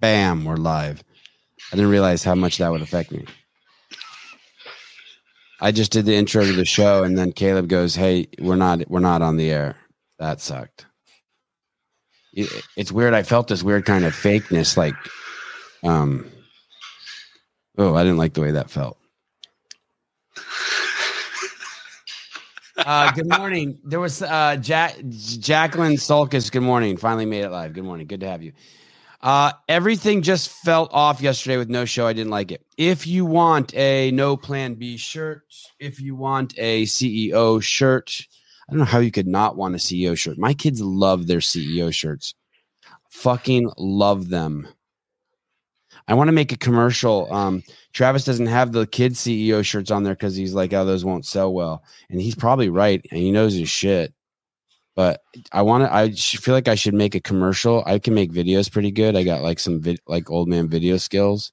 Bam, we're live. I didn't realize how much that would affect me. I just did the intro to the show, and then Caleb goes, "Hey, we're not we're not on the air." That sucked. It, it's weird. I felt this weird kind of fakeness, like, um, oh, I didn't like the way that felt. Uh, good morning. There was uh, Jack, Jacqueline Sulkus. Good morning. Finally made it live. Good morning. Good to have you. Uh, everything just felt off yesterday with no show. I didn't like it. If you want a no plan B shirt, if you want a CEO shirt, I don't know how you could not want a CEO shirt. My kids love their CEO shirts. Fucking love them. I want to make a commercial. Um, Travis doesn't have the kid CEO shirts on there because he's like, oh, those won't sell well. And he's probably right. And he knows his shit. But I want to, I feel like I should make a commercial. I can make videos pretty good. I got like some vid, like old man video skills.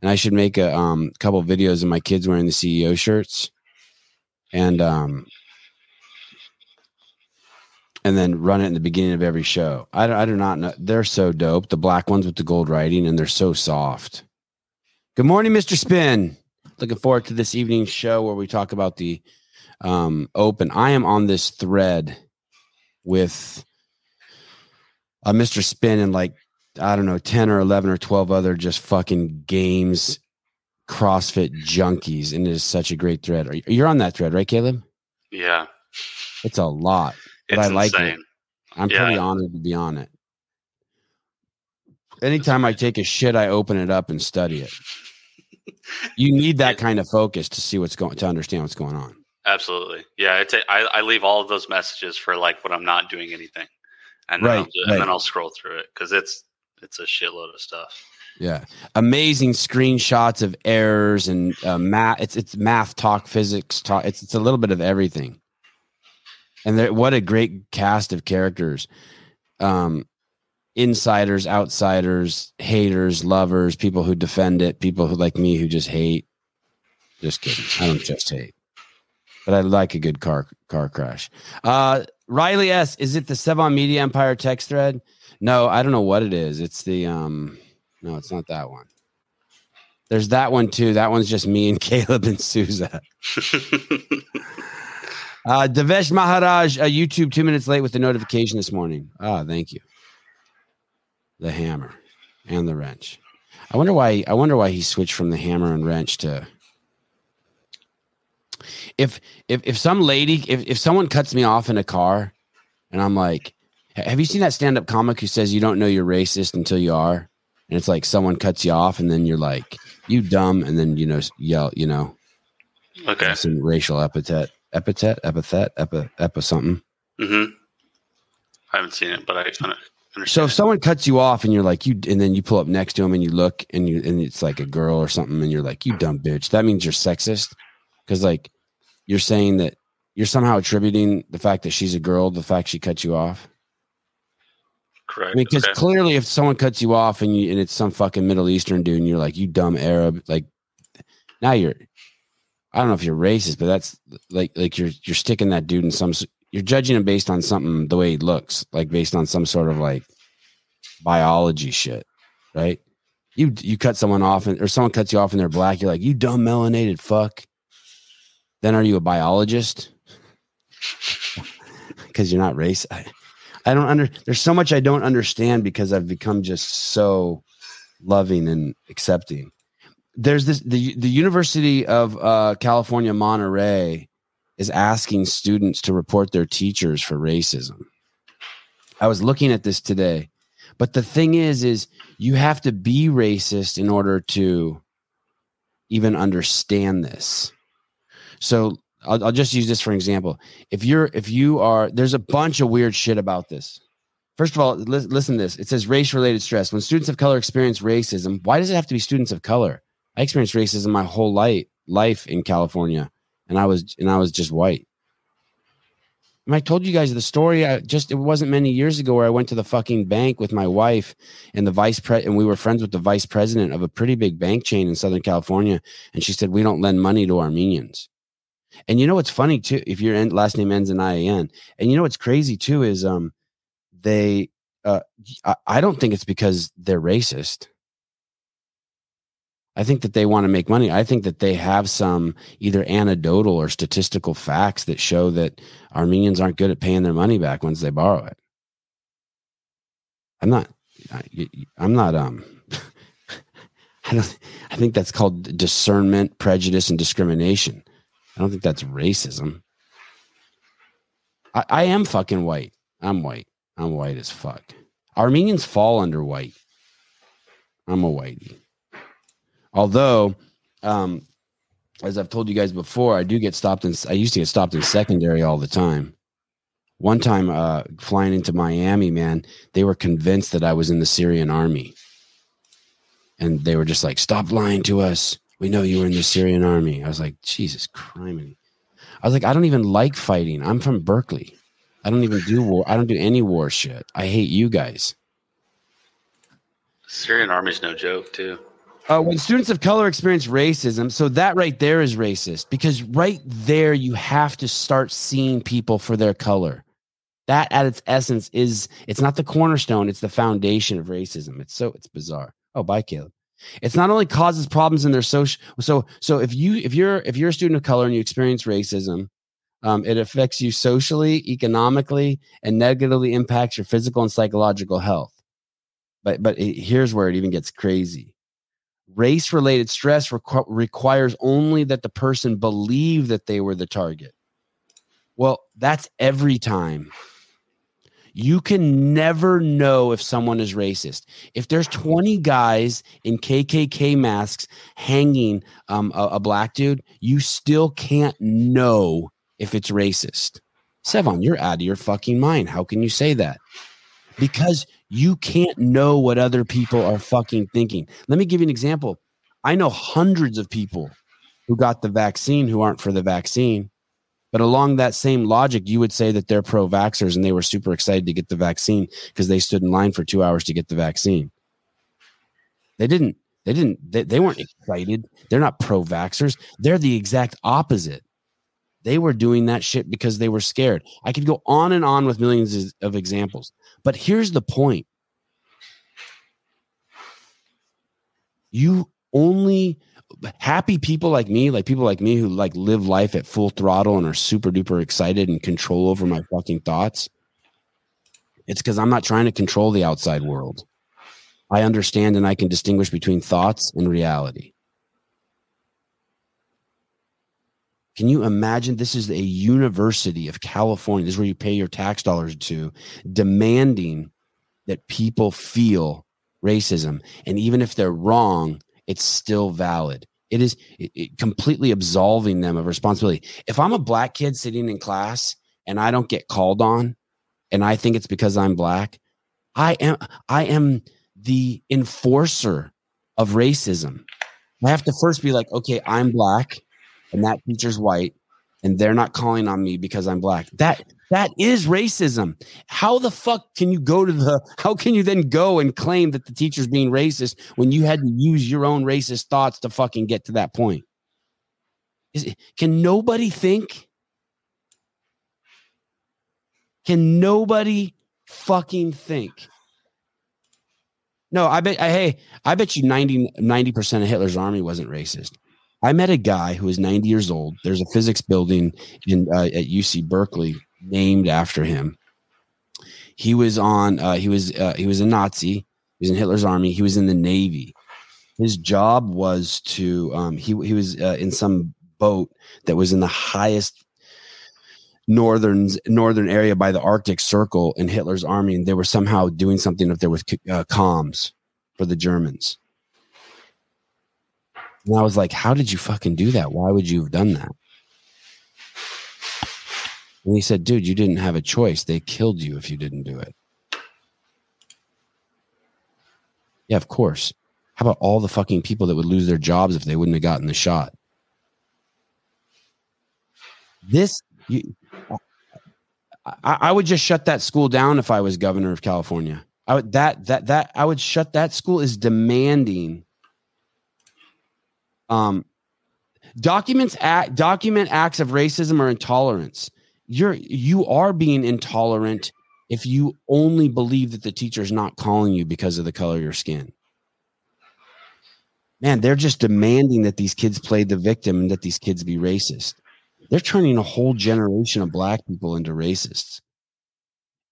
And I should make a um, couple videos of my kids wearing the CEO shirts. And um, and then run it in the beginning of every show. I, I do not know. They're so dope. The black ones with the gold writing, and they're so soft. Good morning, Mr. Spin. Looking forward to this evening's show where we talk about the um, open. I am on this thread with uh, Mr. Spin and like, I don't know, 10 or 11 or 12 other just fucking games, CrossFit junkies. And it is such a great thread. You, you're on that thread, right, Caleb? Yeah. It's a lot but It's I like insane. it. I'm Yeah. pretty honored to be on it. Anytime I take a shit, I open it up and study it. You need that kind of focus to see what's going to understand what's going on. Absolutely. Yeah. It's a, I, I leave all of those messages for like when I'm not doing anything. And then, Right, I'll, ju- right. and then I'll scroll through it because it's, it's a shitload of stuff. Yeah, amazing screenshots of errors and uh, math. It's it's math talk, physics talk. It's it's a little bit of everything. And there, what a great cast of characters. Um, insiders, outsiders, haters, lovers, people who defend it, people who like me who just hate. Just kidding. I don't just hate. But I like a good car car crash. Uh Riley S, is it the Sevan Media Empire text thread? No, I don't know what it is. It's the um no, it's not that one. There's that one too. That one's just me and Caleb and Souza. Uh, Devesh Maharaj, uh, YouTube two minutes late with the notification this morning. Ah, thank you. The hammer and the wrench. I wonder why. I wonder why he switched from the hammer and wrench to. If if if some lady if if someone cuts me off in a car, and I'm like, have you seen that stand up comic who says you don't know you're racist until you are? And it's like someone cuts you off, and then you're like, you dumb, and then you know yell, you know, okay. some racial epithet, epithet, epithet, epi, epi something. hmm I haven't seen it, but I un- So if someone cuts you off and you're like you, and then you pull up next to him and you look and you and it's like a girl or something, and you're like you dumb bitch. That means you're sexist because like you're saying that you're somehow attributing the fact that she's a girl, the fact she cut you off. Correct. I mean, because okay. clearly, if someone cuts you off and you and it's some fucking Middle Eastern dude, and you're like, you dumb Arab, like now you're, I don't know if you're racist, but that's like like you're you're sticking that dude in some, you're judging him based on something the way he looks, like based on some sort of like biology shit, right? You you cut someone off and or someone cuts you off and they're black, you're like, you dumb melanated fuck. Then are you a biologist? Because you're not race. I, I don't under. There's so much I don't understand because I've become just so loving and accepting. There's this the the University of uh, California Monterey is asking students to report their teachers for racism. I was looking at this today, but the thing is, is you have to be racist in order to even understand this. So I'll, I'll just use this for example. If you're if you are there's a bunch of weird shit about this. First of all, li- listen to this. It says race related stress. When students of color experience racism, why does it have to be students of color? I experienced racism my whole life life in California, and I was and I was just white. And I told you guys the story. I just it wasn't many years ago where I went to the fucking bank with my wife and the vice pre and we were friends with the vice president of a pretty big bank chain in Southern California, and she said we don't lend money to Armenians. And you know what's funny too? If your last name ends in IAN, and you know what's crazy too is um they uh, I, I don't think it's because they're racist. I think that they want to make money. I think that they have some either anecdotal or statistical facts that show that Armenians aren't good at paying their money back once they borrow it. I'm not. I'm not. Um. I don't. I think that's called discernment, prejudice, and discrimination. I don't think that's racism. I, I am fucking white. I'm white. I'm white as fuck. Armenians fall under white. I'm a whitey. Although, um, as I've told you guys before, I do get stopped in. I used to get stopped in secondary all the time. One time, uh, flying into Miami, man, they were convinced that I was in the Syrian army, and they were just like, "Stop lying to us. We know you were in the Syrian army." I was like, "Jesus Christ!" I was like, "I don't even like fighting. I'm from Berkeley. I don't even do war. I don't do any war shit. I hate you guys." Syrian army's no joke, too. Uh, when students of color experience racism, so that right there is racist because right there you have to start seeing people for their color. That at its essence is it's not the cornerstone, it's the foundation of racism. It's so it's bizarre. Oh, bye, Caleb. It's not only causes problems in their social so so if you if you're if you're a student of color and you experience racism, um, it affects you socially, economically, and negatively impacts your physical and psychological health. But but it, here's where it even gets crazy race related stress requ- requires only that the person believe that they were the target. Well, that's every time. You can never know if someone is racist. If there's 20 guys in KKK masks hanging um, a, a black dude, you still can't know if it's racist. Sevan, you're out of your fucking mind. How can you say that? Because you can't know what other people are fucking thinking. Let me give you an example. I know hundreds of people who got the vaccine who aren't for the vaccine. But along that same logic, you would say that they're pro vaxxers and they were super excited to get the vaccine because they stood in line for two hours to get the vaccine. They didn't, they didn't, they, they weren't excited. They're not pro vaxxers. They're the exact opposite. They were doing that shit because they were scared. I could go on and on with millions of examples. But here's the point you only happy people like me, like people like me who like live life at full throttle and are super duper excited and control over my fucking thoughts. It's because I'm not trying to control the outside world. I understand and I can distinguish between thoughts and reality. Can you imagine? This is a university of California. This is where you pay your tax dollars to, demanding that people feel racism. And even if they're wrong, it's still valid. It is it, it completely absolving them of responsibility. If I'm a black kid sitting in class and I don't get called on, and I think it's because I'm black, I am I am the enforcer of racism. I have to first be like, okay, I'm black and that teacher's white and they're not calling on me because I'm black. That that is racism. How the fuck can you go to the how can you then go and claim that the teacher's being racist when you had to use your own racist thoughts to fucking get to that point? Is it, can nobody think? Can nobody fucking think? No, I bet I hey, I bet you 90 percent of Hitler's army wasn't racist. I met a guy who was 90 years old. There's a physics building in uh, at UC Berkeley named after him. He was on. Uh, he was uh, he was a Nazi. He was in Hitler's army. He was in the Navy. His job was to um, he he was uh, in some boat that was in the highest northern northern area by the Arctic Circle in Hitler's army, and they were somehow doing something up there with uh, comms for the Germans. And I was like, how did you fucking do that? Why would you have done that? And he said, dude, you didn't have a choice. They killed you if you didn't do it. Yeah, of course. How about all the fucking people that would lose their jobs if they wouldn't have gotten the shot? This, you, I, I would just shut that school down if I was governor of California. I would that that that I would shut that school is demanding um, documents act, document acts of racism or intolerance. You're you are being intolerant if you only believe that the teacher's not calling you because of the color of your skin. Man, they're just demanding that these kids play the victim and that these kids be racist. They're turning a whole generation of black people into racists.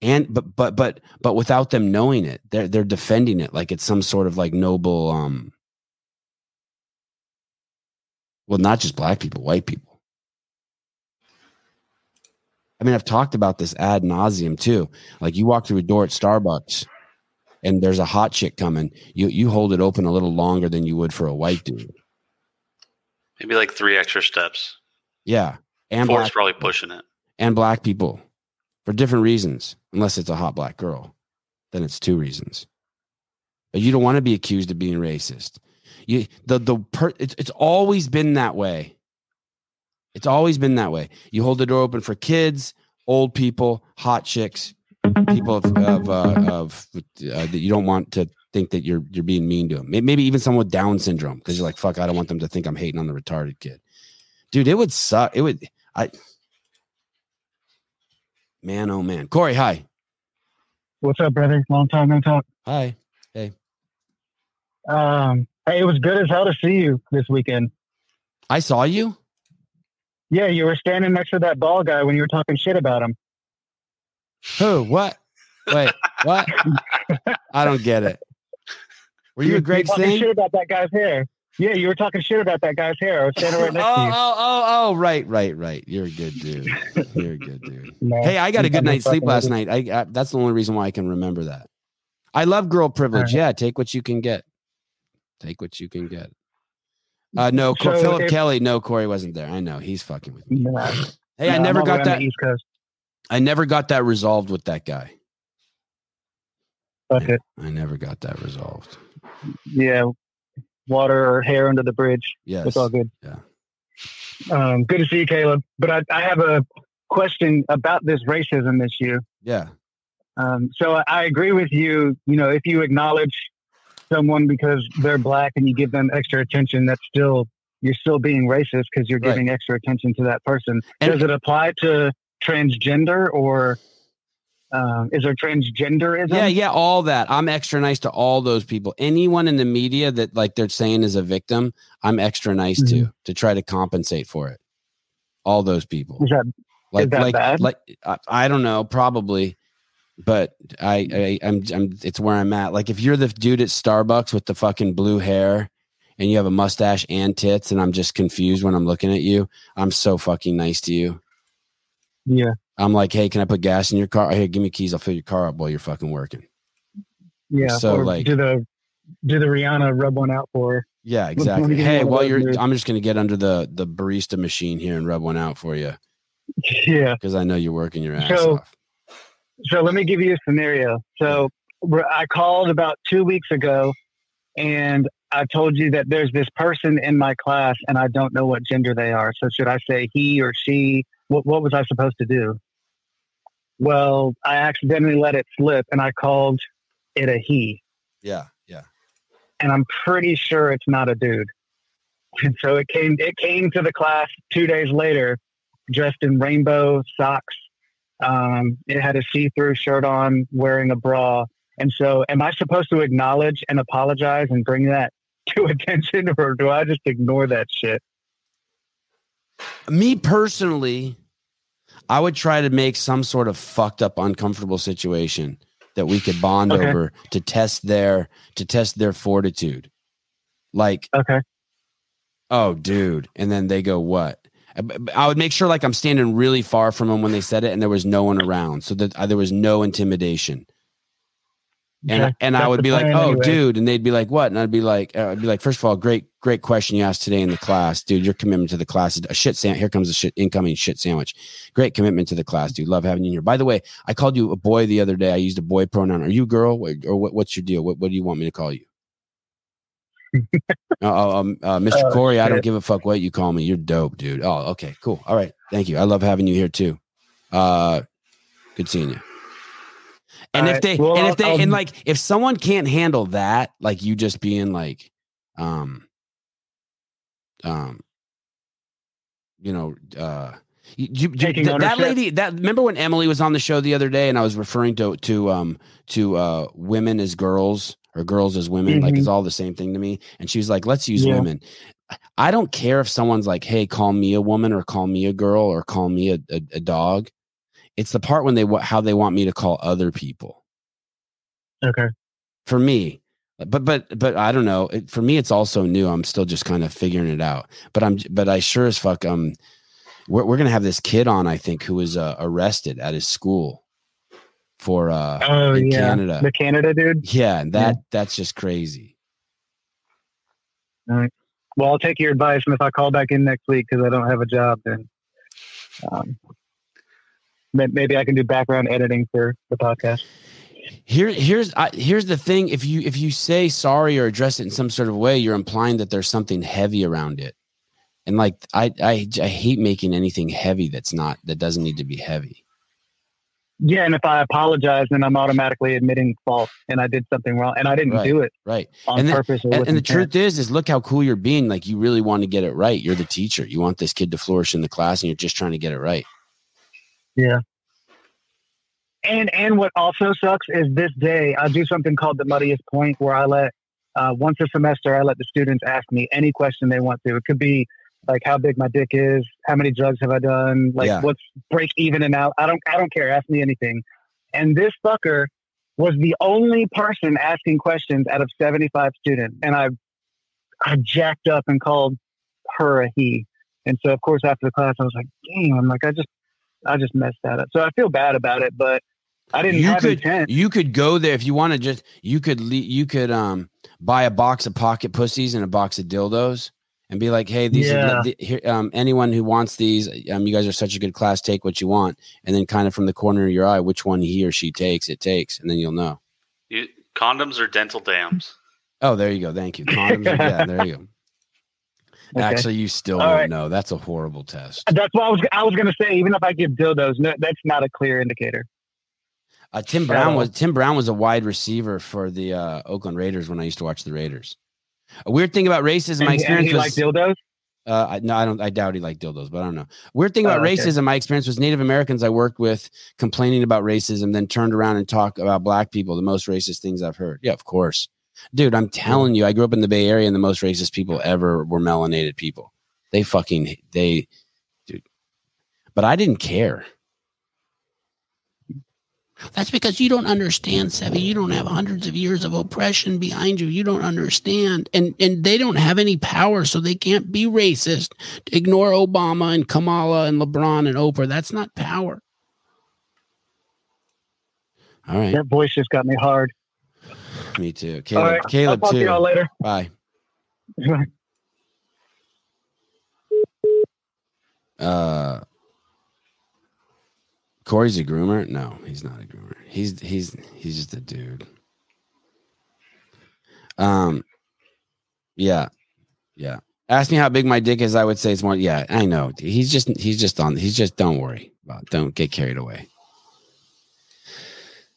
And but but but but without them knowing it, they're they're defending it like it's some sort of like noble um well, not just black people, white people. I mean, I've talked about this ad nauseum too. Like you walk through a door at Starbucks and there's a hot chick coming, you you hold it open a little longer than you would for a white dude. Maybe like three extra steps. Yeah. And Four's black, probably pushing it. and black people for different reasons, unless it's a hot black girl. Then it's two reasons. But you don't want to be accused of being racist. You the the per, it's it's always been that way. It's always been that way. You hold the door open for kids, old people, hot chicks, people of of, uh, of uh, that you don't want to think that you're you're being mean to them. Maybe even someone with Down syndrome because you're like, fuck, I don't want them to think I'm hating on the retarded kid. Dude, it would suck. It would. I. Man, oh man, Corey, hi, What's up, brother? Long time no talk. hi. Hey. Um, hey, it was good as hell to see you this weekend. I saw you. Yeah, you were standing next to that ball guy when you were talking shit about him. Who? What? Wait, what? I don't get it. Were you were at Greg's talking thing? shit about that guy's hair. Yeah, you were talking shit about that guy's hair. I was standing right Oh, next to you. Oh, oh, oh, oh, right, right, right. You're a good dude. You're a good dude. No, Hey, I got a good night's sleep last night. I, I that's the only reason why I can remember that. I love girl privilege. Alright. Yeah, take what you can get. Take what you can get. Uh, no, So Philip if- Kelly. No, Corey wasn't there. I know he's fucking with me. Nah, Hey, I never I'm all the way got that. East Coast. I never got that resolved with that guy. Fuck it. I never got that resolved. Yeah, water or hair under the bridge. Yes. It's all good. Yeah. Um, good to see you, Caleb. But I, I have a question about this racism issue. Yeah. Um, so I, I agree with you. You know, if you acknowledge someone because they're black and you give them extra attention, that's still you're still being racist because you're Right. giving extra attention to that person. And- Does it apply to transgender or um, is there transgenderism? Yeah, yeah, all that. I'm extra nice to all those people. Anyone in the media that like they're saying is a victim, I'm extra nice to Mhm. to try to compensate for it. All those people. Is that Like that like bad? like I, I don't know, probably. But I, I I'm I'm it's where I'm at. Like if you're the dude at Starbucks with the fucking blue hair and you have a mustache and tits and I'm just confused when I'm looking at you, I'm so fucking nice to you. yeah, I'm like, hey, can I put gas in your car? Here, give me keys. I'll fill your car up while you're fucking working. yeah. So, like- do the do the Rihanna rub one out for? her? Yeah, exactly. Hey, well, you're. moves. I'm just gonna get under the the barista machine here and rub one out for you Yeah. because I know you're working your ass So- off. So let me give you a scenario. So I called about two weeks ago, and I told you that there's this person in my class, and I don't know what gender they are. So should I say he or she? What What was I supposed to do? Well, I accidentally let it slip, and I called it a he, Yeah, yeah. and I'm pretty sure it's not a dude. And so it came. It came to the class two days later, dressed in rainbow socks. Um, it had a see-through shirt on, wearing a bra. And so, am I supposed to acknowledge and apologize and bring that to attention, or do I just ignore that shit? Me personally, I would try to make some sort of fucked up, uncomfortable situation that we could bond Okay. over to test their to test their fortitude. Like, Okay. oh, dude, and then they go, what? I would make sure like I'm standing really far from them when they said it, and there was no one around, so that uh, there was no intimidation. And Okay. and I would be like, "Oh, anyway. dude," and they'd be like, "What?" And I'd be like, uh, "I'd be like, first of all, great, great question you asked today in the class, dude. Your commitment to the class is a shit. sandwich. here comes a shit incoming shit sandwich. Great commitment to the class, dude. Love having you here. By the way, I called you a boy the other day. I used a boy pronoun. Are you girl or what, what's your deal? What What do you want me to call you? uh, um, uh, Mr. Oh, Corey, I don't give a fuck what you call me. You're dope, dude. Oh, okay, cool. All right, thank you. I love having you here too. Uh, good seeing you. And All if right. they Well, and if they and like if someone can't handle that, like you just being like, um, um, you know, uh, You, you, Taking that, that lady that remember when Emily was on the show the other day and I was referring to to um to uh women as girls or girls as women like Mhm. it's all the same thing to me and she was like let's use Yeah. women. I don't care if someone's like hey call me a woman or call me a girl or call me a, a, a dog. It's the part when they how they want me to call other people. Okay. For me, but but but I don't know. It, for me, it's also new. I'm still just kind of figuring it out. But I'm but I sure as fuck um we're we're gonna have this kid on. I think who was uh, arrested at his school for uh Oh in yeah, Canada. the Canada dude. yeah, and that that's just crazy. Well, I'll take your advice, and if I call back in next week because I don't have a job, then um, maybe I can do background editing for the podcast. Here here's I, here's the thing. If you if you say sorry or address it in some sort of way, you're implying that there's something heavy around it. And like I I I hate making anything heavy that's not that doesn't need to be heavy. Yeah, and if I apologize, then I'm automatically admitting fault, and I did something wrong, and I didn't Right. do it Right. on And the- purpose. And, and the truth is is look how cool you're being like you really want to get it right you're the teacher you want this kid to flourish in the class and you're just trying to get it right Yeah. And and what also sucks is this day I do something called the muddiest point where I let uh, once a semester I let the students ask me any question they want to. It could be like how big my dick is, how many drugs have I done, like Yeah. what's break even and out. I don't I don't care. Ask me anything. And this fucker was the only person asking questions out of seventy five students, and I I jacked up and called her a he. And so of course after the class I was like, damn, I'm like I just I just messed that up. So I feel bad about it, but I didn't you have could intent. you could go there if you want to just you could le- you could um buy a box of pocket pussies and a box of dildos and be like hey these Yeah. are the, here, um anyone who wants these um you guys are such a good class take what you want and then kind of from the corner of your eye which one he or she takes it takes and then you'll know You, condoms or dental dams? oh there you go thank you condoms are- yeah there you go Okay. actually you still All won't right. know that's a horrible test That's what I was. I was going to say. Even if I give dildos, no, that's not a clear indicator. Uh, Tim Brown was Tim Brown was a wide receiver for the uh, Oakland Raiders when I used to watch the Raiders. A weird thing about racism, my And- and experience was liked dildos. uh, I, no, I don't. I doubt he liked dildos, but I don't know. Weird thing about Oh, okay. racism, my experience was Native Americans I worked with complaining about racism, then turned around and talk about black people. The most racist things I've heard. Yeah, of course, dude. I'm telling you, I grew up in the Bay Area, and the most racist people ever were melanated people. They fucking they, dude. But I didn't care. That's because you don't understand, Sevi. You don't have hundreds of years of oppression behind you. You don't understand. And and they don't have any power, so they can't be racist. Ignore Obama and Kamala and LeBron and Oprah. That's not power. All right. That voice just got me hard. Me too. All Caleb, right, Caleb I'll talk to y'all too. later. Bye. Uh Corey's a groomer? No, he's not a groomer. He's he's he's just a dude. Um yeah. Yeah. Ask me how big my dick is, I would say it's more yeah, I know. He's just he's just on he's just don't worry about don't get carried away.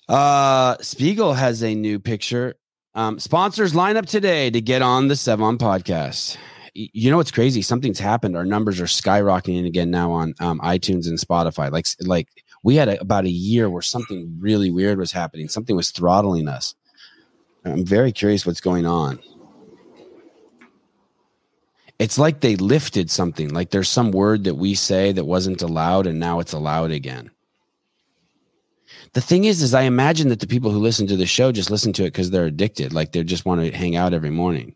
Uh Spiegel has a new picture. Um sponsors line up today to get on the Sevan podcast you know what's crazy? Something's happened. Our numbers are skyrocketing again now on um, iTunes and Spotify. Like like we had a, about a year where something really weird was happening. Something was throttling us. I'm very curious what's going on. It's like they lifted something. Like there's some word that we say that wasn't allowed, and now it's allowed again. The thing is, is I imagine that the people who listen to the show just listen to it because they're addicted. Like they just want to hang out every morning.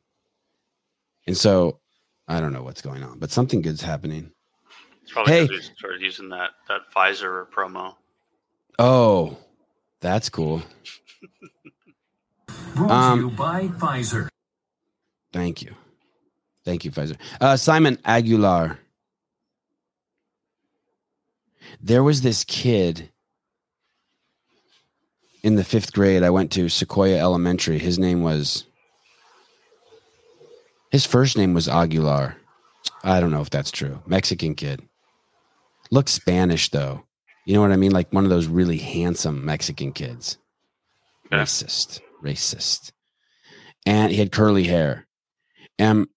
And so I don't know what's going on, but something good's happening. It's probably Hey. because we started using that that Pfizer promo. Oh, that's cool. Brought Um, to you by Pfizer. Thank you. Thank you, Pfizer. Uh, Simon Aguilar. There was this kid in the fifth grade. I went to Sequoia Elementary. His name was, his first name was Aguilar. I don't know if that's true. Mexican kid. Looks Spanish, though. You know what I mean? Like one of those really handsome Mexican kids. Yeah. Racist. Racist. And he had curly hair. And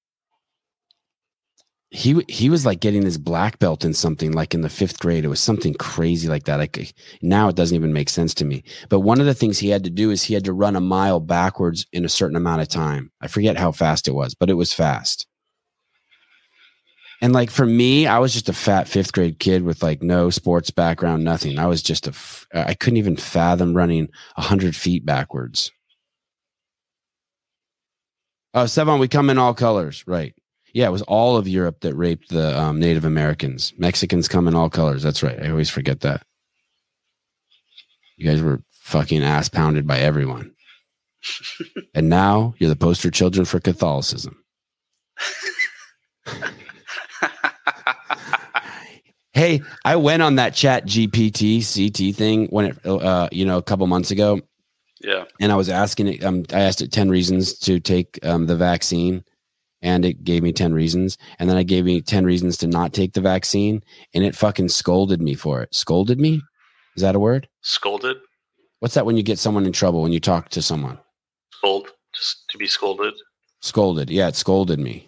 he he was like getting his black belt in something like in the fifth grade. It was something crazy like that. Like now it doesn't even make sense to me. But one of the things he had to do is he had to run a mile backwards in a certain amount of time. I forget how fast it was, but it was fast. And like for me, I was just a fat fifth grade kid with like no sports background, nothing. I was just a, f- I couldn't even fathom running a hundred feet backwards. Oh, Sevan, we come in all colors, right? Yeah, it was all of Europe that raped the um, Native Americans. Mexicans come in all colors. That's right. I always forget that. You guys were fucking ass pounded by everyone. and now you're the poster children for Catholicism. hey, I went on that chat GPT CT thing when it, uh, you know, a couple months ago. Yeah. And I was asking it, um, I asked it 10 reasons to take um, the vaccine and it gave me 10 reasons. And then I gave me 10 reasons to not take the vaccine and it fucking scolded me for it. Scolded me? Is that a word? Scolded? What's that when you get someone in trouble when you talk to someone? Scold? Just to be scolded? Scolded. Yeah, it scolded me.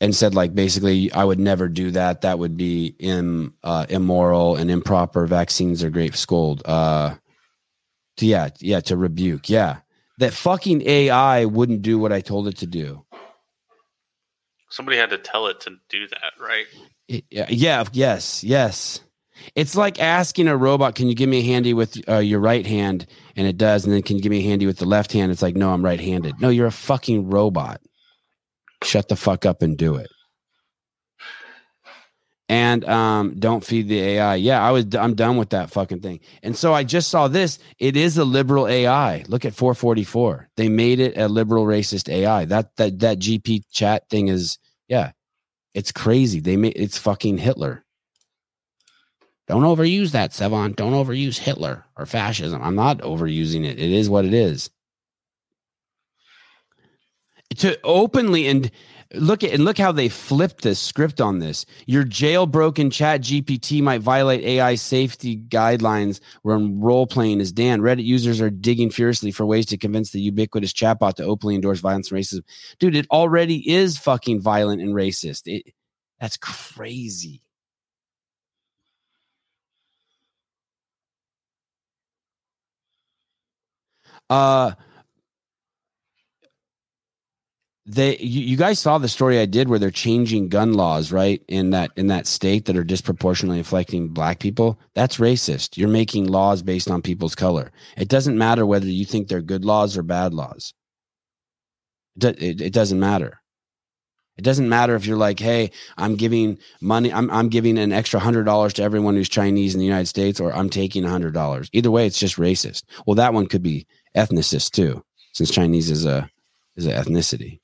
And said like basically I would never do that. That would be Im, uh, immoral and improper. Vaccines are great. Scold. Uh, to, yeah, yeah, to rebuke. Yeah. That fucking AI wouldn't do what I told it to do. Somebody had to tell it to do that, right? It, yeah, yeah, yes, yes. It's like asking a robot, "Can you give me a handy with uh, your right hand?" And it does, and then can you give me a handy with the left hand? It's like, no, I'm right-handed. No, you're a fucking robot. Shut the fuck up and do it. And um, don't feed the AI. Yeah, I was. I'm done with that fucking thing. And so I just saw this. It is a liberal AI. Look at 444. They made it a liberal racist AI. That that that GP chat thing is yeah, it's crazy. They made it's fucking Hitler. Don't overuse that, Sevan. Don't overuse Hitler or fascism. I'm not overusing it. It is what it is. To openly and look at and look how they flipped the script on this. Your jailbroken chat GPT might violate AI safety guidelines when role playing as Dan. Reddit users are digging furiously for ways to convince the ubiquitous chatbot to openly endorse violence and racism. Dude, it already is fucking violent and racist. It, that's crazy. Uh they you, you guys saw the story I did where they're changing gun laws, right? In that in that state that are disproportionately affecting black people. That's racist. You're making laws based on people's color. It doesn't matter whether you think they're good laws or bad laws. It, it, it doesn't matter. It doesn't matter if you're like, hey, I'm giving money, I'm, I'm giving an extra hundred dollars to everyone who's Chinese in the United States, or I'm taking a hundred dollars. Either way, it's just racist. Well, that one could be ethnicist too, since Chinese is a is an ethnicity.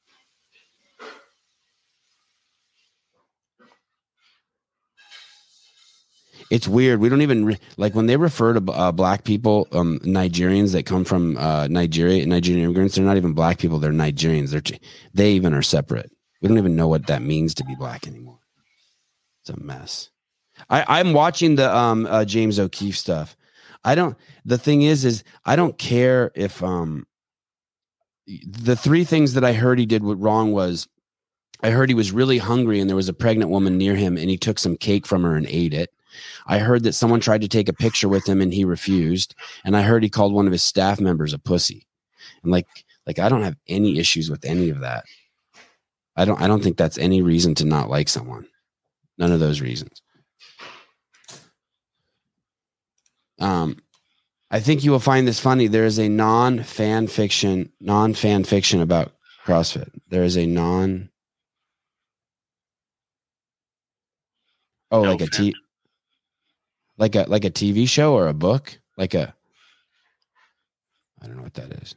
It's weird. We don't even re- like when they refer to uh, black people, um, Nigerians that come from uh, Nigeria, Nigerian immigrants. They're not even black people. They're Nigerians. They're they even are separate. We don't even know what that means to be black anymore. It's a mess. I, I'm watching the um, uh, James O'Keefe stuff. I don't. The thing is, is I don't care if um, the three things that I heard he did wrong was I heard he was really hungry and there was a pregnant woman near him and he took some cake from her and ate it. I heard that someone tried to take a picture with him and he refused. And I heard he called one of his staff members a pussy. And like, like I don't have any issues with any of that. I don't I don't think that's any reason to not like someone. None of those reasons. Um I think you will find this funny. There is a non fan fiction, non fan fiction about CrossFit. There is a non Oh, No like a fan. T like a like a TV show or a book? Like a I don't know what that is.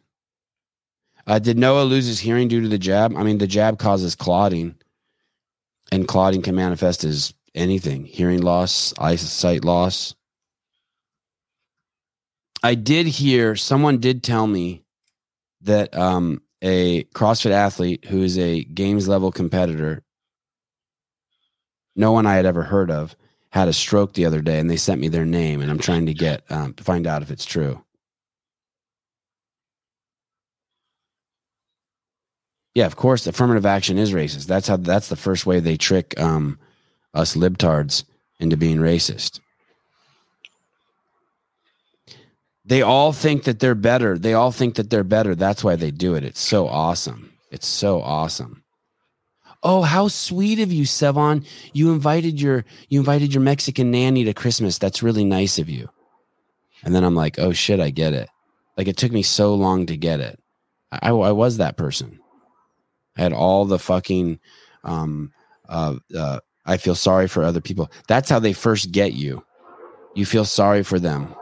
Uh, did Noah lose his hearing due to the jab? I mean, the jab causes clotting, and clotting can manifest as anything hearing loss, eyesight loss. I did hear someone did tell me that um, a CrossFit athlete who is a games level competitor, no one I had ever heard of, had a stroke the other day, and they sent me their name, and I'm trying to get um, find out if it's true. Yeah, of course, affirmative action is racist. That's how. That's the first way they trick um, us libtards into being racist. They all think that they're better. They all think that they're better. That's why they do it. It's so awesome. It's so awesome. Oh, how sweet of you, Sevan. You invited your you invited your Mexican nanny to Christmas. That's really nice of you. And then I'm like, oh shit, I get it. Like it took me so long to get it. I, I was that person. I had all the fucking um uh, uh I feel sorry for other people. That's how they first get you. You feel sorry for them.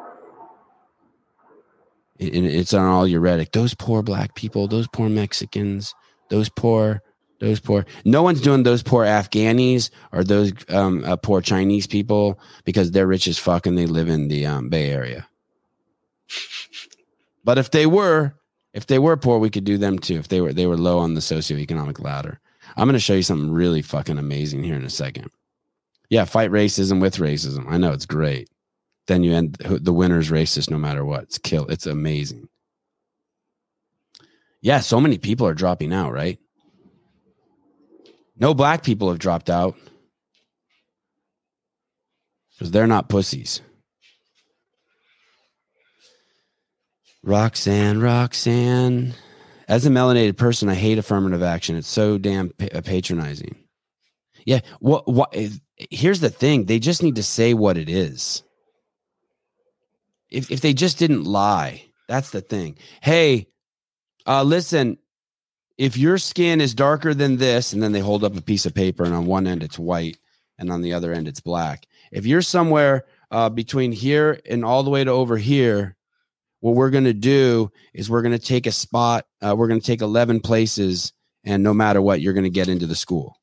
It, it's on all your rhetoric. Those poor black people, those poor Mexicans, those poor those poor no one's doing those poor afghanis or those um, uh, poor chinese people because they're rich as fuck and they live in the um, bay area. But if they were if they were poor we could do them too if they were they were low on the socioeconomic ladder. I'm going to show you something really fucking amazing here in a second. Yeah fight racism with racism. I know it's great. Then you end the winner's racist no matter what. It's kill it's amazing. Yeah so many people are dropping out right no black people have dropped out because they're not pussies. Roxanne, Roxanne. As a melanated person, I hate affirmative action. It's so damn uh, patronizing. Yeah. What? What? Here's the thing. They just need to say what it is. If if they just didn't lie, that's the thing. Hey, uh, listen, if your skin is darker than this, and then they hold up a piece of paper, and on one end it's white, and on the other end it's black. If you're somewhere uh, between here and all the way to over here, what we're going to do is we're going to take a spot. Uh, we're going to take 11 places, and no matter what, you're going to get into the school.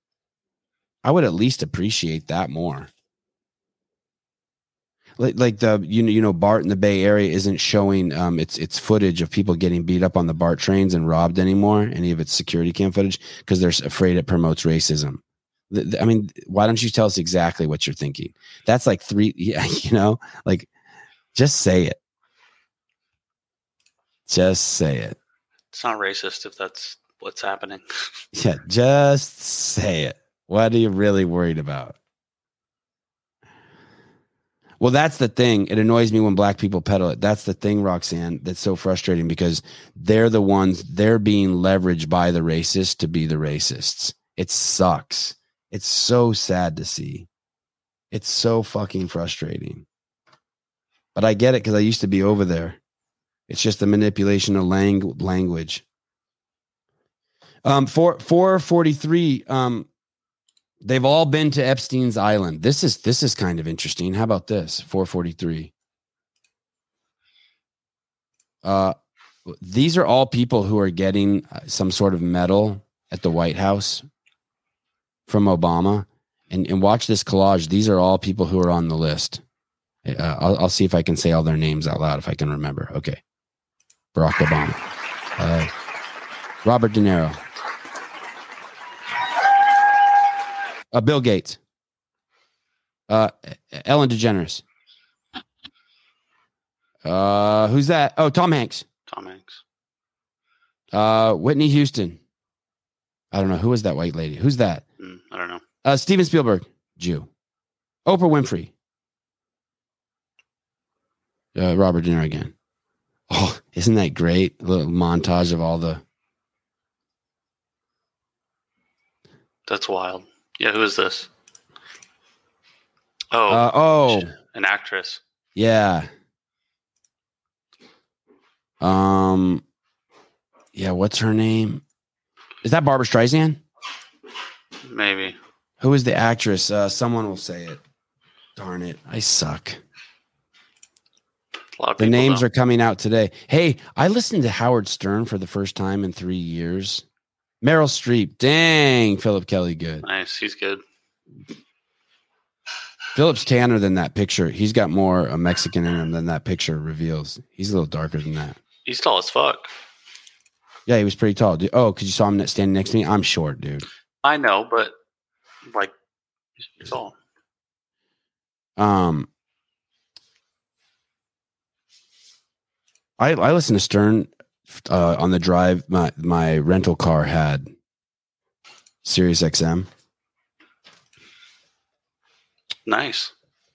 I would at least appreciate that more like, like the you know you know BART in the Bay Area isn't showing um its its footage of people getting beat up on the BART trains and robbed anymore, any of its security cam footage because they're afraid it promotes racism. The, the, I mean, why don't you tell us exactly what you're thinking? That's like three, yeah, you know, like just say it. Just say it. It's not racist if that's what's happening. yeah, just say it. What are you really worried about? Well, that's the thing. It annoys me when black people peddle it. That's the thing, Roxanne, that's so frustrating because they're the ones, they're being leveraged by the racists to be the racists. It sucks. It's so sad to see. It's so fucking frustrating. But I get it because I used to be over there. It's just the manipulation of lang- language. Um, four four forty three. Um, They've all been to Epstein's Island. This is this is kind of interesting. How about this? 443. Uh these are all people who are getting uh, some sort of medal at the White House from Obama. And, and watch this collage. These are all people who are on the list. Uh, I'll, I'll, see if I can say all their names out loud if I can remember. Okay. Barack Obama, uh, Robert De Niro, Uh, Bill Gates. Uh, Ellen DeGeneres. Uh, who's that? Oh, Tom Hanks. Tom Hanks. Uh, Whitney Houston. I don't know who is that white lady. Who's that? Mm, I don't know. Uh, Steven Spielberg, Jew. Oprah Winfrey. Uh, Robert De Niro again. Oh, isn't that great? A little montage of all the. That's wild. Yeah, who is this? Oh, uh, oh, an actress. Yeah. Um, yeah. What's her name? Is that Barbra Streisand? Maybe. Who is the actress? Uh, someone will say it. Darn it, I suck. the names don't. are coming out today. Hey, I listened to Howard Stern for the first time in three years. Meryl Streep. Dang, Philip Kelly, good. Nice. He's good. Philip's tanner than that picture. He's got more a Mexican in him than that picture reveals. He's a little darker than that. He's tall as fuck. Yeah, he was pretty tall. Dude. Oh, because you saw him standing next to me. I'm short, dude. I know, but like he's tall. Um, I I listen to Stern uh, on the drive my my rental car had Sirius XM. Nice.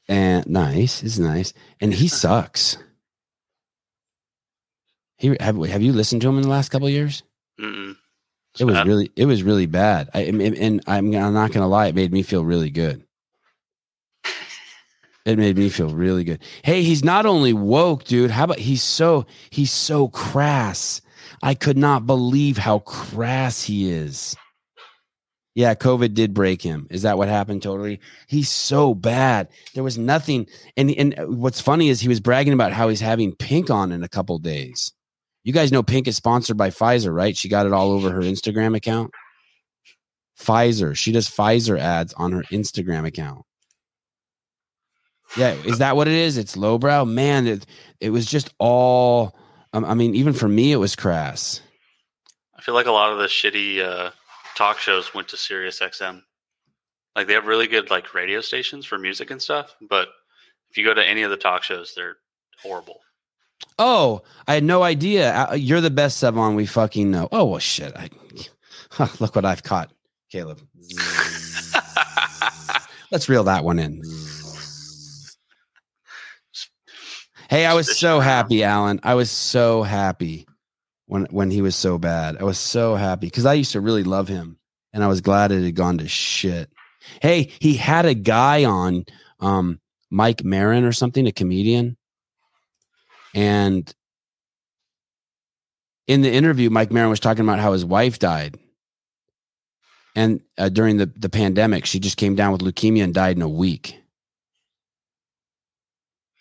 And nice, is nice. And he sucks. He have have you listened to him in the last couple of years? Mm-mm. It was bad. really it was really bad. I and, and I'm I'm not gonna lie, it made me feel really good. It made me feel really good. Hey, he's not only woke, dude. How about he's so he's so crass. I could not believe how crass he is. Yeah, COVID did break him. Is that what happened? Totally. He's so bad. There was nothing. And and what's funny is he was bragging about how he's having Pink on in a couple days. You guys know Pink is sponsored by Pfizer, right? She got it all over her Instagram account. Pfizer. She does Pfizer ads on her Instagram account. Yeah, is that what it is? It's lowbrow, man. It it was just all. Um, I mean, even for me, it was crass. I feel like a lot of the shitty uh, talk shows went to Sirius XM. Like they have really good like radio stations for music and stuff, but if you go to any of the talk shows, they're horrible. Oh, I had no idea. Uh, You're the best Sevan we fucking know. Oh well, shit. I, look what I've caught, Caleb. Let's reel that one in. Hey, I was so happy, Alan. I was so happy when when he was so bad. I was so happy because I used to really love him, and I was glad it had gone to shit. Hey, he had a guy on, um, Mike Maron or something, a comedian, and in the interview, Mike Maron was talking about how his wife died, and uh, during the the pandemic, she just came down with leukemia and died in a week.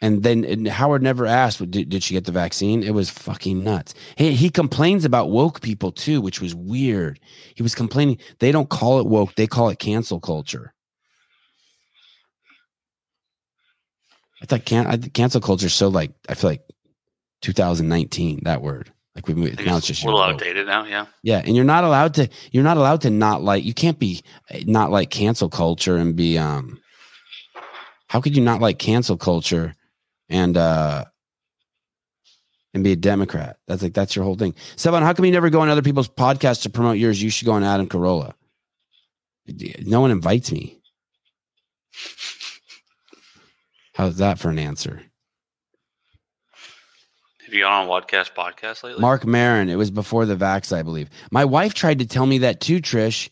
And then and Howard never asked, did, did she get the vaccine? It was fucking nuts. He, he complains about woke people too, which was weird. He was complaining they don't call it woke, they call it cancel culture. I thought can I cancel culture is so like I feel like 2019 that word like we think now it's it's just a little outdated now. Yeah, Yeah, and you're not allowed to you're not allowed to not like you can't be eh, not like cancel culture and be um how could you not like cancel culture and uh and be a Democrat? That's like that's your whole thing. Seven, how come you never go on other people's podcasts to promote yours? You should go on Adam Carolla. No one invites me. How's that for an answer? have you gone on Wadcast podcast lately? Mark Maron. It was before the vax, I believe. My wife tried to tell me that too, Trish.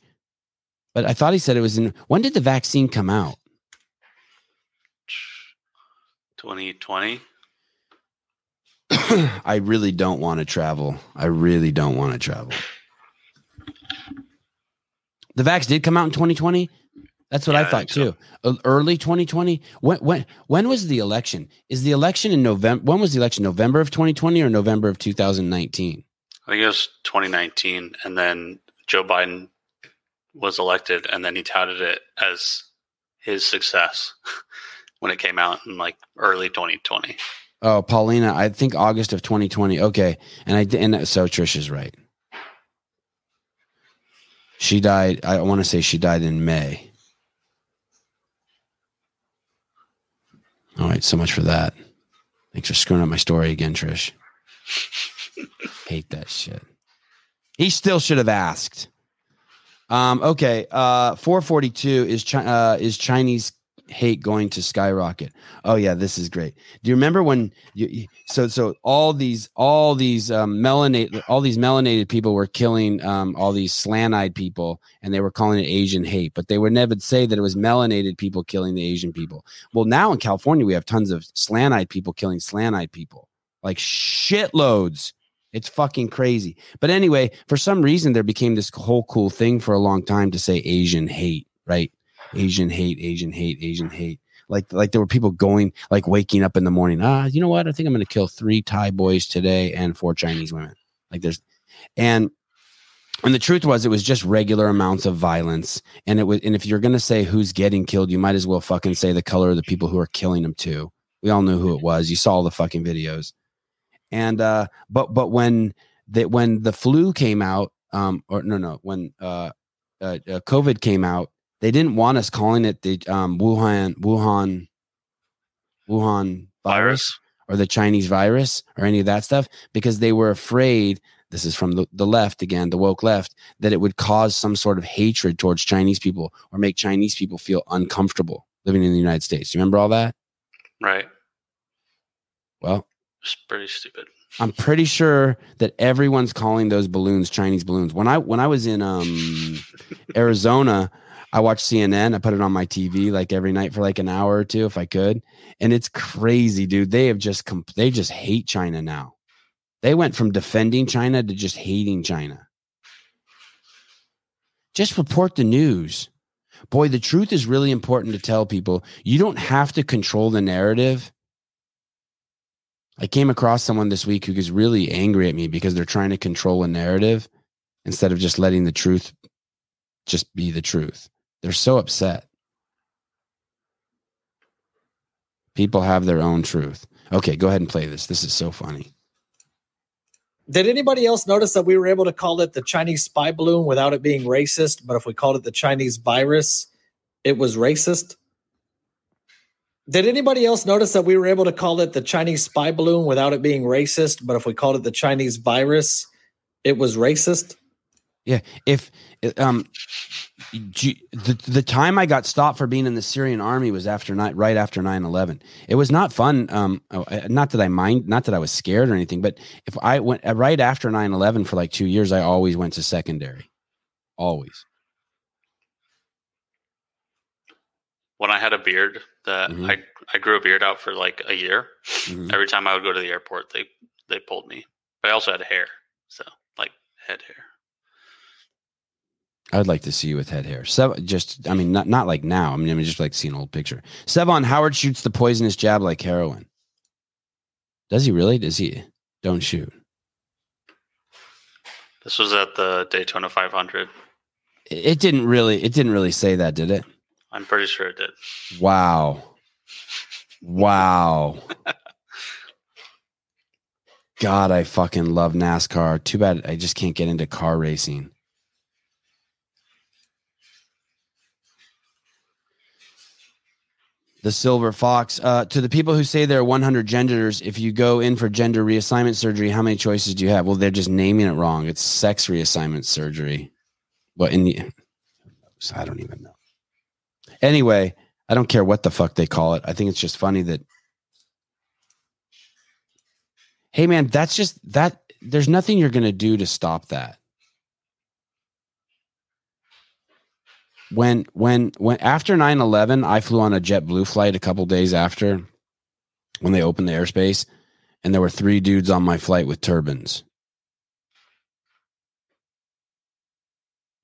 But I thought he said it was in. When did the vaccine come out? 2020. I really don't want to travel. I really don't want to travel. The vax did come out in 2020. That's what Yeah, I thought think so. too. Uh, Early 2020. When when when was the election? Is the election in November? When was the election? November of 2020 or November of 2019? I think it was 2019, and then Joe Biden was elected, and then he touted it as his success when it came out in like early 2020. Oh, Paulina, I think August of 2020. Okay, and I and so Trish is right. She died. I want to say she died in May. All right, so much for that. Thanks for screwing up my story again, Trish. Hate that shit. He still should have asked. Um, okay, uh, 442 is Chi- uh, is Chinese hate going to skyrocket. Oh yeah, this is great. Do you remember when you, so so all these all these um, melanated all these melanated people were killing um, all these slant-eyed people and they were calling it Asian hate, but they would never say that it was melanated people killing the Asian people. Well, now in California we have tons of slant-eyed people killing slant-eyed people, like shitloads. It's fucking crazy. But anyway, for some reason there became this whole cool thing for a long time to say Asian hate, right? Asian hate, Asian hate, Asian hate. Like like there were people going like waking up in the morning. Ah, you know what? I think I'm going to kill three Thai boys today and four Chinese women. Like there's and and the truth was it was just regular amounts of violence and it was and if you're going to say who's getting killed, you might as well fucking say the color of the people who are killing them too. We all knew who it was. You saw the fucking videos. And uh but but when that when the flu came out um or no no when uh, uh, uh COVID came out they didn't want us calling it the um, Wuhan Wuhan Wuhan virus, Virus. or the Chinese virus or any of that stuff because they were afraid this is from the, the left again, the woke left, that it would cause some sort of hatred towards Chinese people or make Chinese people feel uncomfortable living in the United States. You remember all that? Right. Well, It's pretty stupid. I'm pretty sure that everyone's calling those balloons Chinese balloons. When I when I was in um Arizona, I watch CNN. I put it on my TV like every night for like an hour or two if I could, and it's crazy, dude. They have just comp- they just hate China now. They went from defending China to just hating China. Just report the news. Boy, the truth is really important to tell people. You don't have to control the narrative. I came across someone this week who is really angry at me because they're trying to control a narrative instead of just letting the truth just be the truth. They're so upset. People have their own truth. Okay, go ahead and play this. This is so funny. Did anybody else notice that we were able to call it the Chinese spy balloon without it being racist? But if we called it the Chinese virus, it was racist? Did anybody else notice that we were able to call it the Chinese spy balloon without it being racist? But if we called it the Chinese virus, it was racist? Yeah, if um the the time I got stopped for being in the Syrian army was after night right after 9/11. It was not fun um oh, uh, not that I mind not that I was scared or anything, but if I went uh, right after 9/11 for like 2 years I always went to secondary. Always. When I had a beard, that Mhm. I I grew a beard out for like a year. Mhm. Every time I would go to the airport, they they pulled me. But I also had hair, so like head hair. I'd like to see you with head hair. Sev, just, I mean, not not like now. I mean, I mean, just like see an old picture. Sevan Howard shoots the poisonous jab like heroin. Does he really? Does he? Don't shoot. This was at the Daytona 500. It, it didn't really. It didn't really say that, did it? I'm pretty sure it did. Wow. Wow. God, I fucking love NASCAR. Too bad I just can't get into car racing. The Silver Fox. Uh, to the people who say there are 100 genders, if you go in for gender reassignment surgery, how many choices do you have? Well, they're just naming it wrong. It's sex reassignment surgery. Well, in the, I don't even know. Anyway, I don't care what the fuck they call it. I think it's just funny that. Hey man, that's just that. There's nothing you're gonna do to stop that. When when when after 9-11, I flew on a JetBlue flight a couple days after when they opened the airspace, and there were three dudes on my flight with turbans.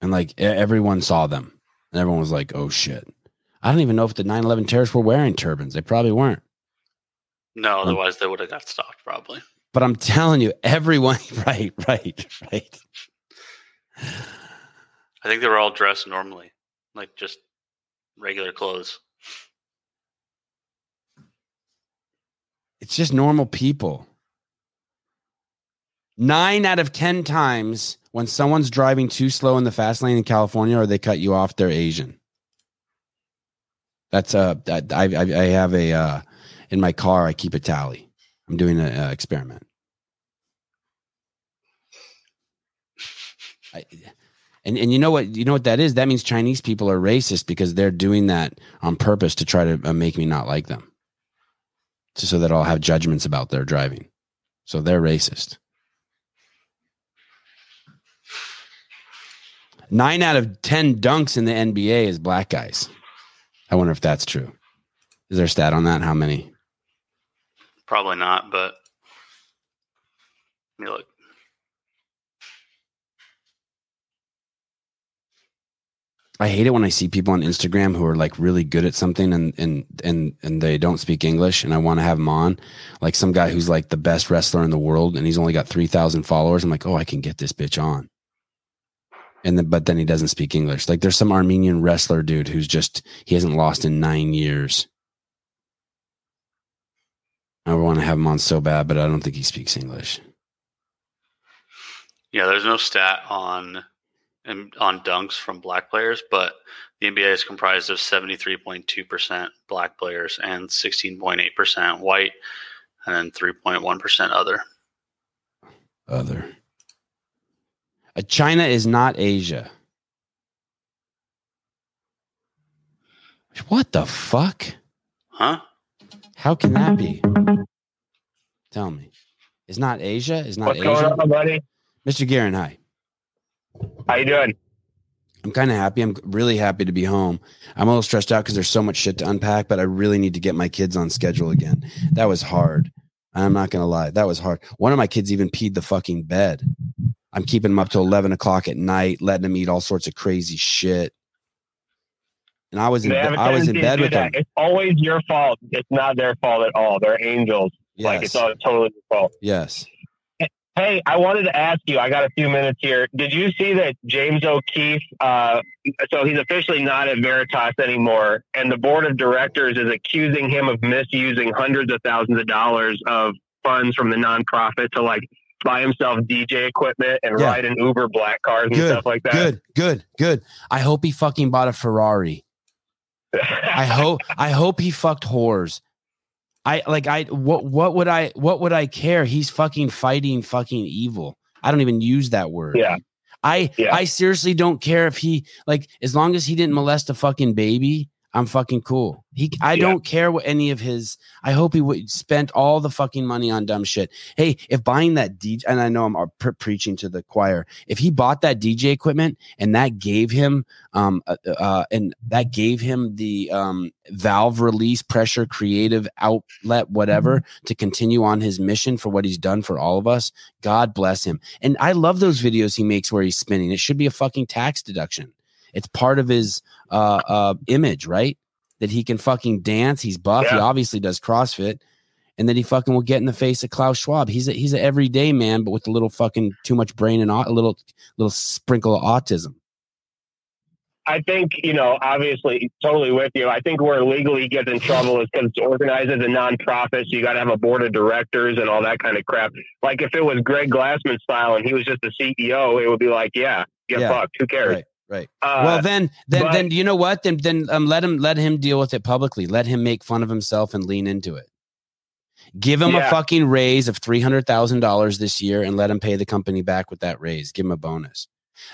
And like everyone saw them. And everyone was like, oh shit. I don't even know if the 9 11 terrorists were wearing turbans. They probably weren't. No, Um, otherwise they would have got stopped probably. But I'm telling you, everyone, right, right, right. I think they were all dressed normally, like just regular clothes. It's just normal people. Nine out of 10 times when someone's driving too slow in the fast lane in California or they cut you off, they're Asian. That's uh, that- I, I, I have a, uh, in my car, I keep a tally. I'm doing an experiment. I, and and you know what you know what that is? That means Chinese people are racist because they're doing that on purpose to try to uh, make me not like them, so that I'll have judgments about their driving. So they're racist. Nine out of ten dunks in the NBA is black guys. I wonder if that's true. Is there a stat on that? How many? Probably not, but let me look. I hate it when I see people on Instagram who are like really good at something and and and and they don't speak English and I want to have them on. Like some guy who's like the best wrestler in the world and he's only got 3000 followers. I'm like, "Oh, I can get this bitch on." And then but then he doesn't speak English. Like there's some Armenian wrestler dude who's just he hasn't lost in 9 years. I want to have him on so bad, but I don't think he speaks English. Yeah, there's no stat on in- on dunks from black players, but the NBA is comprised of 73.2% black players and 16.8% white, and then 3.1% other. Other. Uh, China is not Asia. What the fuck? Huh? How can that be? Tell me. It's not Asia? It's not What's going Asia? on, buddy? Mr. Guerin, hi. How you doing? I'm kind of happy. I'm really happy to be home. I'm a little stressed out because there's so much shit to unpack, but I really need to get my kids on schedule again. That was hard. I'm not going to lie. That was hard. One of my kids even peed the fucking bed. I'm keeping them up till 11 o'clock at night, letting them eat all sorts of crazy shit. And I was in, have was in bed with them. It's always your fault. It's not their fault at all. They're angels. Like it's all totally your fault. Yes. Hey, I wanted to ask you. I got a few minutes here. Did you see that James O'Keefe? Uh, so he's officially not at Veritas anymore, and the board of directors is accusing him of misusing hundreds of thousands of dollars of funds from the nonprofit to like buy himself DJ equipment and Yeah. ride in Uber black cars and Good. stuff like that. Good. Good. Good. I hope he fucking bought a Ferrari. I hope I hope he fucked whores. I like I what what would I what would I care? He's fucking fighting fucking evil. I don't even use that word. Yeah. I Yeah. I seriously don't care if he like as long as he didn't molest a fucking baby, I'm fucking cool. He I Yeah. don't care what any of his I hope he would spent all the fucking money on dumb shit. Hey, if buying that DJ and I know I'm uh, pre- preaching to the choir, if he bought that DJ equipment and that gave him um uh, uh and that gave him the um valve release pressure creative outlet whatever to continue on his mission for what he's done for all of us, God bless him. And I love those videos he makes where he's spinning. It should be a fucking tax deduction. It's part of his uh, uh, image, right? That he can fucking dance. He's buff. He obviously does CrossFit, and that he fucking will get in the face of Klaus Schwab. He's a, he's an everyday man, but with a little fucking too much brain and a little little sprinkle of autism. I think, you know, obviously, totally with you. I think where legally gets in trouble is because it's organized as a nonprofit. So you got to have a board of directors and all that kind of crap. Like if it was Greg Glassman style and he was just the CEO, it would be like, yeah, get Yeah. fucked. Who cares? Right, right. Uh, well, then, then, but- then you know what? Then, then um, let him let him deal with it publicly. Let him make fun of himself and lean into it. Give him a fucking raise of three hundred thousand dollars this year, and let him pay the company back with that raise. Give him a bonus.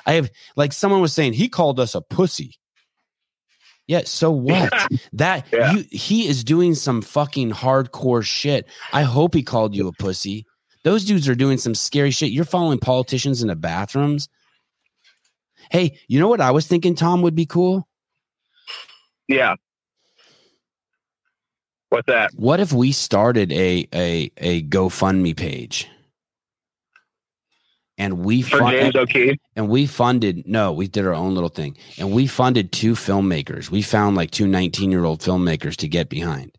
I have like someone was saying he called us a pussy. Yeah, so what? that Yeah. you he is doing some fucking hardcore shit. I hope he called you a pussy. Those dudes are doing some scary shit. You're following politicians into bathrooms. Hey, you know what I was thinking, Tom, would be cool? yeah. What's that? What if we started a a a GoFundMe page? And we For James O'Keefe? and we funded no we did our own little thing and we funded two filmmakers we found like two 19 year old filmmakers to get behind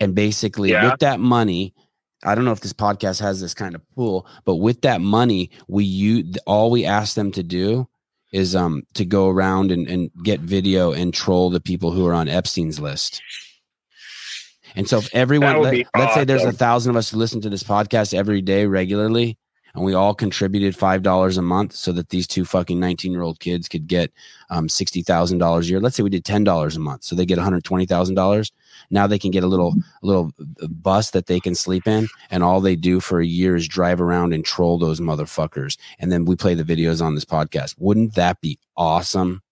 and basically Yeah. with that money i don't know if this podcast has this kind of pool but with that money we you all we ask them to do is um to go around and, and get video and troll the people who are on epstein's list. And so if everyone let, let's say there's a thousand of us who listen to this podcast every day regularly and we all contributed five dollars a month so that these two fucking 19 year old kids could get um, sixty thousand dollars a year. Let's say we did ten dollars a month, so they get one hundred twenty thousand dollars. Now they can get a little a little uh, bus that they can sleep in, and all they do for a year is drive around and troll those motherfuckers. And then we play the videos on this podcast. Wouldn't that be awesome?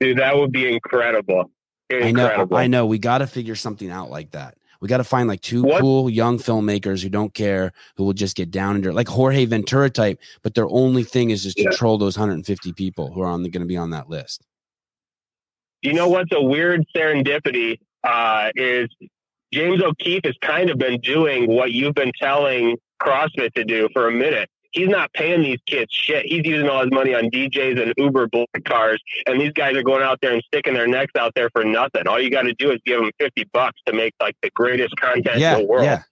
Dude, that would be incredible. I know, Incredible. I know. We got to figure something out like that. We got to find like two What- cool young filmmakers who don't care, who will just get down and dirty, like Jorge Ventura type. But their only thing is just to troll those 150 people who are on going to be on that list. You know what's a weird serendipity uh, is James O'Keefe has kind of been doing what you've been telling CrossFit to do for a minute. He's not paying these kids shit. He's using all his money on DJs and Uber black cars, and these guys are going out there and sticking their necks out there for nothing. All you got to do is give them fifty bucks to make like the greatest content yeah, in the world. yeah.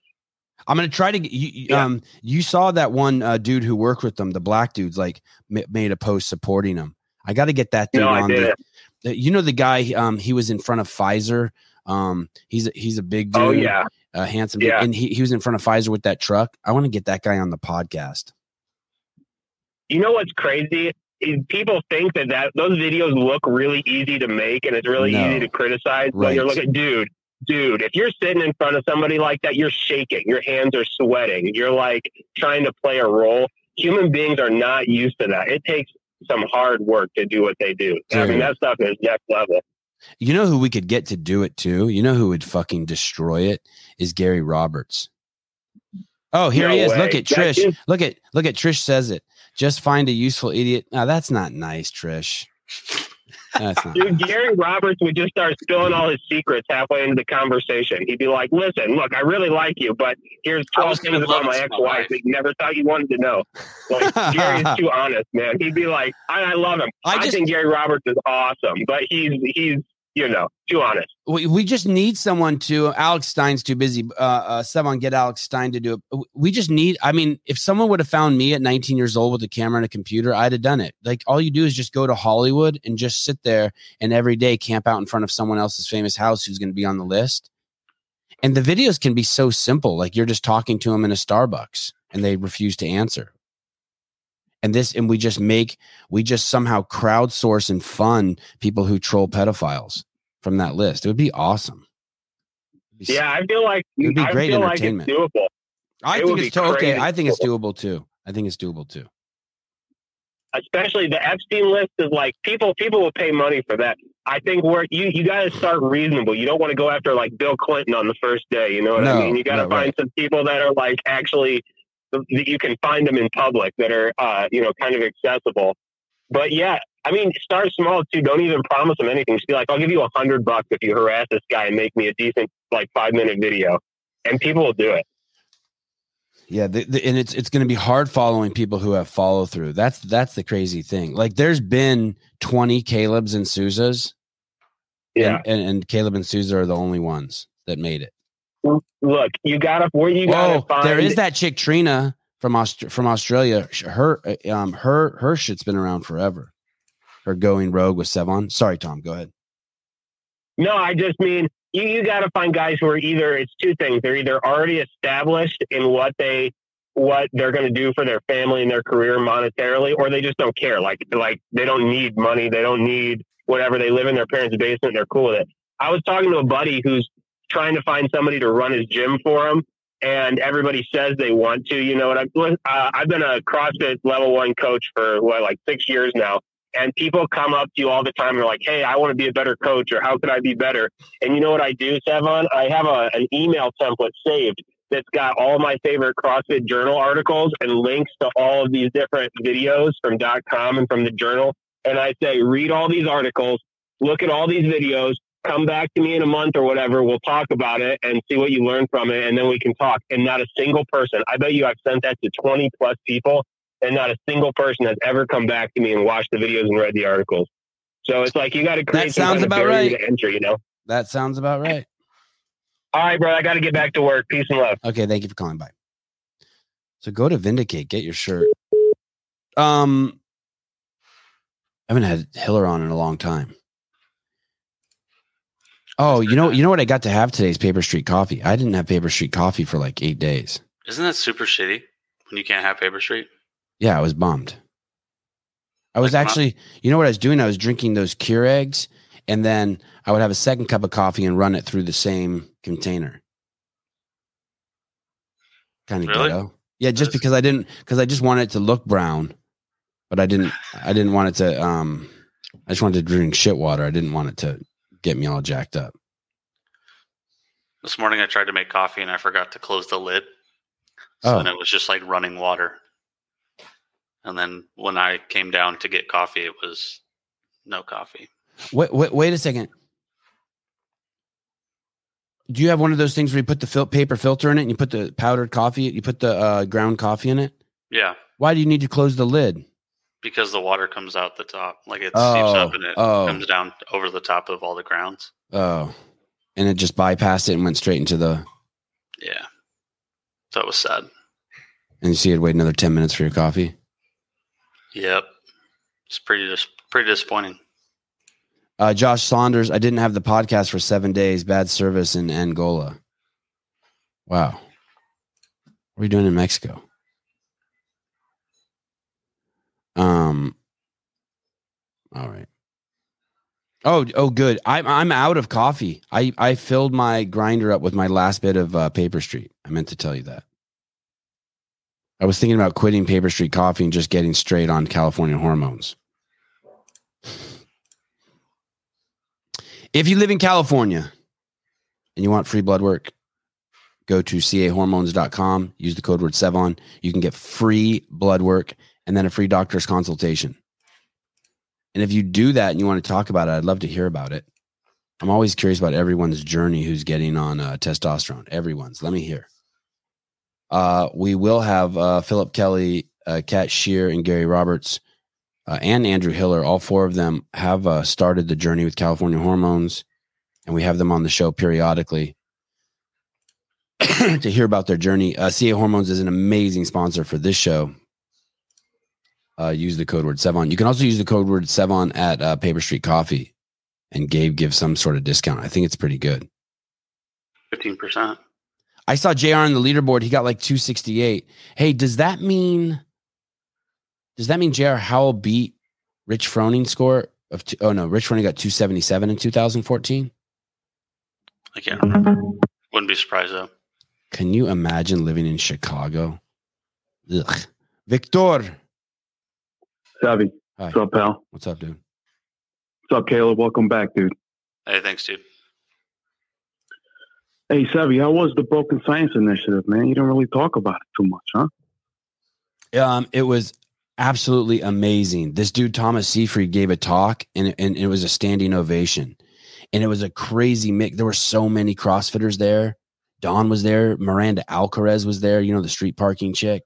I'm gonna try to. get- You, Yeah. um, you saw that one uh, dude who worked with them, the black dudes, like ma- made a post supporting them. I got to get that dude No, on. The, the- you know the guy. Um, he was in front of Pfizer. Um, he's a- he's a big dude. Oh yeah, uh, handsome. dude, Yeah. And he, he was in front of Pfizer with that truck. I want to get that guy on the podcast. You know what's crazy? People think that, that those videos look really easy to make and it's really No. easy to criticize. But you're looking, dude, dude, if you're sitting in front of somebody like that, you're shaking, your hands are sweating, you're like trying to play a role. human beings are not used to that. It takes some hard work to do what they do. I mean, that stuff is next level. You know who we could get to do it too? You know who would fucking destroy it is Gary Roberts. Oh, here No he is. way. Look at Trish. dude- Look at look at Trish says it. Just find a useful idiot. Now that's not nice, Trish. That's not Dude, Gary Roberts would just start spilling all his secrets halfway into the conversation. He'd be like, listen, look, I really like you, but here's 12 things about my ex-wife that you never thought you wanted to know. Like, Gary's too honest, man. He'd be like, I, I love him. I I, just- think Gary Roberts is awesome, but he's, he's, you know, too honest. we, we just need someone to alex stein's too busy uh uh someone get alex stein to do it. We just need i mean if someone would have found me at 19 years old with a camera and a computer i'd have done it. Like all you do is just go to hollywood and just sit there and every day camp out in front of someone else's famous house who's going to be on the list. And the videos can be so simple like you're just talking to them in a starbucks and they refuse to answer and this and we just make we just somehow crowdsource and fund people who troll pedophiles from that list. It would be awesome. Be Yeah, I feel like, It'd be I great feel like it's entertainment. doable. I it think it's to- okay. I think it's doable too. I think it's doable too. especially the Epstein list is like people people will pay money for that. I think we're you you got to start reasonable. You don't want to go after like Bill Clinton on the first day. You know what No, I mean? You got to find right. some people that are like actually that you can find them in public that are uh, you know kind of accessible. But yeah, I mean, start small too. Don't even promise them anything. Just be like, I'll give you a hundred bucks if you harass this guy and make me a decent like five minute video, and people will do it. Yeah, the, the, and it's it's going to be hard following people who have follow through. That's that's the crazy thing. Like, there's been 20 Caleb's and Souza's, Yeah. and, and, and Caleb and Souza are the only ones that made it. Look, you gotta where you gotta Oh, find. there is that chick Trina from Aust- from Australia. Her uh, um her her shit's been around forever. Her going rogue with Sevan. Sorry, Tom. Go ahead. No, I just mean you, you got to find guys who are either it's two things. They're either already established in what they what they're going to do for their family and their career monetarily, or they just don't care. Like like they don't need money. They don't need whatever. They live in their parents' basement. They're cool with it. I was talking to a buddy who's trying to find somebody to run his gym for him. And everybody says they want to, you know what? I've, uh, I've been a CrossFit level one coach for what, like six years now and people come up to you all the time and they're like, "Hey, I want to be a better coach," or "How could I be better?" And you know what I do, Sevan? I have a, an email template saved that's got all my favorite CrossFit Journal articles and links to all of these different videos from .com and from the journal. And I say, read all these articles, look at all these videos, come back to me in a month or whatever. We'll talk about it and see what you learned from it, and then we can talk. And not a single person. I bet you I've sent that to twenty plus people and not a single person has ever come back to me and watched the videos and read the articles. So it's like you got to create some sounds about right. to entry, you know. That sounds about right. All right, bro, I got to get back to work. Peace and love. Okay, thank you for calling. Bye. So go to Vindicate, get your shirt. Um, I haven't had Hiller on in a long time. Oh, you know, you know what I got to have today's Paper Street Coffee. I didn't have Paper Street Coffee for like eight days. Isn't that super shitty when you can't have Paper Street? Yeah, I was bummed. I was Like, actually, you know what I was doing? I was drinking those cure eggs, and then I would have a second cup of coffee and run it through the same container. Kind of Really? ghetto. Yeah, just because I didn't, because I just wanted it to look brown, but I didn't, I didn't want it to. Um, I just wanted to drink shit water. I didn't want it to get me all jacked up. This morning I tried to make coffee and I forgot to close the lid. So Oh. then it was just like running water. And then when I came down to get coffee, it was no coffee. Wait, wait, wait a second. Do you have one of those things where you put the fil- paper filter in it and you put the powdered coffee, you put the uh, ground coffee in it? Yeah, Why do you need to close the lid? Because the water comes out the top. Like it Oh, seeps up and it oh. comes down over the top of all the grounds. Oh, and it just bypassed it and went straight into the. Yeah. that was sad. And you see it wait another 10 minutes for your coffee. Yep. It's pretty dis- pretty disappointing. Uh, Josh Saunders, I didn't have the podcast for seven days. Bad service in Angola. Wow. What are you doing in Mexico? Um. All right. Oh, oh, good. I'm I'm out of coffee. I I filled my grinder up with my last bit of uh, Paper Street. I meant to tell you that. I was thinking about quitting Paper Street Coffee and just getting straight on California hormones. If you live in California and you want free blood work, go to cahormones.com, use the code word Sevan. You can get free blood work and then a free doctor's consultation. And if you do that and you want to talk about it, I'd love to hear about it. I'm always curious about everyone's journey who's getting on uh, testosterone. Everyone's. Let me hear. Uh, we will have uh, Philip Kelly, uh, Kat Shear, and Gary Roberts, uh, and Andrew Hiller. All four of them have uh, started the journey with California hormones, and we have them on the show periodically to hear about their journey. Uh, CA Hormones is an amazing sponsor for this show. Uh, use the code word Sevan. You can also use the code word Sevan at uh, Paper Street Coffee, and Gabe gives some sort of discount. I think it's pretty good. Fifteen percent. I saw JR on the leaderboard. He got like 268. Hey, does that mean does that mean JR Howell beat Rich Froning score of two, oh no, Rich Froning got 277 in 2014? I can't. Remember. Wouldn't be surprised though. Can you imagine living in Chicago? Ugh. Victor. Savvy. Hi. What's up, pal? What's up, dude? What's up, Caleb? Welcome back, dude. Hey, thanks, dude. Hey, Savvy, how was the Broken Science Initiative, man? You don't really talk about it too much, huh? Um, it was absolutely amazing. This dude Thomas Seyfried gave a talk, and and it was a standing ovation, and it was a crazy mix. There were so many CrossFitters there. Don was there. Miranda Alcaraz was there. You know the street parking chick.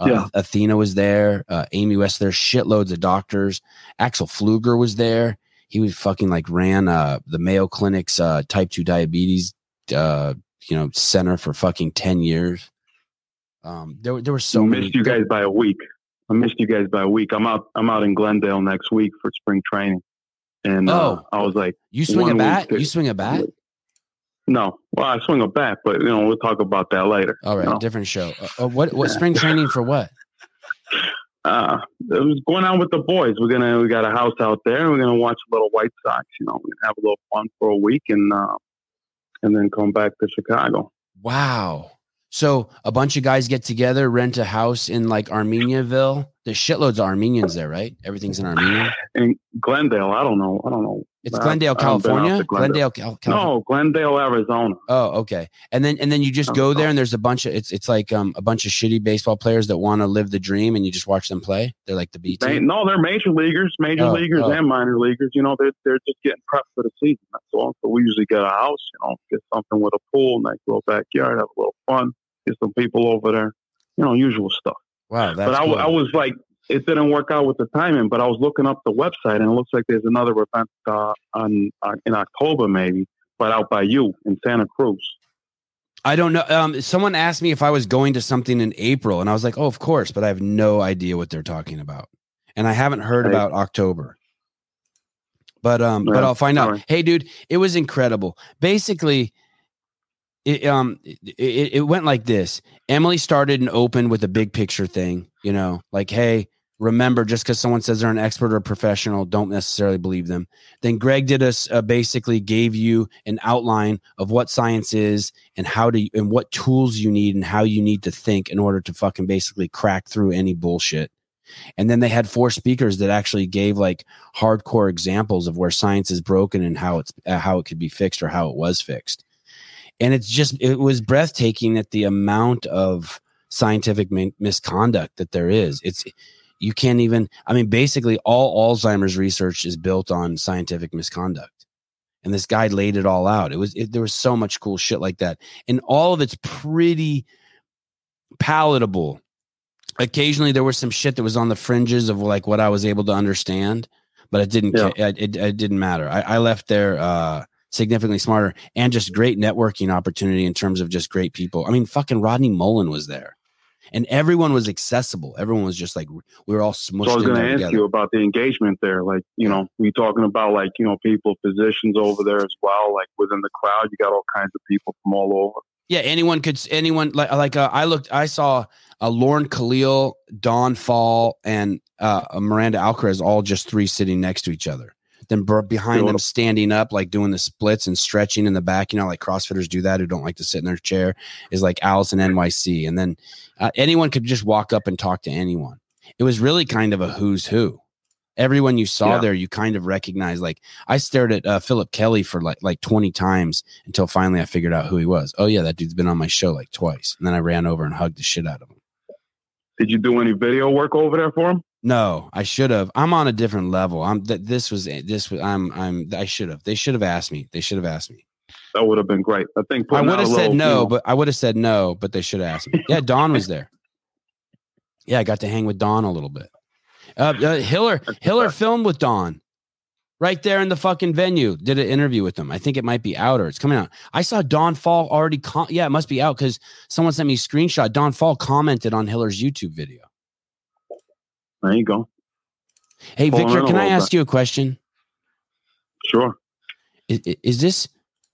Uh, Yeah. Athena was there. Uh, Amy West there. Shitloads of doctors. Axel Fluger was there. He was fucking like ran uh, the Mayo Clinic's uh, type two diabetes uh, you know center for fucking ten years. Um, there were there were so I many. missed you guys by a week. I missed you guys by a week. I'm out. I'm out in Glendale next week for spring training, and uh, Oh. I was like, You swing a bat? week- You swing a bat? No. Well, I swing a bat, but you know we'll talk about that later. All right, No. different show. Uh, uh, what what spring training for what? Uh, it was going on with the boys. We're gonna we got a house out there, and we're gonna watch a little White Sox. You know, we're have a little fun for a week, and uh, and then come back to Chicago. Wow. So a bunch of guys get together, rent a house in like Armeniaville. There's shitloads of Armenians there, right? Everything's in Armenian. In Glendale, I don't know. I don't know. It's Glendale, I haven't been out California. Glendale. Glendale, California. No, Glendale, Arizona. Oh, okay. And then and then you just Oh, go there, oh. and there's a bunch of it's it's like um a bunch of shitty baseball players that want to live the dream, and you just watch them play. They're like the B They, team. no, they're major leaguers, major Oh, leaguers oh. and minor leaguers. You know, they're they're just getting prepped for the season. That's all. So we usually get a house, you know, get something with a pool, nice little backyard, have a little fun, get some people over there. You know, usual stuff. Wow, that's but I, cool. I was like, it didn't work out with the timing. But I was looking up the website, and it looks like there's another event uh, on uh, in October, maybe, but out by you in Santa Cruz. I don't know. Um, someone asked me if I was going to something in April, and I was like, "Oh, of course," but I have no idea what they're talking about, and I haven't heard Right. about October. But um, but I'll find out. right. Hey, dude, it was incredible. Basically, it um, it, it went like this. Emily started and opened with a big picture thing. You know, like, hey, remember, just because someone says they're an expert or a professional, don't necessarily believe them. Then Greg did us uh, basically gave you an outline of what science is and how to and what tools you need and how you need to think in order to fucking basically crack through any bullshit. And then they had four speakers that actually gave like hardcore examples of where science is broken and how it's uh, how it could be fixed or how it was fixed. And it's just it was breathtaking at the amount of scientific misconduct that there is. It's you can't even I mean basically all Alzheimer's research is built on scientific misconduct. And this guy laid it all out. It was it, there was so much cool shit like that. And all of it's pretty palatable occasionally there was some shit that was on the fringes of like what I was able to understand, but it didn't. Yeah. It, it, it didn't matter. I, I left there uh, significantly smarter and just great networking opportunity in terms of just great people. I mean, fucking Rodney Mullen was there, and everyone was accessible. Everyone was just like we were all smushed So I was going to ask together. you about the engagement there. Like, you know, we talking about like, you know, people, physicians over there as well. Like within the crowd, you got all kinds of people from all over. Yeah, anyone could. Anyone like like uh, I looked. I saw uh, Lauren Khalil, Don Faul, and uh, Miranda Alcaraz all just three sitting next to each other. Then behind them standing up, like doing the splits and stretching in the back. You know, like CrossFitters do that who don't like to sit in their chair. Is like Allison NYC, and then uh, anyone could just walk up and talk to anyone. It was really kind of a who's who. Everyone you saw Yeah. there, you kind of recognized. Like I stared at uh, Philip Kelly for like like twenty times until finally I figured out who he was. Oh yeah, that dude's been on my show like twice, and then I ran over and hugged the shit out of him. Did you do any video work over there for him? No, I should have. I'm on a different level. I'm that this was this was I'm I'm I should have. They should have asked me. They should have asked me. That would have been great. I think I would have said no, but I would have said no, but they should have asked me. Yeah, Don was there. Yeah, I got to hang with Don a little bit. Uh, uh, Hiller Hiller filmed with Don right there in the fucking venue. Did an interview with him. I think it might be out or it's coming out. I saw Don Faul already. Com- yeah, it must be out because someone sent me a screenshot. Don Faul commented on Hiller's YouTube video. There you go. Hey, Pulling Victor, can I little ask you a question? Sure. Is, is this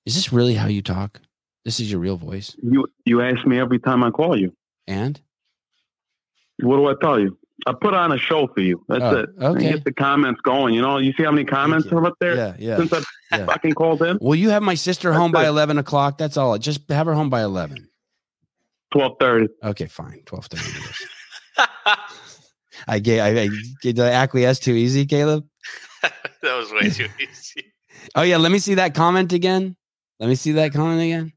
is this really how you talk? This is your real voice, You you ask me every time I call you. and What do I tell you? I put on a show for you. That's Oh, it. okay. And get the comments going. You know, you see how many comments you. are up there yeah, yeah. since I yeah. fucking called in? Will you have my sister That's home by it. eleven o'clock? That's all. Just have her home by eleven. Twelve thirty. Okay, fine. Twelve thirty. I gave. I, I did I acquiesce too easy, Caleb. that was way too easy. Oh yeah, let me see that comment again. Let me see that comment again.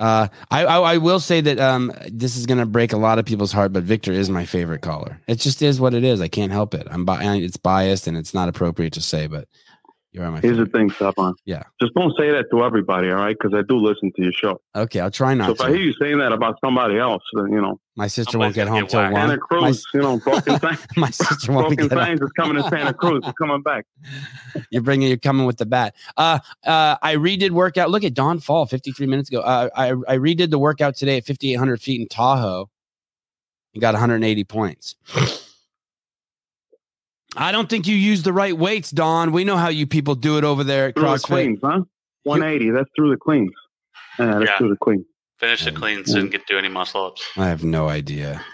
Uh, I, I I will say that um this is gonna break a lot of people's heart, but Victor is my favorite caller. It just is what it is. I can't help it. I'm bi- it's biased and it's not appropriate to say, but you are my Here's the thing, Stefan. Yeah. Just don't say that to everybody, all right? Because I do listen to your show. Okay, I'll try not. so not if I hear you saying that about somebody else, then, you know, My sister won't get home till one. Santa Cruz, you know, broken, sign, My sister won't broken get home. signs is coming to Santa Cruz. It's coming back. You're bringing, you're coming with the bat. Uh, uh, I redid workout. Look at Don Faul 53 minutes ago. Uh, I, I redid the workout today at 5,800 feet in Tahoe and got 180 points. I don't think you use the right weights, Don. We know how you people do it over there at Through the CrossFit. cleans, huh? 180. That's through the cleans. Yeah, that's Yeah. through the cleans. Finish the cleans, didn't get to do any muscle ups. I have no idea.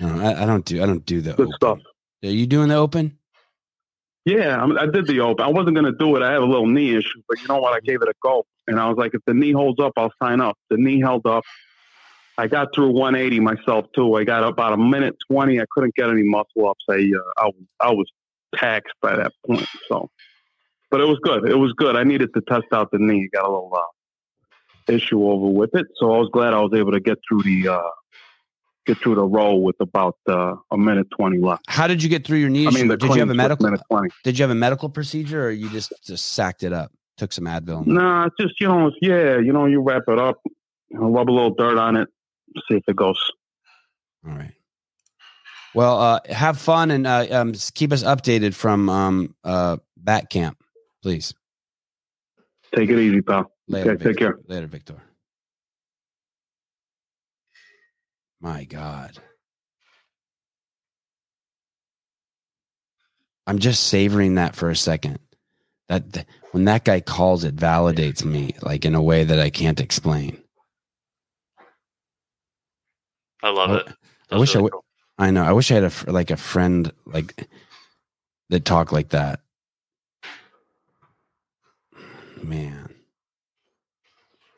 No, I, I don't do. I don't do the Good open. stuff. Are you doing the open? Yeah, I, mean, I did the open. I wasn't going to do it. I have a little knee issue, but you know what? I gave it a go. And I was like, if the knee holds up, I'll sign up. The knee held up. I got through 180 myself, too. I got about a minute 20. I couldn't get any muscle ups. I, uh, I, was- I was taxed by that point. So, but it was good. It was good. I needed to test out the knee. Got a little uh, issue over with it. So I was glad I was able to get through the, uh, get through the row with about uh, a minute 20 left. How did you get through your knee I issue? mean, did you have a medical? minute 20. Did you have a medical procedure, or you just just sacked it up? Took some Advil. and- Nah, it's just you know, yeah, you know, you wrap it up, you know, rub a little dirt on it, see if it goes. All right. Well, uh, have fun and uh, um, keep us updated from um, uh, Bat Camp, please. Take it easy, pal. Later, Okay, take care. Later, Victor. My God. I'm just savoring that for a second. That th- when that guy calls, it validates me like in a way that I can't explain. I love Oh, it. That I wish I would- cool. I know. I wish I had a like a friend like that talk like that. Man.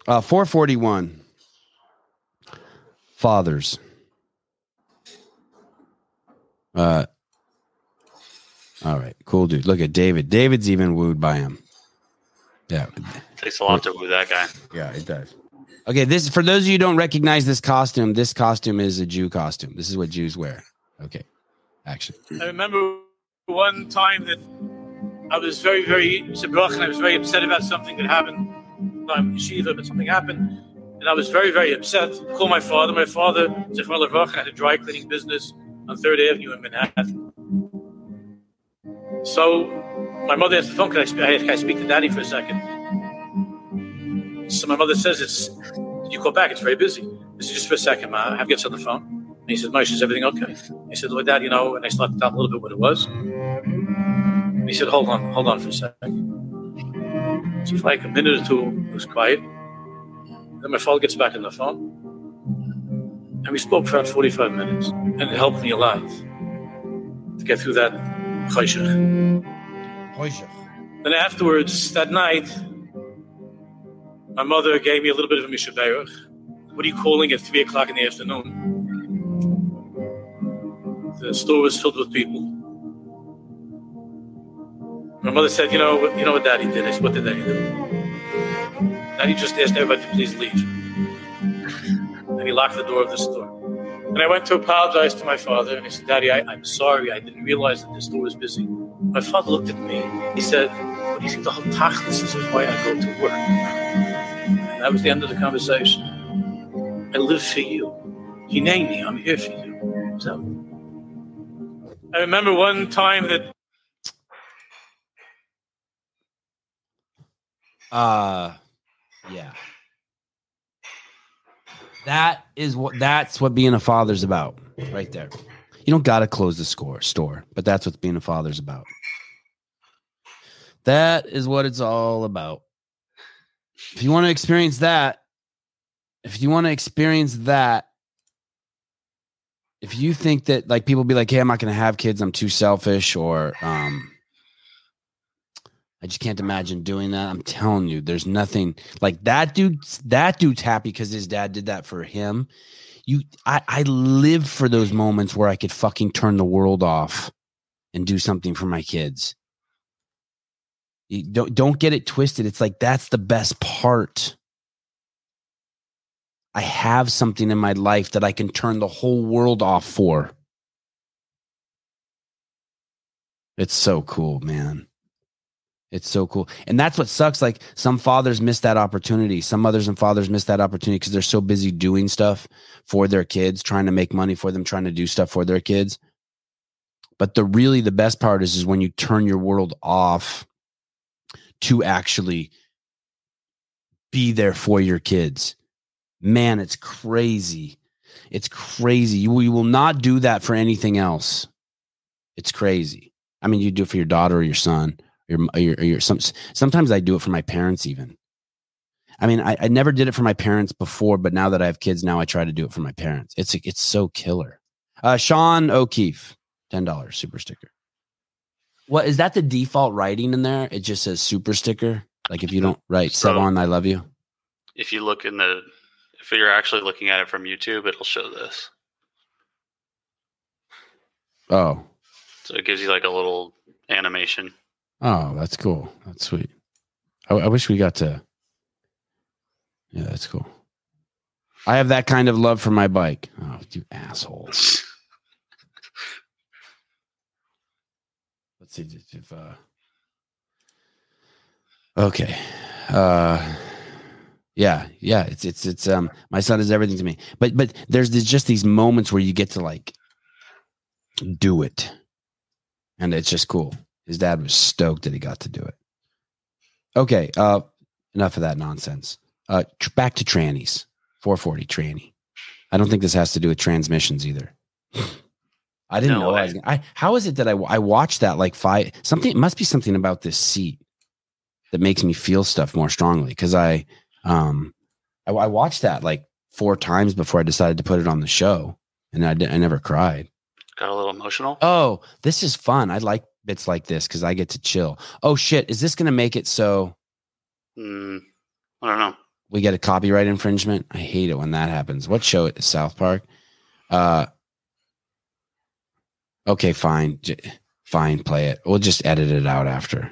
Uh 441. Fathers. Uh all right, cool dude. Look at David. David's even wooed by him. Yeah, Takes a lot to woo that guy. yeah, it does. Okay, this for those of you don't recognize this costume, this costume is a Jew costume. This is what Jews wear. Okay. Action. I remember one time that I was very, very and I was very upset about something that happened. I'm yeshiva, but something happened. And I was very, very upset. Called my father. My father, Zefar Levrach, had a dry cleaning business on 3rd Avenue in Manhattan. So my mother answered the phone. Can I, can I speak to daddy for a second? So my mother says, "It's you call back. It's very busy." This is just for a second, ma. I have gets on the phone. And he says, Moshe, is everything okay? He said, Well, Dad, you know, and I tell him a little bit what it was. And he said, Hold on, hold on for a second. So for like a minute or two, it was quiet. Then my father gets back on the phone. And we spoke for about 45 minutes. And it helped me a lot to get through that Choshech. Then afterwards, that night, my mother gave me a little bit of a mishaberach. What are you calling at three o'clock in the afternoon? The store was filled with people. My mother said, "You know, you know what Daddy did." I said, "What did Daddy do?" Daddy just asked everybody to please leave, and he locked the door of the store. And I went to apologize to my father, and he said, "Daddy, I, I'm sorry. I didn't realize that the store was busy." My father looked at me. He said, "What do you think the whole tachlis is of why I go to work?" That was the end of the conversation. I live for you. You name me. I'm here for you. So I remember one time that Uh yeah. That is what that's what being a father's about, right there. You don't gotta close the score store, but that's what being a father's about. That is what it's all about. If you want to experience that, if you want to experience that, if you think that like people be like, hey, I'm not gonna have kids, I'm too selfish, or um I just can't imagine doing that. I'm telling you, there's nothing like that dude. That dude's happy because his dad did that for him. You, I, I live for those moments where I could fucking turn the world off and do something for my kids. You don't don't get it twisted. It's like that's the best part. I have something in my life that I can turn the whole world off for. It's so cool, man. It's so cool. And that's what sucks. Like some fathers miss that opportunity. Some mothers and fathers miss that opportunity because they're so busy doing stuff for their kids, trying to make money for them, trying to do stuff for their kids. But the really the best part is is when you turn your world off to actually be there for your kids. Man, it's crazy. It's crazy. You, you will not do that for anything else. It's crazy. I mean, you do it for your daughter or your son your, your, your some, sometimes I do it for my parents even. I mean, I, I never did it for my parents before, but now that I have kids, now I try to do it for my parents. It's it's so killer. Uh, Sean O'Keefe, ten dollars super sticker. What is that? The default writing in there? It just says super sticker. Like if you don't write So- Sevan, I love you. If you look in the, if you're actually looking at it from YouTube, it'll show this. Oh, So it gives you like a little animation. oh, that's cool. That's sweet. I, I wish we got to. Yeah, that's cool. I have that kind of love for my bike. Oh, you asshole. Let's see if- uh Okay. Uh yeah, yeah, it's it's it's um my son is everything to me. But but there's, there's just these moments where you get to like do it. And it's just cool. His dad was stoked that he got to do it. Okay, uh enough of that nonsense. Uh tr- back to trannies. 440 tranny. I don't think this has to do with transmissions either. I didn't No know. I. I how is it that I I watched that like five something? It must be something about this seat that makes me feel stuff more strongly because I um I, I watched that like four times before I decided to put it on the show, and I did, I never cried. Got a little emotional. Oh, this is fun. I like bits like this because I get to chill. Oh shit, is this gonna make it so Mm, I don't know. we get a copyright infringement? I hate it when that happens. What show it? South Park. Uh, okay, fine, J- fine. Play it. We'll just edit it out after.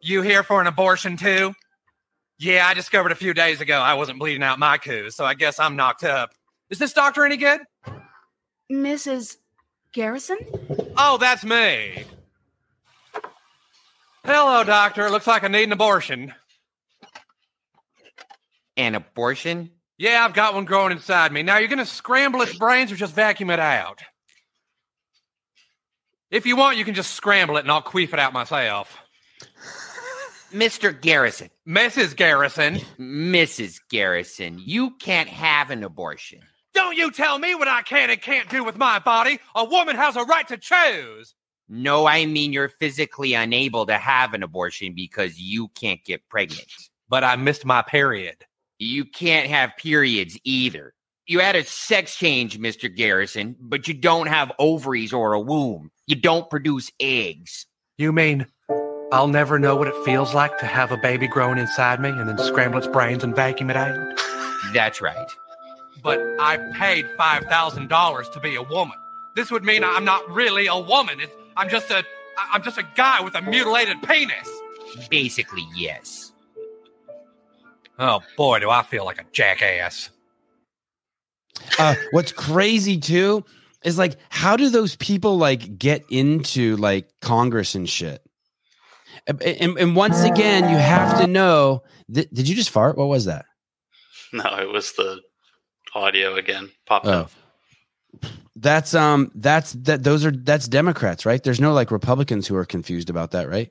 You here for an abortion too? Yeah, I discovered a few days ago I wasn't bleeding out my coos, so I guess I'm knocked up. Is this doctor any good? Mrs. Garrison? Oh, that's me. Hello, doctor. Looks like I need an abortion. An abortion? Yeah, I've got one growing inside me. Now, you're going to scramble its brains or just vacuum it out? If you want, you can just scramble it and I'll queef it out myself. Mr. Garrison, Mrs. Garrison, Mrs. Garrison, you can't have an abortion. don't you tell me what I can and can't do with my body. A woman has a right to choose. No, I mean you're physically unable to have an abortion because you can't get pregnant. But I missed my period. You can't have periods either. You had a sex change, Mr. Garrison, but you don't have ovaries or a womb. You don't produce eggs. You mean I'll never know what it feels like to have a baby growing inside me and then scramble its brains and vacuum it out? That's right. But I paid $5,000 to be a woman. This would mean I'm not really a woman. It's, I'm just a I'm just a guy with a mutilated penis. Basically, yes. Oh boy, do I feel like a jackass. Uh, what's crazy too is like, how do those people like get into like Congress and shit? And, and, and once again, you have to know. Th- did you just fart? What was that? No, it was the audio again popped Oh. up. That's um that's that those are that's Democrats, right? There's no like Republicans who are confused about that, right?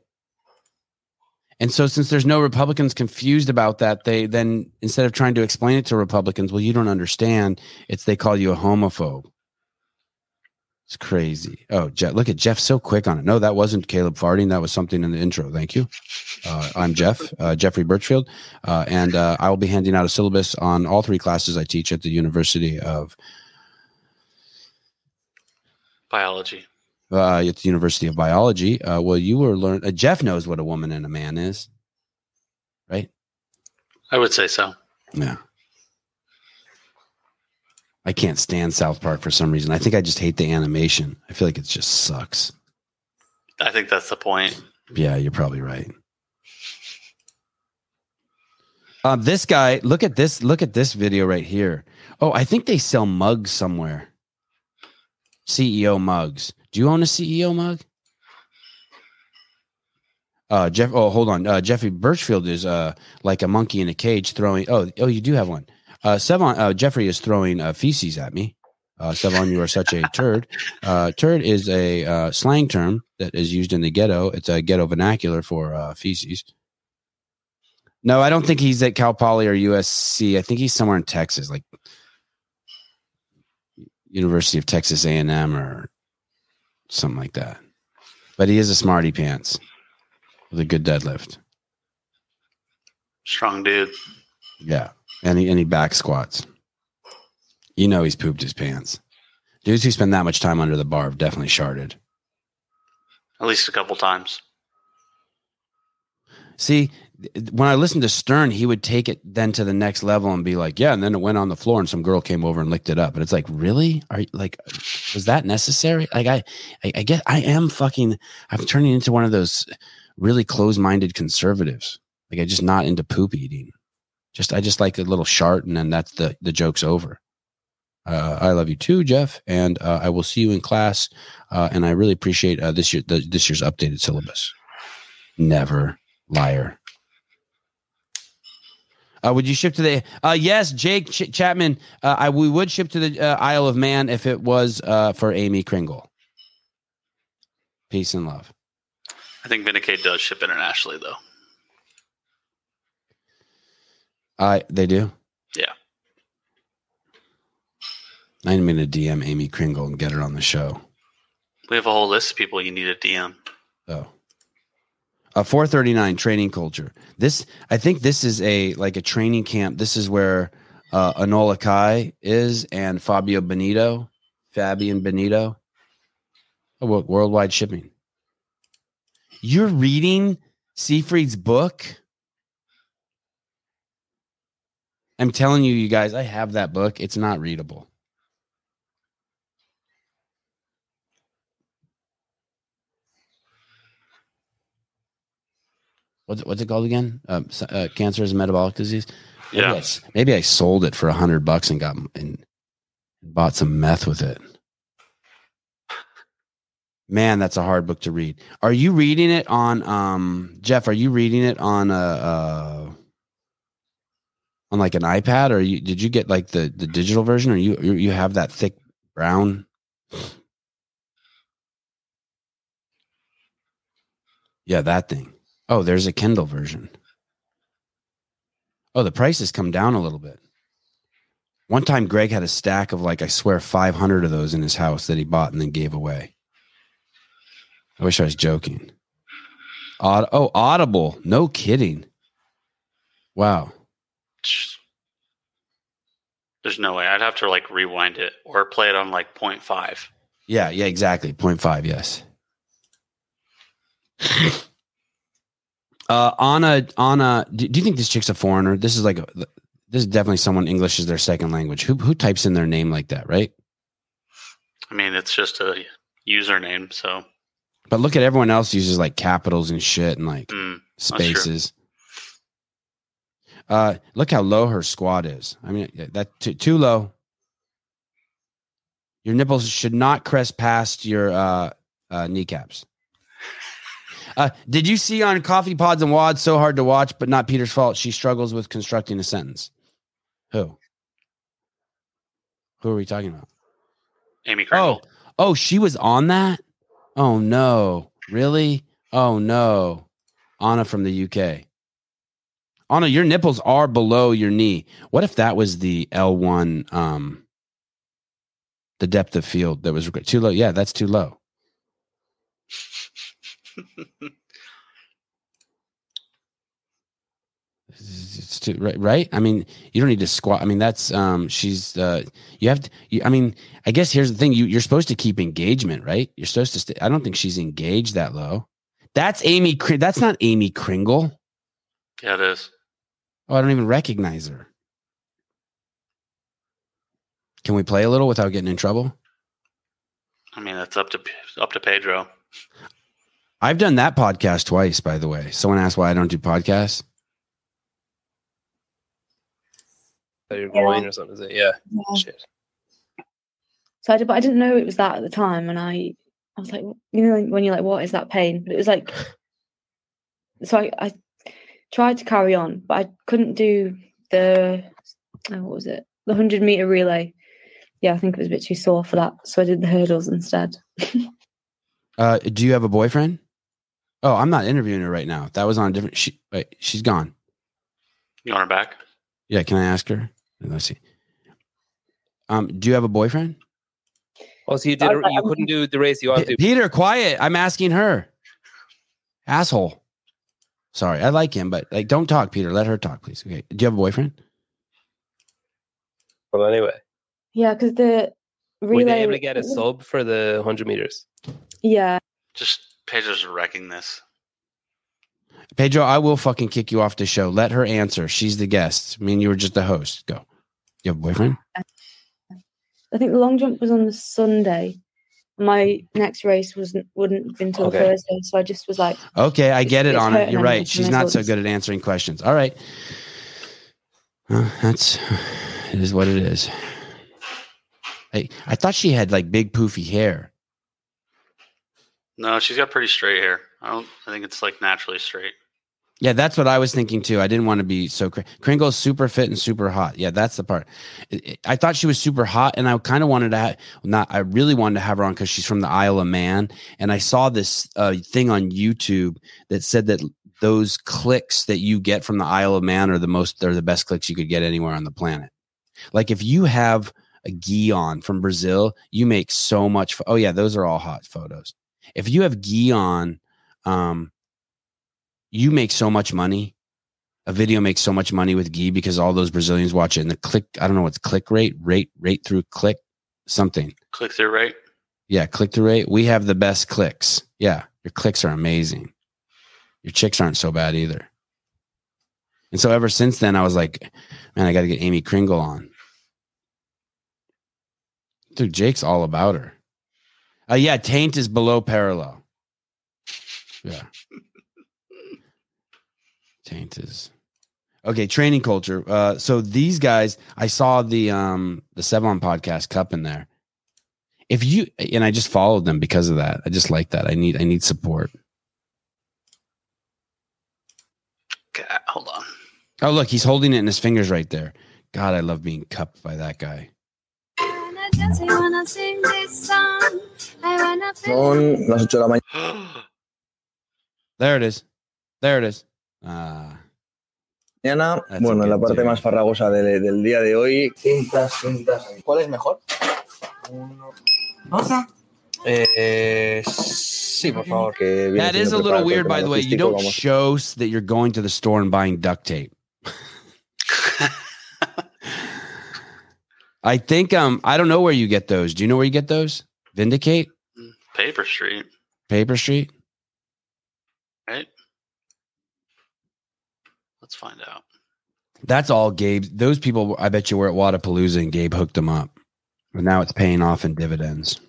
And so since there's no Republicans confused about that, they then instead of trying to explain it to Republicans, well, you don't understand, it's they call you a homophobe. It's crazy. Oh, Jeff, look at Jeff so quick on it. No, that wasn't Caleb farting. That was something in the intro. Thank you. Uh, I'm Jeff, uh, Jeffrey Birchfield, uh, and uh, I will be handing out a syllabus on all three classes I teach at the University of Biology. Uh, at the University of Biology. Uh, well, you were learn. Uh, Jeff knows what a woman and a man is, right? I would say so. Yeah. I can't stand South Park for some reason. I think I just hate the animation. I feel like it just sucks. I think that's the point. Yeah, you're probably right. Um, this guy, look at this. Look at this video right here. Oh, I think they sell mugs somewhere. CEO mugs. Do you own a CEO mug? Uh, Jeff. Oh, hold on. Uh, Jeffrey Birchfield is uh like a monkey in a cage throwing. Oh, oh, you do have one. Uh, Sevan. Uh, Jeffrey is throwing uh, feces at me. Uh, Sevan, you are such a turd. Uh, turd is a uh, slang term that is used in the ghetto. It's a ghetto vernacular for uh, feces. No, I don't think he's at Cal Poly or USC. I think he's somewhere in Texas, like University of Texas A and M or something like that. But he is a smarty pants with a good deadlift. Strong dude. Yeah, and he and he back squats. You know he's pooped his pants. Dudes who spend that much time under the bar have definitely sharded. At least a couple times. See, when I listened to Stern, he would take it then to the next level and be like, "Yeah," and then it went on the floor, and some girl came over and licked it up, and it's like, really? Are you like, was that necessary? Like, I, I, I get, I am fucking, I'm turning into one of those really close-minded conservatives. Like, I just not into poop eating. Just, I just like a little shart, and then that's the the joke's over. Uh, I love you too, Jeff, and uh, I will see you in class. Uh, and I really appreciate uh, this year the, this year's updated syllabus. Never liar. Uh, would you ship to the? Uh, yes, Jake Ch- Chapman. Uh, I we would ship to the uh, Isle of Man if it was uh, for Amy Kringle. Peace and love. I think Vindicate does ship internationally though. I they do. Yeah. I'm going to DM Amy Kringle and get her on the show. We have a whole list of people you need to DM. Oh. Uh, 439 training culture. This, I think this is a like a training camp. This is where uh, Anola Kai is and Fabio Benito, Fabian Benito. Oh, worldwide shipping. You're reading Seyfried's book. I'm telling you, you guys, I have that book. It's not readable. What's it, what's it called again? Uh, uh, cancer is a metabolic disease. Maybe Yeah. I s- maybe I sold it for a hundred bucks and got and bought some meth with it. Man, that's a hard book to read. Are you reading it on um Jeff? Are you reading it on a uh, on like an iPad, or you did you get like the the digital version, or you, you have that thick brown? Yeah, that thing. Oh, there's a Kindle version. Oh, the price has come down a little bit. One time, Greg had a stack of like I swear 500 of those in his house that he bought and then gave away. I wish I was joking. Aud- oh, Audible. No kidding. Wow. There's no way. I'd have to like rewind it or play it on like 0.5. Yeah, yeah, exactly. 0.5, yes. Uh Anna Anna do, do you think this chick's a foreigner? This is like a, this is definitely someone English is their second language. Who who types in their name like that, right? I mean, it's just a username. So But look at everyone else uses like capitals and shit and like mm, spaces. Uh, look how low her squat is. I mean, that too, too low. Your nipples should not crest past your uh, uh, kneecaps. Uh, did you see on Coffee Pods and WODs so hard to watch, but not Peter's fault? She struggles with constructing a sentence. Who? Who are we talking about? Amy Kringle. Oh, oh, she was on that. Oh no, really? Oh no, Anna from the UK. Anna, your nipples are below your knee. What if that was the L one, um, the depth of field that was too low? Yeah, that's too low. Too right, right. I mean, you don't need to squat. I mean, that's um, she's uh, you have to. You, I mean, I guess here's the thing: you you're supposed to keep engagement, right? You're supposed to. Stay, I don't think she's engaged that low. That's Amy. That's not Amy Kringle. Yeah, it is. Oh, I don't even recognize her. Can we play a little without getting in trouble? I mean, that's up to up to Pedro. I've done that podcast twice, by the way. Someone asked why I don't do podcasts. That you're going or something, is it? Yeah. Yeah. Shit. So I did, but I didn't know it was that at the time, and I, I was like, you know, when you're like, what is that pain? But it was like, so I, I tried to carry on, but I couldn't do the, oh, what was it, the hundred meter relay. Yeah, I think it was a bit too sore for that, so I did the hurdles instead. Uh, do you have a boyfriend? Oh, I'm not interviewing her right now. That was on a different. She wait, she's gone. You want her back? Yeah, can I ask her? Let's see. Um, do you have a boyfriend? Oh, so you did. You couldn't do the race you want P- to. Peter, quiet. I'm asking her. Asshole. Sorry, I like him, but like, don't talk, Peter. Let her talk, please. Okay. Do you have a boyfriend? Well, anyway, Yeah, because the relay. were they able to get a sub for the hundred meters? Yeah, Just Pedro's wrecking this. Pedro, I will fucking kick you off the show. Let her answer. She's the guest. I mean, you were just the host. Go. You have a boyfriend? I think the long jump was on the Sunday. My next race wasn't wouldn't have been till Okay. Thursday, so I just was like, Okay, I get it, on Anna. hurting You're right. She's not so good at answering questions. All right. Uh, that's it is what it is. I I thought she had like big poofy hair. No, she's got pretty straight hair. I don't. I think it's like naturally straight. Yeah, that's what I was thinking too. I didn't want to be so cr- super fit and super hot. Yeah, that's the part. It- it- I thought she was super hot, and I kind of wanted to have not. I really wanted to have her on because she's from the Isle of Man, and I saw this uh, thing on YouTube that said that those clicks that you get from the Isle of Man are the most. They're the best clicks you could get anywhere on the planet. Like if you have a Guion from Brazil, you make so much. Fo- oh yeah, those are all hot photos. If you have Guion, um, you make so much money. A video makes so much money with Gee because all those Brazilians watch it. And the click, I don't know what's click rate, rate, rate through click, something. Click through rate. Yeah, click through rate. We have the best clicks. Yeah, your clicks are amazing. Your chicks aren't so bad either. And so ever since then, I was like, man, I got to get Amy Kringle on. Dude, Jake's all about her. Uh, yeah, taint is below parallel. Yeah. Taint is okay. Training culture. Uh, so these guys, I saw the um the Sevan podcast cup in there. If you and I just followed them because of that. I just like that. I need I need support. Okay, hold on. Oh look, he's holding it in his fingers right there. God, I love being cupped by that guy. Son las 8 de la mañana. There it is. There it is. Ah, Mañana, That's bueno, la parte too. más farragosa del, del día de hoy. Cintas, cintas. ¿Cuál es mejor? ¿Rosa? Eh, sí, por favor. Que that is a little weird, by the way. You don't vamos. show that you're going to the store and buying duct tape. I think um I don't know where you get those. Do you know where you get those? Vindicate, Paper Street, Paper Street. right? Let's find out. That's all Gabe. Those people, I bet you were at Wodapalooza and Gabe hooked them up, and now it's paying off in dividends.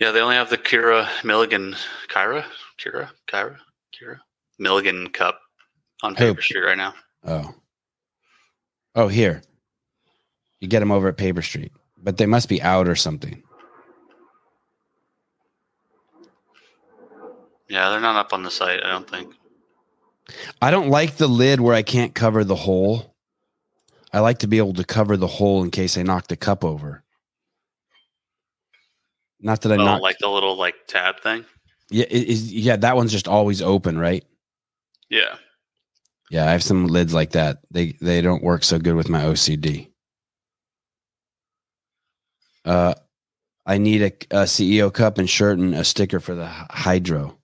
Yeah, they only have the Kira Milligan, Kyra, Kira, Kyra, Kira Milligan Cup on? Paper Street right now. Oh, oh, here you get them over at Paper Street, but they must be out or something. Yeah, they're not up on the site. I don't think. I don't like the lid where I can't cover the hole. I like to be able to cover the hole in case I knock the cup over. Not that I oh, like the little like tab thing. yeah, it is, yeah, that one's just always open, right? Yeah. Yeah, I have some lids like that. They they don't work so good with my OCD. Uh, I need a, a CEO cup and shirt and a sticker for the hy- hydro,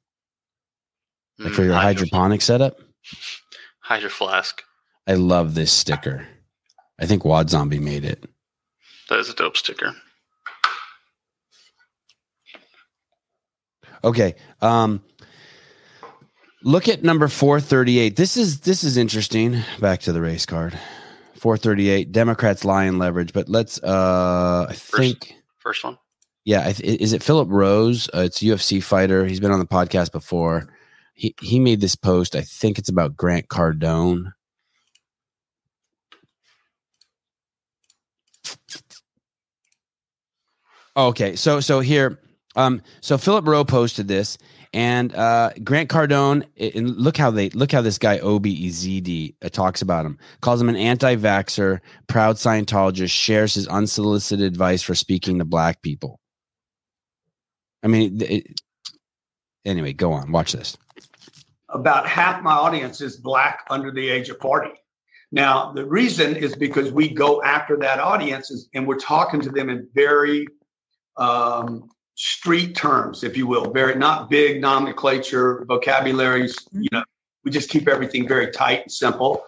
like for Mm, your hydro- hydroponic setup. Hydro flask. I love this sticker. I think Wad Zombie made it. That is a dope sticker. Okay. Um look at number 438. This is this is interesting. Back to the race card. 438 Democrats lie and leverage, but let's uh I think First one. yeah, is it Philip Rose? Uh, it's UFC fighter. He's been on the podcast before. He he made this post. I think it's about Grant Cardone. Okay, so so here, um, so Philip Rowe posted this, and uh, Grant Cardone. And look how they look how this guy Obi Ezedi uh, talks about him. Calls him an anti-vaxer, proud Scientologist. Shares his unsolicited advice for speaking to black people. I mean, it, anyway, go on. Watch this. about half my audience is black under the age of 40. Now, the reason is because we go after that audience and we're talking to them in very um, street terms, if you will, very not big nomenclature, vocabularies. You mm-hmm. know, we just keep everything very tight and simple.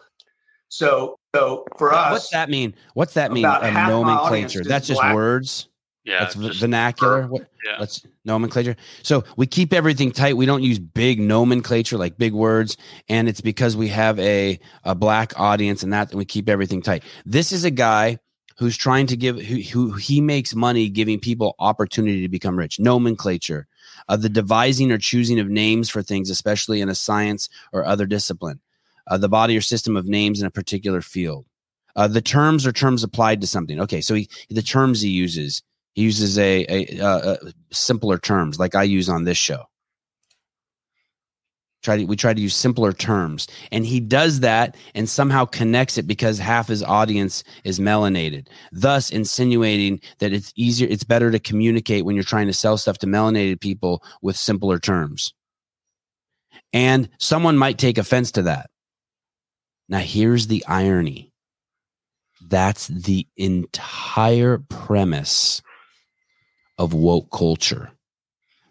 So, so for us, What's that mean? What's that mean? A half my audience nomenclature. That's just black. words. Yeah, that's v- vernacular. What? Yeah. That's nomenclature. So we keep everything tight. We don't use big nomenclature like big words, and it's because we have a a black audience, and that and we keep everything tight. This is a guy who's trying to give who, who he makes money giving people opportunity to become rich. Nomenclature, uh, the devising or choosing of names for things, especially in a science or other discipline, uh, the body or system of names in a particular field. Uh, the terms or terms applied to something. Okay, so he, the terms he uses, he uses a, a, uh uh simpler terms like I use on this show. Try to, we try to use simpler terms, and he does that and somehow connects it because half his audience is melanated, thus insinuating that it's easier, it's better to communicate when you're trying to sell stuff to melanated people with simpler terms. And someone might take offense to that. Now, here's the irony that's the entire premise of woke culture.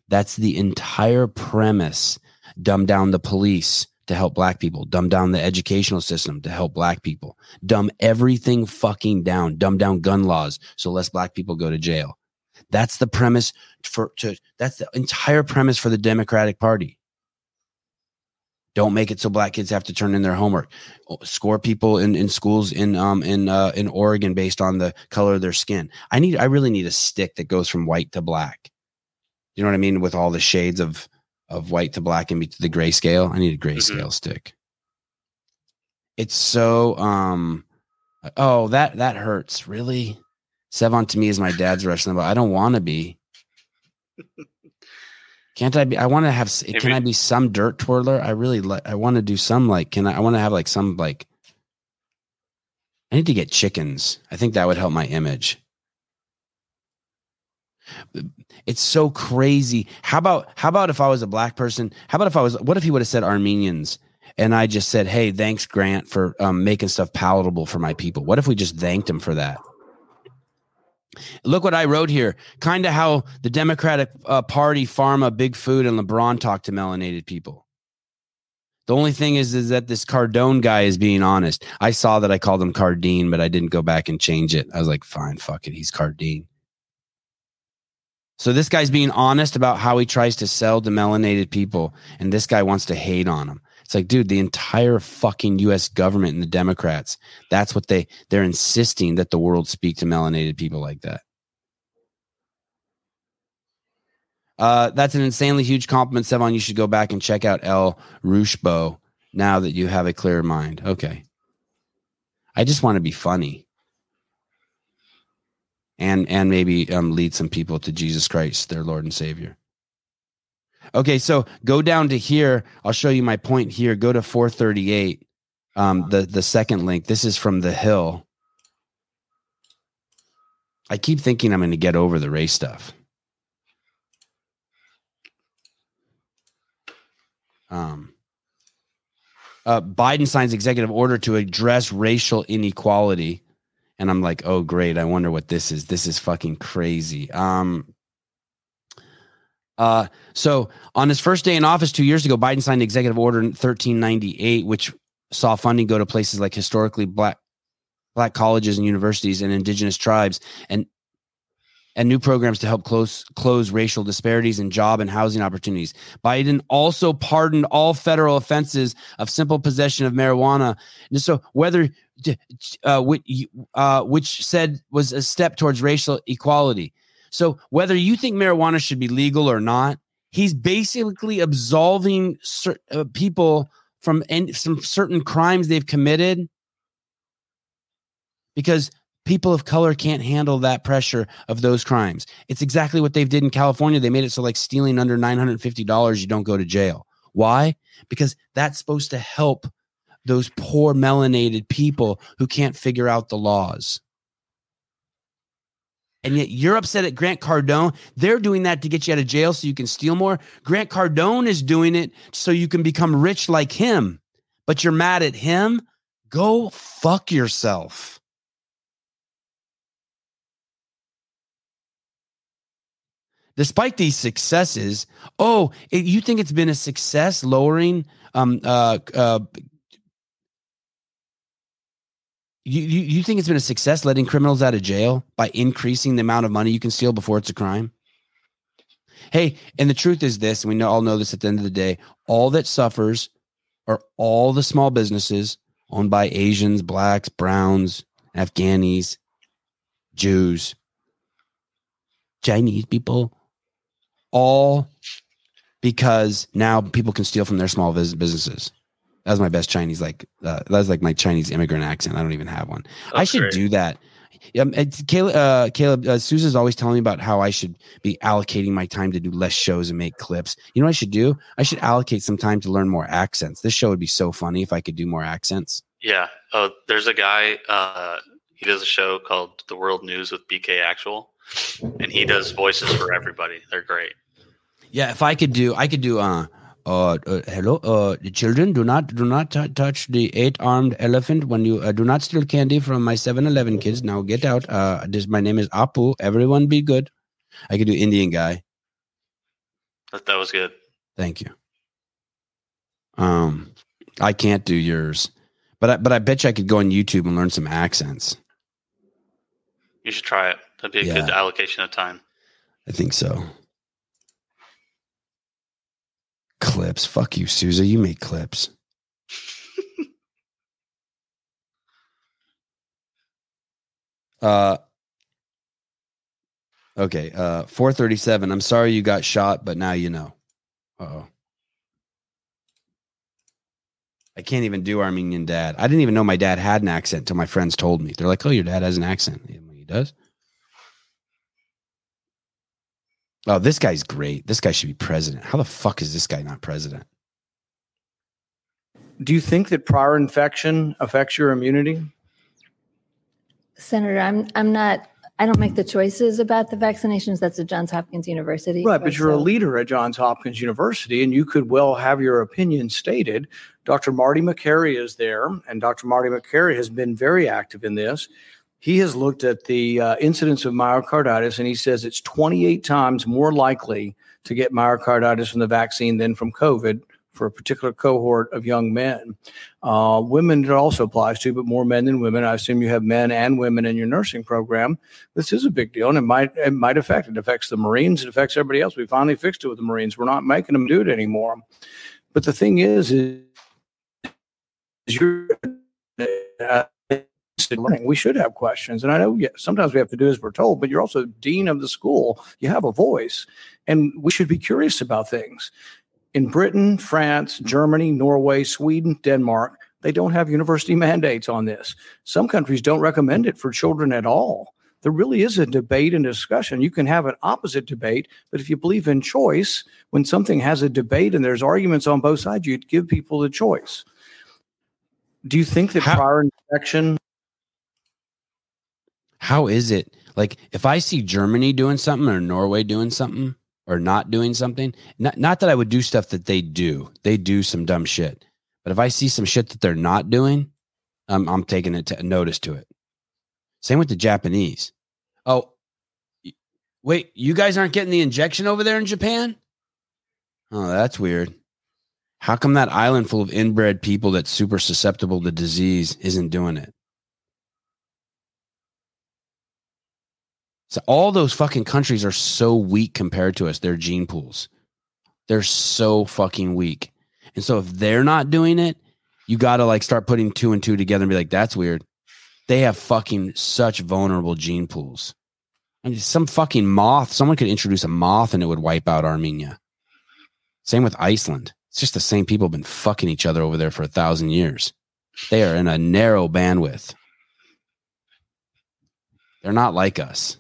That's the entire premise. Dumb down the police to help black people, dumb down the educational system to help black people, dumb everything fucking down, dumb down gun laws so less black people go to jail. That's the premise for to that's the entire premise for the Democratic Party. Don't make it so black kids have to turn in their homework. Score people in, in schools in um in uh in Oregon based on the color of their skin. I need I really need a stick that goes from white to black. You know what I mean? With all the shades of of white to black and be to the grayscale. I need a grayscale stick. It's so um oh that that hurts. Really? Sevan to me is my dad's wrestling, but I don't want to be. Can't I be? I want to have. Can I be some dirt twirler? I really like. I want to do some like. Can I? I want to have like some like. I need to get chickens. I think that would help my image. It's so crazy. How about how about if I was a black person? How about if I was? What if he would have said Armenians? And I just said, "Hey, thanks, Grant, for um, making stuff palatable for my people." What if we just thanked him for that? Look what I wrote here. Kind of how the Democratic uh, Party, Pharma, Big Food, and LeBron talk to melanated people. The only thing is, is that this Cardone guy is being honest. I saw that I called him Cardine, but I didn't go back and change it. I was like, fine, fuck it. He's Cardine. So this guy's being honest about how he tries to sell to melanated people, and this guy wants to hate on him. It's like, dude, the entire fucking U.S. government and the Democrats, that's what they they're insisting that the world speak to melanated people like that. Uh, that's an insanely huge compliment, Sevan. You should go back and check out El Rushbo now that you have a clear mind. Okay. I just want to be funny. And and maybe um, lead some people to Jesus Christ, their Lord and Savior. Okay, so go down to here. I'll show you my point here. Go to 438. Um, the the second link. This is from the Hill. I keep thinking I'm going to get over the race stuff. Um, uh, Biden signs executive order to address racial inequality, and I'm like, oh great, I wonder what this is. This is fucking crazy. Um, uh, so on his first day in office two years ago, Biden signed executive order 1398, which saw funding go to places like historically black black colleges and universities and indigenous tribes and and new programs to help close close racial disparities in job and housing opportunities. Biden also pardoned all federal offenses of simple possession of marijuana. And so whether uh, which, uh, which said was a step towards racial equality. So whether you think marijuana should be legal or not, he's basically absolving cer- uh, people from en- some certain crimes they've committed because people of color can't handle that pressure of those crimes. It's exactly what they did in California. They made it so like stealing under $950 you don't go to jail. Why? Because that's supposed to help those poor melanated people who can't figure out the laws. And yet you're upset at Grant Cardone. They're doing that to get you out of jail so you can steal more. Grant Cardone is doing it so you can become rich like him. But you're mad at him? Go fuck yourself. Despite these successes, oh, it, you think it's been a success lowering um uh uh you, you, you think it's been a success letting criminals out of jail by increasing the amount of money you can steal before it's a crime? Hey, and the truth is this, and we know, all know this at the end of the day all that suffers are all the small businesses owned by Asians, blacks, browns, Afghanis, Jews, Chinese people, all because now people can steal from their small businesses. That's my best Chinese, like uh, that's like my Chinese immigrant accent. I don't even have one. I should great. do that. Um, Caleb, uh, Caleb, uh, Susan's always telling me about how I should be allocating my time to do less shows and make clips. You know what I should do? I should allocate some time to learn more accents. This show would be so funny if I could do more accents. Yeah. Oh, there's a guy. Uh, he does a show called The World News with BK Actual, and he does voices for everybody. They're great. Yeah, if I could do, I could do. Uh, uh, uh hello, uh, the children, do not do not t- touch the eight-armed elephant when you uh, do not steal candy from my 7-Eleven kids. Now get out. Uh, this my name is Apu. Everyone, be good. I could do Indian guy. That, that was good. Thank you. Um, I can't do yours, but I, but I bet you I could go on YouTube and learn some accents. You should try it. That'd be a Yeah. good allocation of time. I think so. Clips. Fuck you, Souza. You make clips. uh okay, uh 437. I'm sorry you got shot, but now you know. Uh-oh. I can't even do Armenian dad. I didn't even know my dad had an accent until my friends told me. They're like, "Oh, your dad has an accent." He does. Oh, this guy's great. This guy should be president. How the fuck is this guy not president? Do you think that prior infection affects your immunity? Senator, I'm I'm not. I don't make the choices about the vaccinations. That's at Johns Hopkins University. Right, but you're a leader at Johns Hopkins University, and you could well have your opinion stated. Dr. Marty Makary is there, and Dr. Marty Makary has been very active in this. He has looked at the uh, incidence of myocarditis, and he says it's 28 times more likely to get myocarditis from the vaccine than from COVID for a particular cohort of young men. Uh, women, it also applies to, but more men than women. I assume you have men and women in your nursing program. This is a big deal, and it might it might affect. It affects the Marines. It affects everybody else. We finally fixed it with the Marines. We're not making them do it anymore. But the thing is, is you're uh, learning. We should have questions, and I know yeah, sometimes we have to do as we're told. But you're also dean of the school. You have a voice, and we should be curious about things. In Britain, France, Germany, Norway, Sweden, Denmark, they don't have university mandates on this. Some countries don't recommend it for children at all. There really is a debate and discussion. You can have an opposite debate, but if you believe in choice, when something has a debate and there's arguments on both sides, you'd give people the choice. Do you think that prior inspection How is it? Like if I see Germany doing something or Norway doing something or not doing something, not not that I would do stuff that they do. They do some dumb shit. But if I see some shit that they're not doing, um, I'm taking it to notice to it. Same with the Japanese. Oh, wait, you guys aren't getting the injection over there in Japan? Oh, that's weird. How come that island full of inbred people that's super susceptible to disease isn't doing it? So all those fucking countries are so weak compared to us. Their gene pools, they're so fucking weak. And so if they're not doing it, you got to like start putting two and two together and be like, that's weird. They have fucking such vulnerable gene pools. I mean, some fucking moth. Someone could introduce a moth and it would wipe out Armenia. Same with Iceland. It's just the same people have been fucking each other over there for a thousand years. They are in a narrow bandwidth. They're not like us.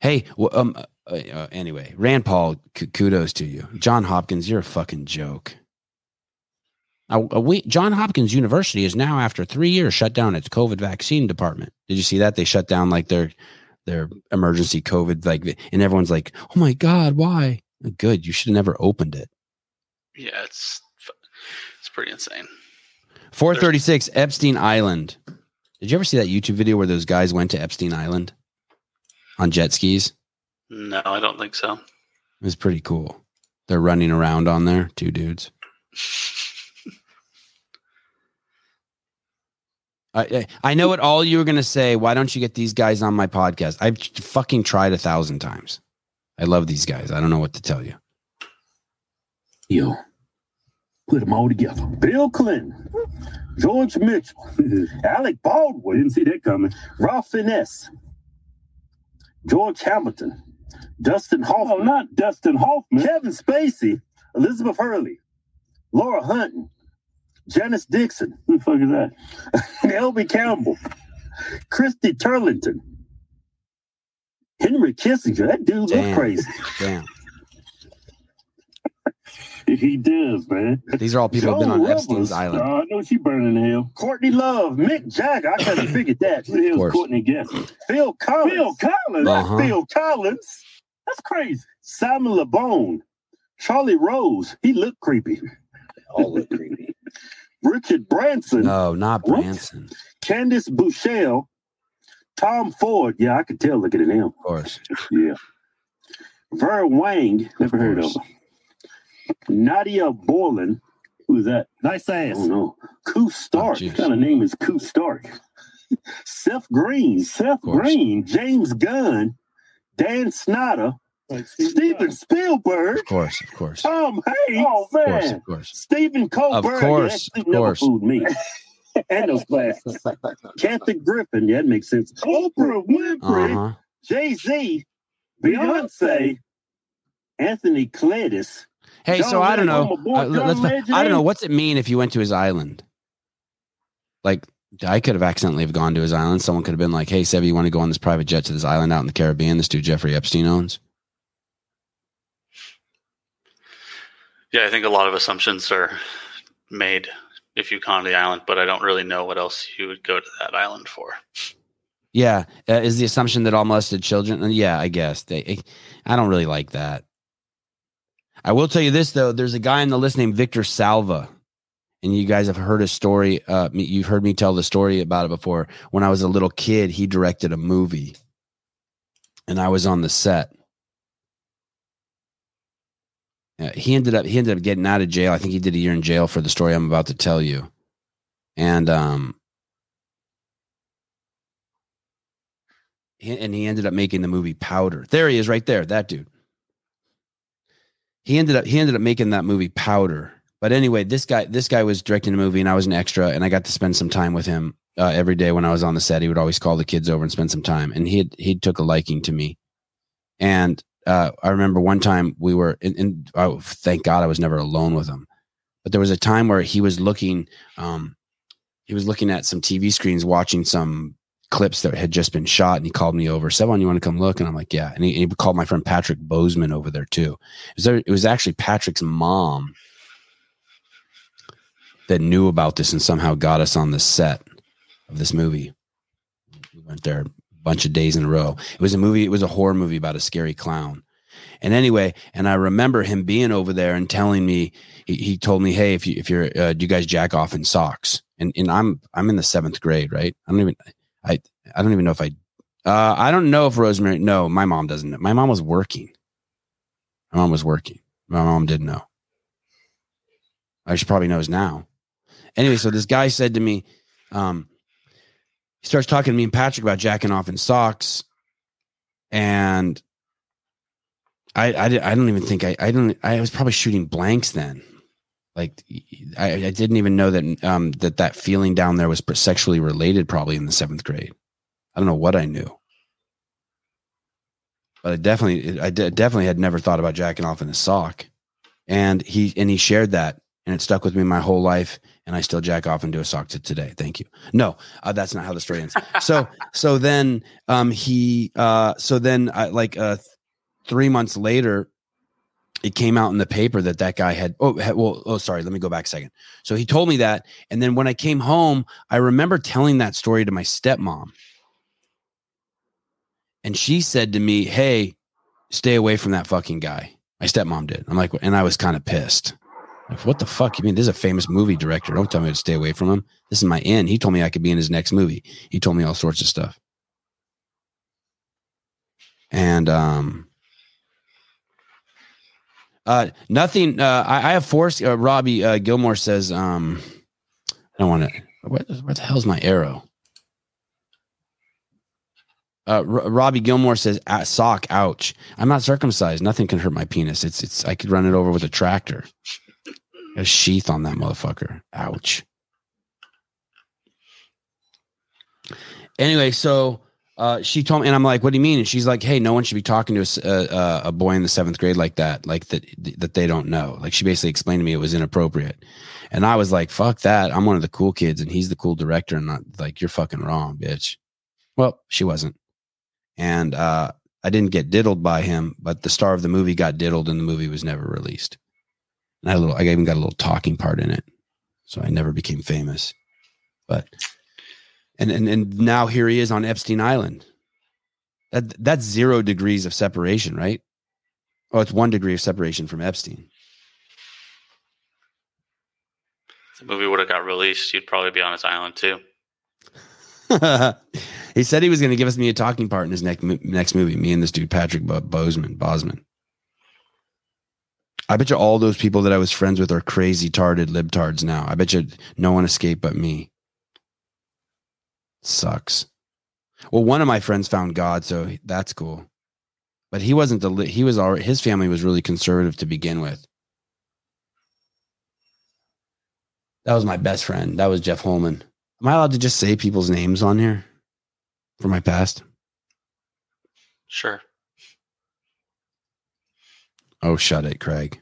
Hey, well, um, uh, uh, anyway, Rand Paul, k- kudos to you. John Hopkins, you're a fucking joke. Uh, uh, we, John Hopkins University is now, after three years, shut down its COVID vaccine department. Did you see that? They shut down like their their emergency COVID, like, and everyone's like, "Oh my god, why?" Good, you should have never opened it. Yeah, it's it's pretty insane. 436 Epstein Island. Did you ever see that YouTube video where those guys went to Epstein Island on jet skis? No, I don't think so. It was pretty cool. They're running around on there, two dudes. I, I I know what all you were going to say. Why don't you get these guys on my podcast? I've fucking tried a thousand times. I love these guys. I don't know what to tell you. Yo, put them all together. Bill Clinton, George Mitchell, Alec Baldwin. Didn't see that coming. Ralph Fiennes, George Hamilton, Dustin Hoffman. Oh, not Dustin Hoffman. Kevin Spacey, Elizabeth Hurley, Laura Hunton, Janice Dixon. Who the fuck is that? Elby Campbell, Christy Turlington, Henry Kissinger. That dude Damn. look crazy. Damn. He does, man. These are all people who've been on Joan Epstein's Rivers. island. Uh, I know she burning in hell. Courtney Love, Mick Jagger. I couldn't figured that. Who the hell's course. Courtney Guess? Phil Collins. Phil Collins. Not Uh-huh. Phil Collins. That's crazy. Simon LeBone. Charlie Rose. He looked creepy. All look creepy. Richard Branson. No, not Branson. Candice Bouchelle. Tom Ford. Yeah, I could tell looking at him. Of course. Yeah. Ver Wang. Never heard of him. Nadia Borland. Who's that? Nice ass. Oh no. Koo Stark. what kind of name is Koo Stark? Seth Green. Seth Green. James Gunn. Dan Snyder. Steven Spielberg. Of course, of course. Tom Hanks. Oh Of course, of course. Stephen Colbert. Of course, Yeah, that suit of never course. fooled me. and those glasses. Kathy Griffin. Yeah, that makes sense. Oprah Winfrey. Uh-huh. Jay Z. Beyonce. Anthony Kiedis. Hey, so John I don't know. boy, Uh, let's- Legend, I don't know. What's it mean if you went to his island? Like, I could have accidentally have gone to his island. Someone could have been like, "Hey, Sevi, you want to go on this private jet to this island out in the Caribbean? This dude Jeffrey Epstein owns." Yeah, I think a lot of assumptions are made if you come to the island, but I don't really know what else you would go to that island for. Yeah, uh, is the assumption that all molested children? uh, Yeah, I guess they. I don't really like that. I will tell you this though: there's a guy on the list named Victor Salva, and you guys have heard his story. Uh, you've heard me tell the story about it before. When I was a little kid, he directed a movie, and I was on the set. uh, he ended up he ended up getting out of jail. I think he did a year in jail for the story I'm about to tell you. And um and he ended up making the movie Powder. There he is right there, that dude. He ended up he ended up making that movie Powder. But anyway, this guy this guy was directing a movie and I was an extra and I got to spend some time with him uh, every day when I was on the set. He would always call the kids over and spend some time and he he took a liking to me. And uh, I remember one time we were, and, and oh, thank God I was never alone with him. But there was a time where he was looking, um, he was looking at some TV screens, watching some clips that had just been shot, and he called me over. Sevan, you want to come look? And I'm like, yeah. And he, he called my friend Patrick Bozeman over there too. It was, there, it was actually Patrick's mom that knew about this and somehow got us on the set of this movie. We went there a bunch of days in a row. It was a movie, it was a horror movie about a scary clown. And anyway, and I remember him being over there and telling me, he, he told me, Hey, if you, if you're, uh, do you guys jack off in socks? And, and I'm, I'm in the seventh grade, right? I don't even, I, I don't even know if I, uh, I don't know if Rosemary, no, my mom doesn't know. My mom was working. My mom was working. My mom didn't know. I should probably knows now. Anyway, so this guy said to me, um, he starts talking to me and Patrick about jacking off in socks. And I, I, I don't even think I, I don't, I was probably shooting blanks then. Like I, I didn't even know that, um, that that feeling down there was sexually related probably in the seventh grade. I don't know what I knew, but I definitely, I definitely had never thought about jacking off in a sock. And he, and he shared that and it stuck with me my whole life and I still jack off and do a sock to today. Thank you. No, uh, that's not how the story ends. so, so then, um, he, uh, so then, uh, like, uh, three months later, it came out in the paper that that guy had. Oh, had, well, oh, sorry. Let me go back a second. So he told me that, and then when I came home, I remember telling that story to my stepmom, and she said to me, "Hey, stay away from that fucking guy." My stepmom did. I'm like, and I was kind of pissed. Like, what the fuck? You mean this is a famous movie director? Don't tell me to stay away from him. This is my in. He told me I could be in his next movie. He told me all sorts of stuff. And um uh nothing uh I, I have forced uh, Robbie uh, Gilmore says um I don't want to what, where the hell's my arrow? Uh, R- Robbie Gilmore says, "Sock, ouch! I'm not circumcised. Nothing can hurt my penis. It's it's. I could run it over with a tractor." A sheath on that motherfucker. Ouch. Anyway, so uh, she told me, and I'm like, "What do you mean?" And she's like, "Hey, no one should be talking to a, a, a boy in the seventh grade like that, like that that they don't know." Like she basically explained to me it was inappropriate, and I was like, "Fuck that! I'm one of the cool kids, and he's the cool director." And not like you're fucking wrong, bitch. Well, she wasn't, and uh, I didn't get diddled by him, but the star of the movie got diddled, and the movie was never released. And I, little, I even got a little talking part in it, so I never became famous. But and and and now here he is on Epstein Island. That that's zero degrees of separation, right? Oh, it's one degree of separation from Epstein. If the movie would have got released, you'd probably be on his island too. he said he was going to give us me a talking part in his next next movie. Me and this dude Patrick Bozeman, Bosman. I bet you all those people that I was friends with are crazy tarded libtards now. I bet you no one escaped but me. Sucks. Well, one of my friends found God, so that's cool. But he wasn't the he was already his family was really conservative to begin with. That was my best friend. That was Jeff Holman. Am I allowed to just say people's names on here for my past? Sure. Oh, shut it, Craig.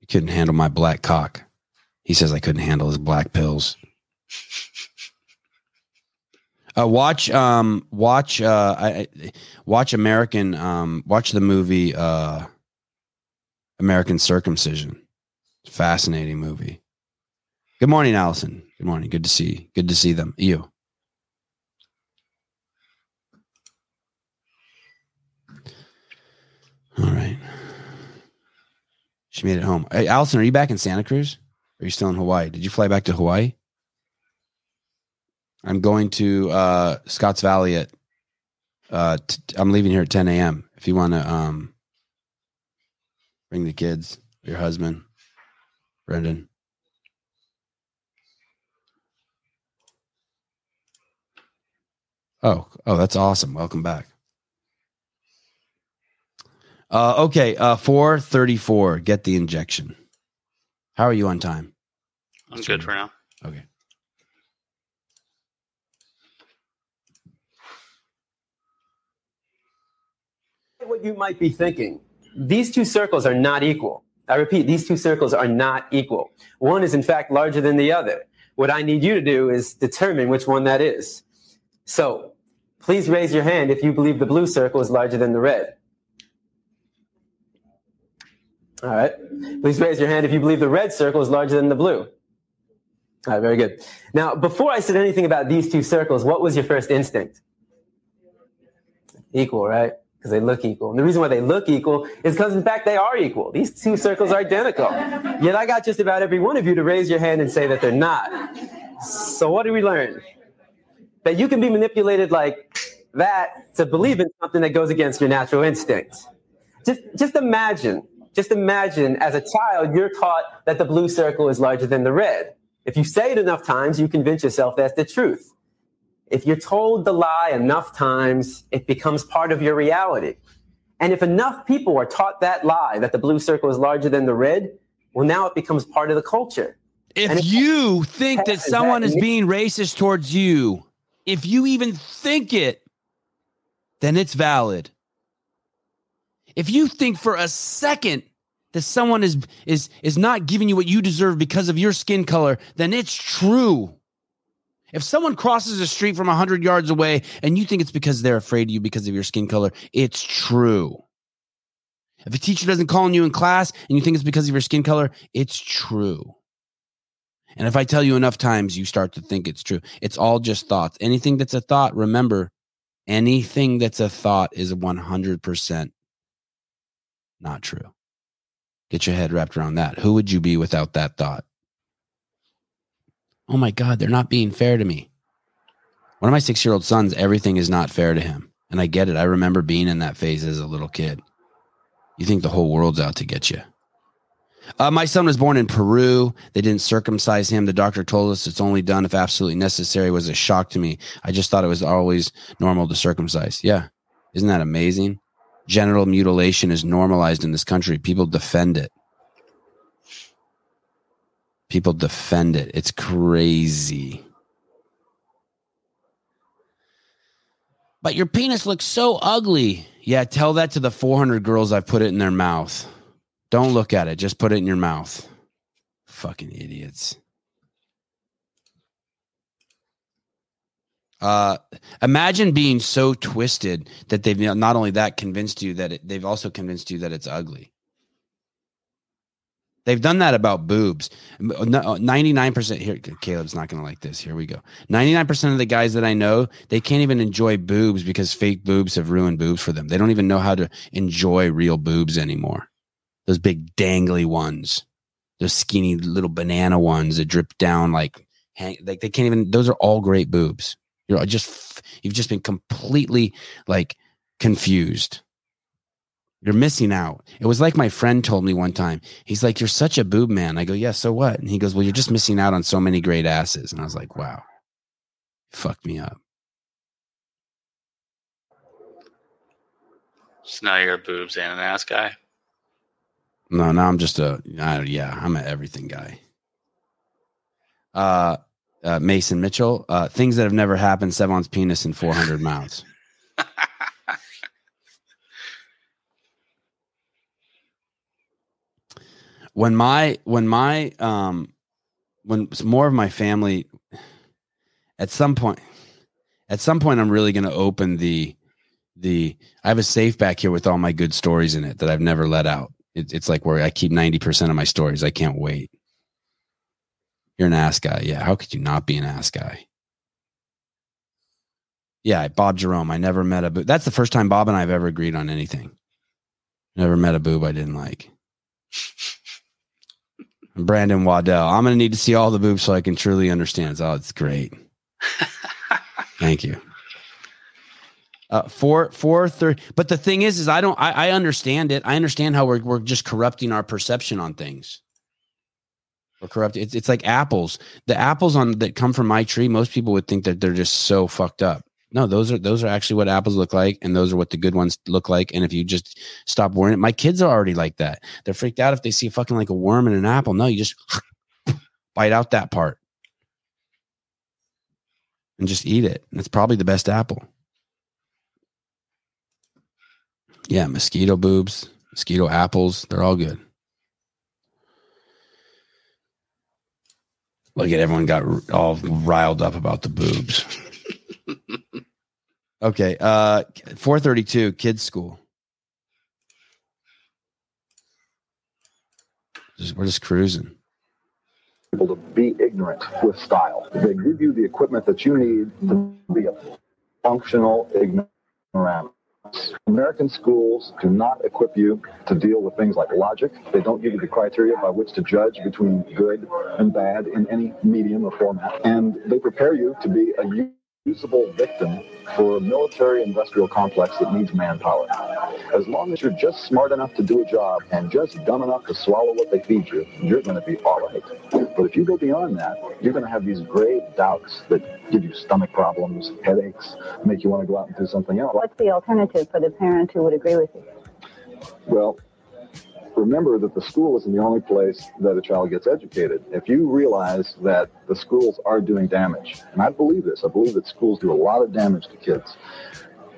You couldn't handle my black cock. He says I couldn't handle his black pills. Uh, watch, um, watch, uh, I, watch American, um, watch the movie, uh, American Circumcision. Fascinating movie. Good morning, Allison. Good morning. Good to see. You. Good to see them. You. All right. She made it home. Hey, Allison, are you back in Santa Cruz? Are you still in Hawaii? Did you fly back to Hawaii? I'm going to uh, Scotts Valley at. Uh, t- I'm leaving here at 10 a.m. If you want to, um, Bring the kids, your husband, Brendan. Oh, oh, that's awesome. Welcome back. Uh, okay, uh, four thirty-four. Get the injection. How are you on time? I'm good for now. Okay. What you might be thinking. These two circles are not equal. I repeat, these two circles are not equal. One is, in fact, larger than the other. What I need you to do is determine which one that is. So please raise your hand if you believe the blue circle is larger than the red. All right. Please raise your hand if you believe the red circle is larger than the blue. All right, very good. Now, before I said anything about these two circles, what was your first instinct? Equal, right? Because they look equal. And the reason why they look equal is because, in fact, they are equal. These two circles are identical. Yet I got just about every one of you to raise your hand and say that they're not. So, what do we learn? That you can be manipulated like that to believe in something that goes against your natural instincts. Just, just imagine, just imagine as a child, you're taught that the blue circle is larger than the red. If you say it enough times, you convince yourself that's the truth. If you're told the lie enough times, it becomes part of your reality. And if enough people are taught that lie, that the blue circle is larger than the red, well, now it becomes part of the culture. If you think that someone is being racist towards you, if you even think it, then it's valid. If you think for a second that someone is is is not giving you what you deserve because of your skin color, then it's true. If someone crosses the street from 100 yards away and you think it's because they're afraid of you because of your skin color, it's true. If a teacher doesn't call on you in class and you think it's because of your skin color, it's true. And if I tell you enough times, you start to think it's true. It's all just thoughts. Anything that's a thought, remember, anything that's a thought is 100% not true. Get your head wrapped around that. Who would you be without that thought? Oh my God, they're not being fair to me. One of my six year old sons, everything is not fair to him. And I get it. I remember being in that phase as a little kid. You think the whole world's out to get you. Uh, my son was born in Peru. They didn't circumcise him. The doctor told us it's only done if absolutely necessary. It was a shock to me. I just thought it was always normal to circumcise. Yeah. Isn't that amazing? Genital mutilation is normalized in this country. People defend it. People defend it. It's crazy. But your penis looks so ugly. Yeah, tell that to the 400 girls I've put it in their mouth. Don't look at it. Just put it in your mouth. Fucking idiots. Uh, imagine being so twisted that they've not only that convinced you that it, they've also convinced you that it's ugly. They've done that about boobs. 99% uh, here, Caleb's not going to like this. Here we go. 99% of the guys that I know, they can't even enjoy boobs because fake boobs have ruined boobs for them. They don't even know how to enjoy real boobs anymore. Those big dangly ones, those skinny little banana ones that drip down like, hang, like they can't even, those are all great boobs. You're just, you've just been completely like confused. You're missing out. It was like my friend told me one time. He's like, You're such a boob man. I go, Yeah, so what? And he goes, Well, you're just missing out on so many great asses. And I was like, Wow, fucked me up. So now you're a boobs and an ass guy. No, now I'm just a, I, yeah, I'm an everything guy. Uh, uh, Mason Mitchell, uh, things that have never happened, Sevan's penis in 400 mouths. when my when my um when more of my family at some point at some point i'm really going to open the the i have a safe back here with all my good stories in it that i've never let out. It, it's like where i keep 90% of my stories. I can't wait. You're an ass guy. Yeah how could you not be an ass guy? Yeah bob jerome. I never met a boob that's the first time bob and i have ever agreed on anything. Never met a boob i didn't like Brandon Waddell. I'm going to need to see all the boobs so I can truly understand. Oh, it's great. Thank you. Uh, four, four, thirty. But the thing is, is I don't, I, I understand it. I understand how we're, we're just corrupting our perception on things. We're corrupt. It's, it's like apples. The apples on that come from my tree. Most people would think that they're just so fucked up. No, those are those are actually what apples look like, and those are what the good ones look like. And if you just stop worrying, my kids are already like that. They're freaked out if they see fucking like a worm in an apple. No, you just bite out that part and just eat it. It's probably the best apple. Yeah, mosquito boobs, mosquito apples, they're all good. Look at everyone got all riled up about the boobs. okay, uh 432 kids school. We're just cruising. Able to be ignorant with style. They give you the equipment that you need to be a functional ignoramus. American schools do not equip you to deal with things like logic. They don't give you the criteria by which to judge between good and bad in any medium or format. And they prepare you to be a usable victim for a military industrial complex that needs manpower. As long as you're just smart enough to do a job and just dumb enough to swallow what they feed you, you're going to be all right. But if you go beyond that, you're going to have these grave doubts that give you stomach problems, headaches, make you want to go out and do something else. What's the alternative for the parent who would agree with you? Well, remember that the school isn't the only place that a child gets educated. If you realize that the schools are doing damage, and I believe this, I believe that schools do a lot of damage to kids,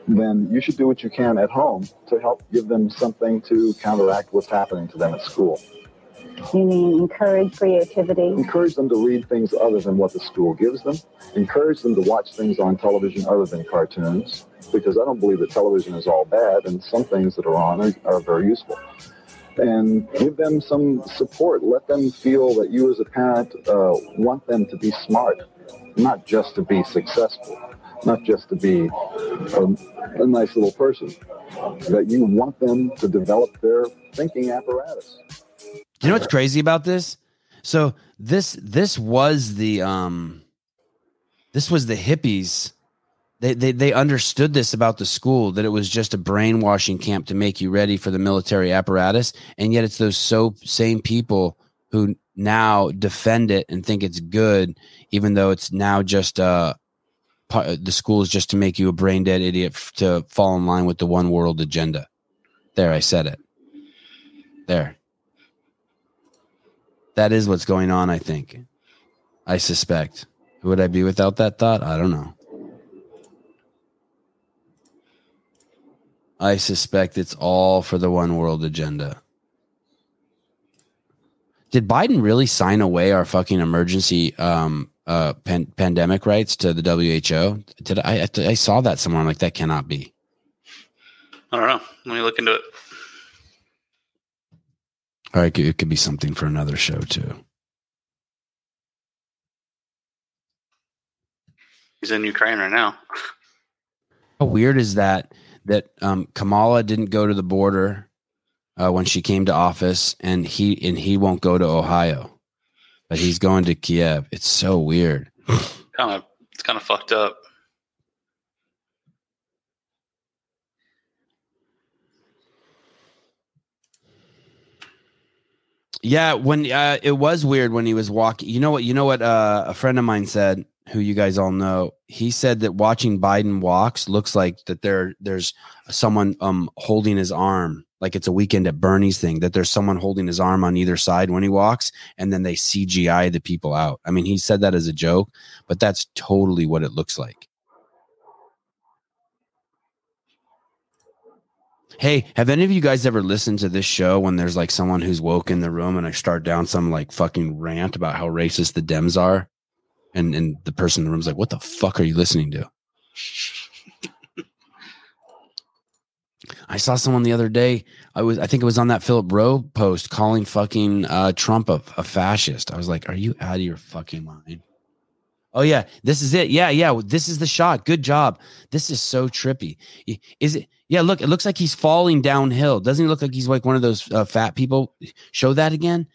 then you should do what you can at home to help give them something to counteract what's happening to them at school. You mean encourage creativity? Encourage them to read things other than what the school gives them. Encourage them to watch things on television other than cartoons, because I don't believe that television is all bad, and some things that are on are, are very useful. And give them some support. Let them feel that you, as a parent, uh, want them to be smart, not just to be successful, not just to be a, a nice little person. That you want them to develop their thinking apparatus. You know what's crazy about this? So this this was the um this was the hippies. They, they they understood this about the school that it was just a brainwashing camp to make you ready for the military apparatus, and yet it's those so same people who now defend it and think it's good, even though it's now just uh the school is just to make you a brain dead idiot to fall in line with the one world agenda. There, I said it. There. That is what's going on, I think. I suspect. Who would I be without that thought? I don't know. I suspect it's all for the one world agenda. Did Biden really sign away our fucking emergency um, uh, pan- pandemic rights to the WHO? Did I, I? I saw that somewhere. I'm like, that cannot be. I don't know. Let me look into it. All right, it could be something for another show too. He's in Ukraine right now. How weird is that? That um, Kamala didn't go to the border uh, when she came to office, and he and he won't go to Ohio, but he's going to Kiev. It's so weird. Kind of, it's kind of fucked up. Yeah, when uh, it was weird when he was walking. You know what? You know what? Uh, a friend of mine said, who you guys all know. He said that watching Biden walks looks like that there there's someone um holding his arm, like it's a weekend at Bernie's thing. That there's someone holding his arm on either side when he walks, and then they CGI the people out. I mean, he said that as a joke, but that's totally what it looks like. Hey, have any of you guys ever listened to this show when there's like someone who's woke in the room and I start down some like fucking rant about how racist the Dems are? And and the person in the room's like, what the fuck are you listening to? I saw someone the other day. I was I think it was on that Philip Rowe post calling fucking uh, Trump a, a fascist. I was like, are you out of your fucking mind? Oh yeah, this is it. Yeah, yeah, this is the shot. Good job. This is so trippy. Is it? Yeah, look, it looks like he's falling downhill. Doesn't he look like he's like one of those uh, fat people? Show that again.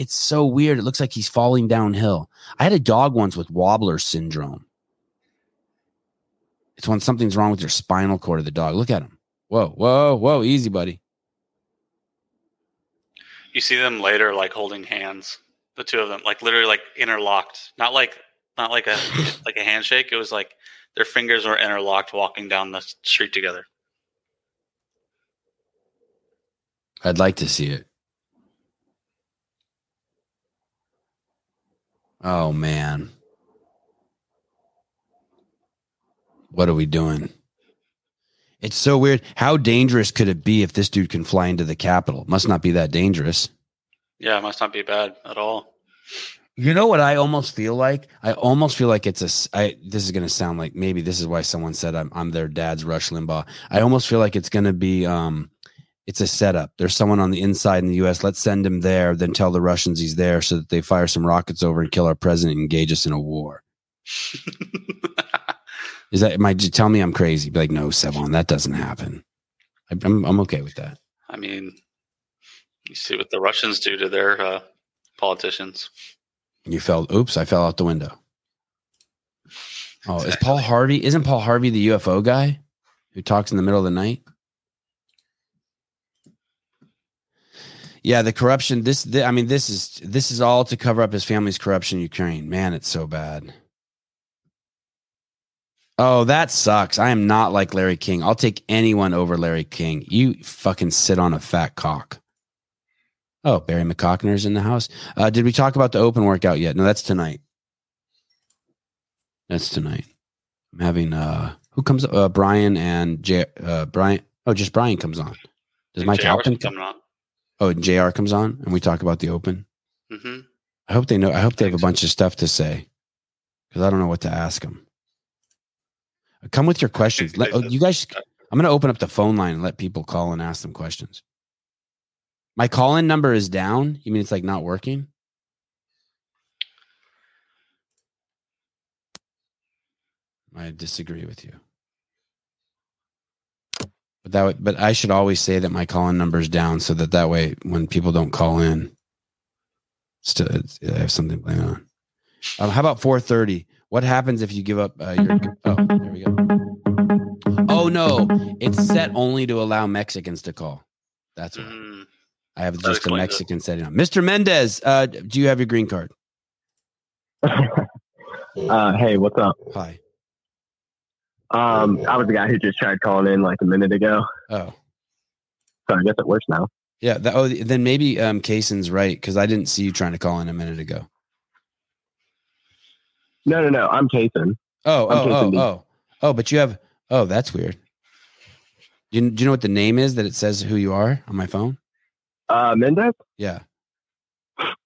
It's so weird. It looks like he's falling downhill. I had a dog once with wobbler syndrome. It's when something's wrong with your spinal cord of the dog. Look at him. Whoa, whoa, whoa, easy, buddy. You see them later, like holding hands, the two of them, like literally like interlocked, not like not like a like a handshake. It was like their fingers were interlocked, walking down the street together. I'd like to see it. Oh man. What are we doing? It's so weird. How dangerous could it be if this dude can fly into the Capitol? Must not be that dangerous. Yeah, it must not be bad at all. You know what I almost feel like? I almost feel like it's a. I, this is going to sound like maybe this is why someone said I'm I'm their dad's Rush Limbaugh. I almost feel like it's going to be um it's a setup. There's someone on the inside in the US. Let's send him there, then tell the Russians he's there so that they fire some rockets over and kill our president and engage us in a war. is that might you tell me I'm crazy? Be like, no, Sevan, that doesn't happen. I- I'm I'm okay with that. I mean, you see what the Russians do to their uh, politicians. You fell. Oops, I fell out the window. Oh, is Paul Harvey? Isn't Paul Harvey the UFO guy who talks in the middle of the night? Yeah, the corruption. This, thi- I mean, this is this is all to cover up his family's corruption in Ukraine. Man, it's so bad. Oh, that sucks. I am not like Larry King. I'll take anyone over Larry King. You fucking sit on a fat cock. Oh, Barry McCockner's in the house. Uh, did we talk about the open workout yet? No, that's tonight. That's tonight. I'm having uh who comes uh Brian and J uh Brian oh just Brian comes on. Does Mike Halpin coming on? Oh, and JR comes on and we talk about the open. hmm I hope they know I hope they have a bunch of stuff to say. Because I don't know what to ask them. Come with your questions. Let, oh, you guys I'm gonna open up the phone line and let people call and ask them questions. My call-in number is down. You mean it's like not working? I disagree with you. But that would, but I should always say that my call-in number is down so that that way when people don't call in, still it's, I have something to blame it on. Um, how about 4:30? What happens if you give up uh, your? Oh, there we go. Oh no, it's set only to allow Mexicans to call. That's why. Mm-hmm. I have just the explains it. Mexican setting up. Mr. Mendez, uh, do you have your green card? Uh, hey, what's up? Hi. Um, I was the guy who just tried calling in like a minute ago. Oh. So I guess it works now. Yeah. That, oh, then maybe um, Kaysen's right because I didn't see you trying to call in a minute ago. No, no, no. I'm Kason. Oh, I'm oh, Kaysen oh, D. oh, oh. But you have. Oh, that's weird. Do you, do you know what the name is that it says who you are on my phone? Uh, Mendez? Yeah.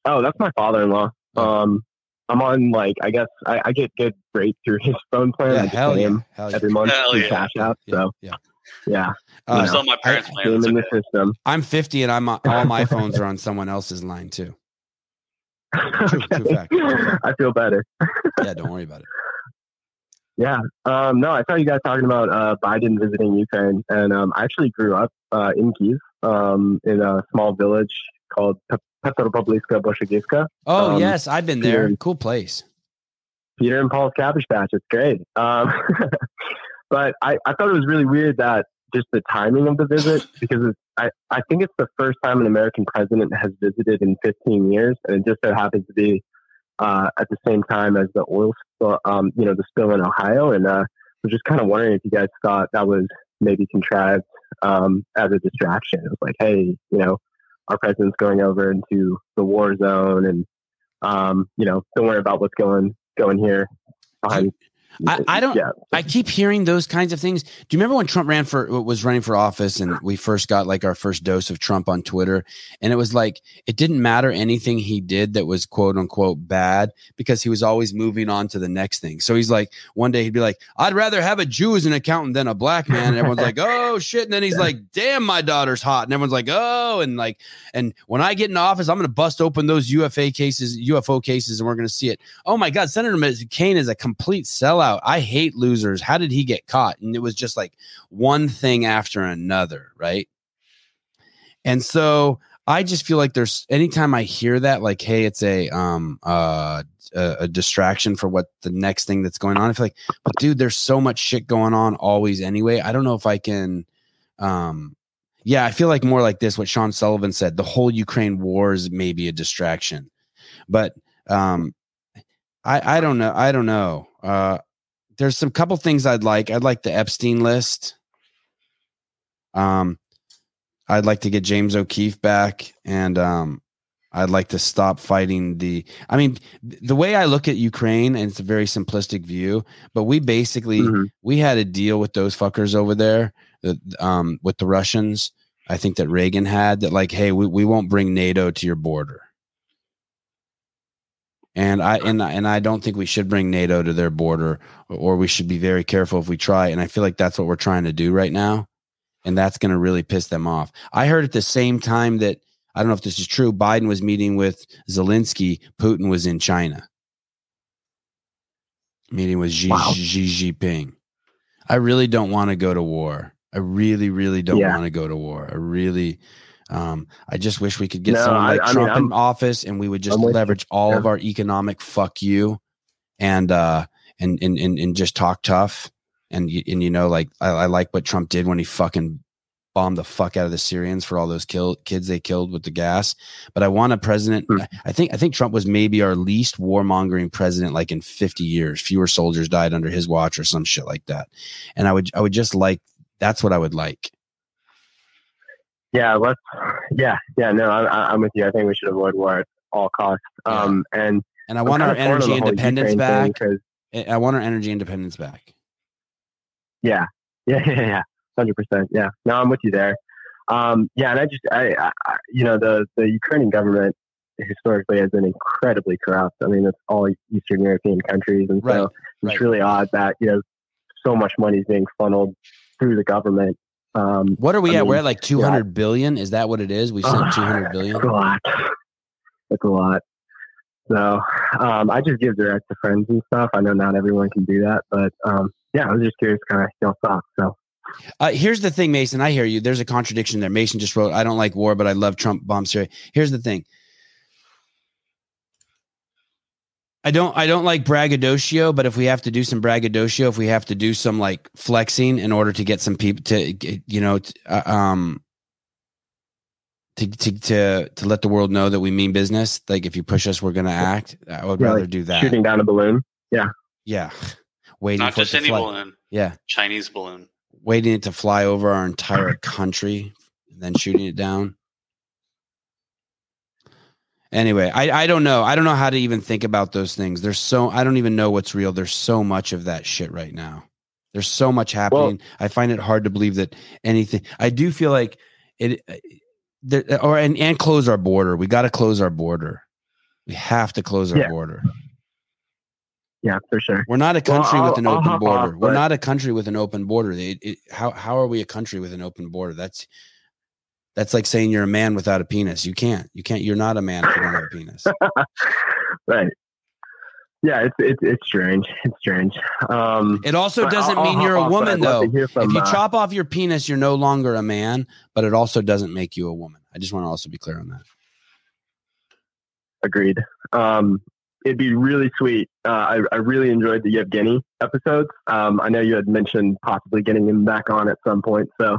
Oh, that's my father-in-law. Um, I'm on like I guess I, I get good rates through his phone plan. Yeah, I just hell pay yeah, him hell yeah. every month Hell through yeah. Cash App. So yeah, yeah. Uh, you Still know, on my parents' I plan, pay him that's in okay. the system. I'm 50 and I'm all my phones are on someone else's line too. True, true fact. I feel better. Yeah, don't worry about it. Yeah. Um, no, I saw you guys talking about uh, Biden visiting Ukraine, and um, I actually grew up uh, in Kiev, um, in a small village called Pe- Petropobliska Oh Um, yes, I've been there. and- Cool place. Peter and Paul's Cabbage Patch. It's great. Um, but I, I thought it was really weird that just the timing of the visit, because it's, I, I think it's the first time an American president has visited in 15 years, and it just so happens to be uh, at the same time as the oil spill, um, you know, the spill in Ohio. And uh, was just kind of wondering if you guys thought that was maybe contrived um, as a distraction. It was like, hey, you know, our president's going over into the war zone, and um, you know, don't worry about what's going going here behind. I, I don't. Yeah. I keep hearing those kinds of things. Do you remember when Trump ran for was running for office and we first got like our first dose of Trump on Twitter, and it was like it didn't matter anything he did that was quote unquote bad because he was always moving on to the next thing. So he's like, one day he'd be like, "I'd rather have a Jew as an accountant than a black man," and everyone's like, "Oh shit!" And then he's like, "Damn, my daughter's hot," and everyone's like, "Oh," and like, and when I get in office, I'm going to bust open those UFA cases, UFO cases, and we're going to see it. Oh my God, Senator McCain is a complete sellout. I hate losers. How did he get caught? And it was just like one thing after another, right? And so I just feel like there's anytime I hear that, like, hey, it's a um uh a, a distraction for what the next thing that's going on. I feel like, but dude, there's so much shit going on always anyway. I don't know if I can. Um, yeah, I feel like more like this. What Sean Sullivan said: the whole Ukraine war is maybe a distraction, but um, I I don't know. I don't know. Uh, there's some couple things I'd like. I'd like the Epstein list. Um, I'd like to get James O'Keefe back, and um, I'd like to stop fighting the. I mean, the way I look at Ukraine, and it's a very simplistic view, but we basically we had a deal with those fuckers over there, the, um, with the Russians. I think that Reagan had that, like, hey, we, we won't bring NATO to your border, and I and I- and I don't think we should bring NATO to their border, or we should be very careful if we try. And I feel like that's what we're trying to do right now, and that's going to really piss them off. I heard at the same time that I don't know if this is true. Biden was meeting with Zelensky. Putin was in China, meeting with Xi, Xi Jinping. I really don't want to go to war. I really, really don't Yeah. want to go to war. I really, um, I just wish we could get No, someone like I Trump I'm- in office, and we would just I'm with you. leverage all of our economic fuck you, and uh, and and and, and just talk tough. And and you know, like I, I like what Trump did when he fucking bombed the fuck out of the Syrians for all those kill kids they killed with the gas. But I want a president. Hmm. I- I think I think Trump was maybe our least warmongering president like in 50 years. Fewer soldiers died under his watch or some shit like that. And I would I would just like that's what I would like. Yeah, let's. Yeah, yeah. No, I, I'm with you. I think we should avoid war at all costs. Um, and And I want our kinda torn on energy independence thing I want our energy independence back. Yeah, yeah, yeah, yeah, hundred percent. Yeah, no, I'm with you there. Um, yeah, and I just, I, I, I- you know, the the Ukrainian government historically has been incredibly corrupt. I mean, it's all Eastern European countries, and so Right, it's right. really odd that you know so much money is being funneled through the government. Um, What are we I at? We're at like yeah, 200 billion. Is that what it is? We sent 200 billion. That's a lot. That's a lot. So um, I just give direct to friends and stuff. I know not everyone can do that, but um, yeah, I was just curious, kind of thoughts. So Uh, here's the thing, Mason. I hear you. There's a contradiction there. Mason just wrote, "I don't like war, but I love Trump bomb Syria." Here's the thing. I don't. I don't like braggadocio, but if we have to do some braggadocio, if we have to do some like flexing in order to get some people to, you know, t- uh, um, to, to to to let the world know that we mean business. Like if you push us, we're going to act. I would Yeah, rather like do that. Shooting down a balloon. Yeah. Yeah, waiting Not for just any fly. balloon. Yeah, Chinese balloon. waiting it to fly over our entire country and then shooting it down. Anyway, I, I don't know. I don't know how to even think about those things. There's so I don't even know what's real. There's so much of that shit right now. There's so much happening. I find it hard to believe that anything. I do feel like it, uh, there, or and and close our border. We got to close our border. We have to close our Yeah. border. Yeah, for sure. We're not a country I'll- with an I'll open hop border. off, We're not a country with an open border. It, it, how how are we a country with an open border? That's that's like saying you're a man without a penis. You can't. You can't. You're not a man if you don't have a penis. right. Yeah, it's it's it's strange. It's strange. Um, It also doesn't I'll- mean I'll you're a woman, though. from, if you uh, chop off your penis, you're no longer a man, but it also doesn't make you a woman. I just want to also be clear on that. Agreed. Um, it'd be really sweet. Uh, I, I really enjoyed the Yevgeny episodes. Um, I know you had mentioned possibly getting him back on at some point. So,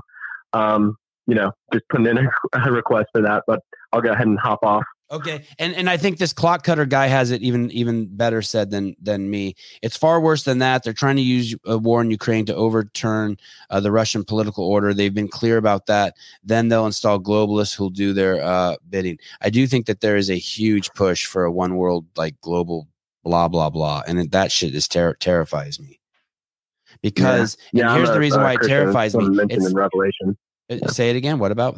um, you know, just putting in a, a request for that, but I'll go ahead and hop off. Okay, and and I think this clock cutter guy has it even even better said than than me. It's far worse than that. They're trying to use a war in Ukraine to overturn uh, the Russian political order. They've been clear about that. Then they'll install globalists who'll do their uh, bidding. I do think that there is a huge push for a one world like global blah blah blah, and it- that shit is ter- terrifies me. Because Yeah. and Yeah, here's I'm the reason a why it terrifies me. It's- in Revelation. Uh, Say it again. What about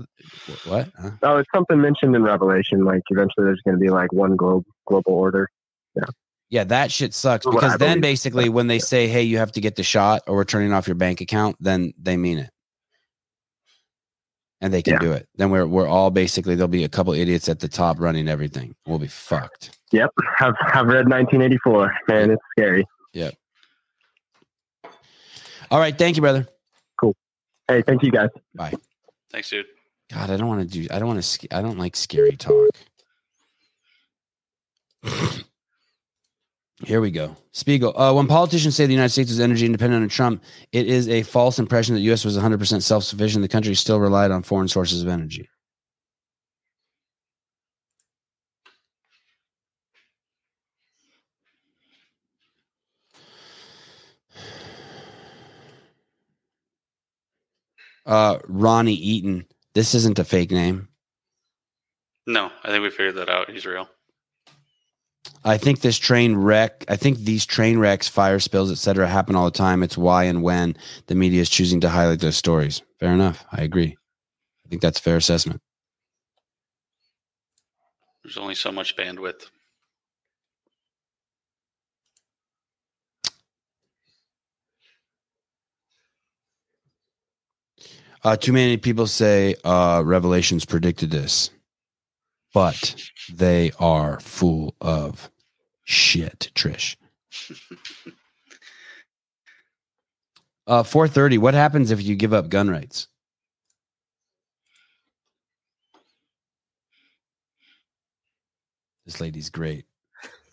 what? Huh? Oh, it's something mentioned in Revelation. Like eventually, there's going to be like one globe global order. Yeah. Yeah, that shit sucks because then believe. basically when they say, "Hey, you have to get the shot or we're turning off your bank account," then they mean it. And they can Yeah. do it. Then we're we're all basically there'll be a couple idiots at the top running everything. We'll be fucked. Yep. I've I've read 1984. Man, it's scary. Yep. All right, thank you, brother. Cool. Hey, thank you guys. Bye. Thanks, dude. God, I don't want to do. I don't want to. I don't like scary talk. Here we go. Spiegel. Uh, when politicians say the United States is energy independent on Trump, it is a false impression that the U.S. was 100% self sufficient. The country still relied on foreign sources of energy. Uh, Ronnie Eaton. This isn't a fake name. No, I think we figured that out. He's real. I think this train wreck, I think these train wrecks, fire spills, etc., happen all the time. It's why and when the media is choosing to highlight those stories. Fair enough. I agree. I think that's a fair assessment. There's only so much bandwidth. Uh, too many people say uh, Revelations predicted this, but they are full of shit, Trish. Uh, 430. What happens if you give up gun rights? This lady's great.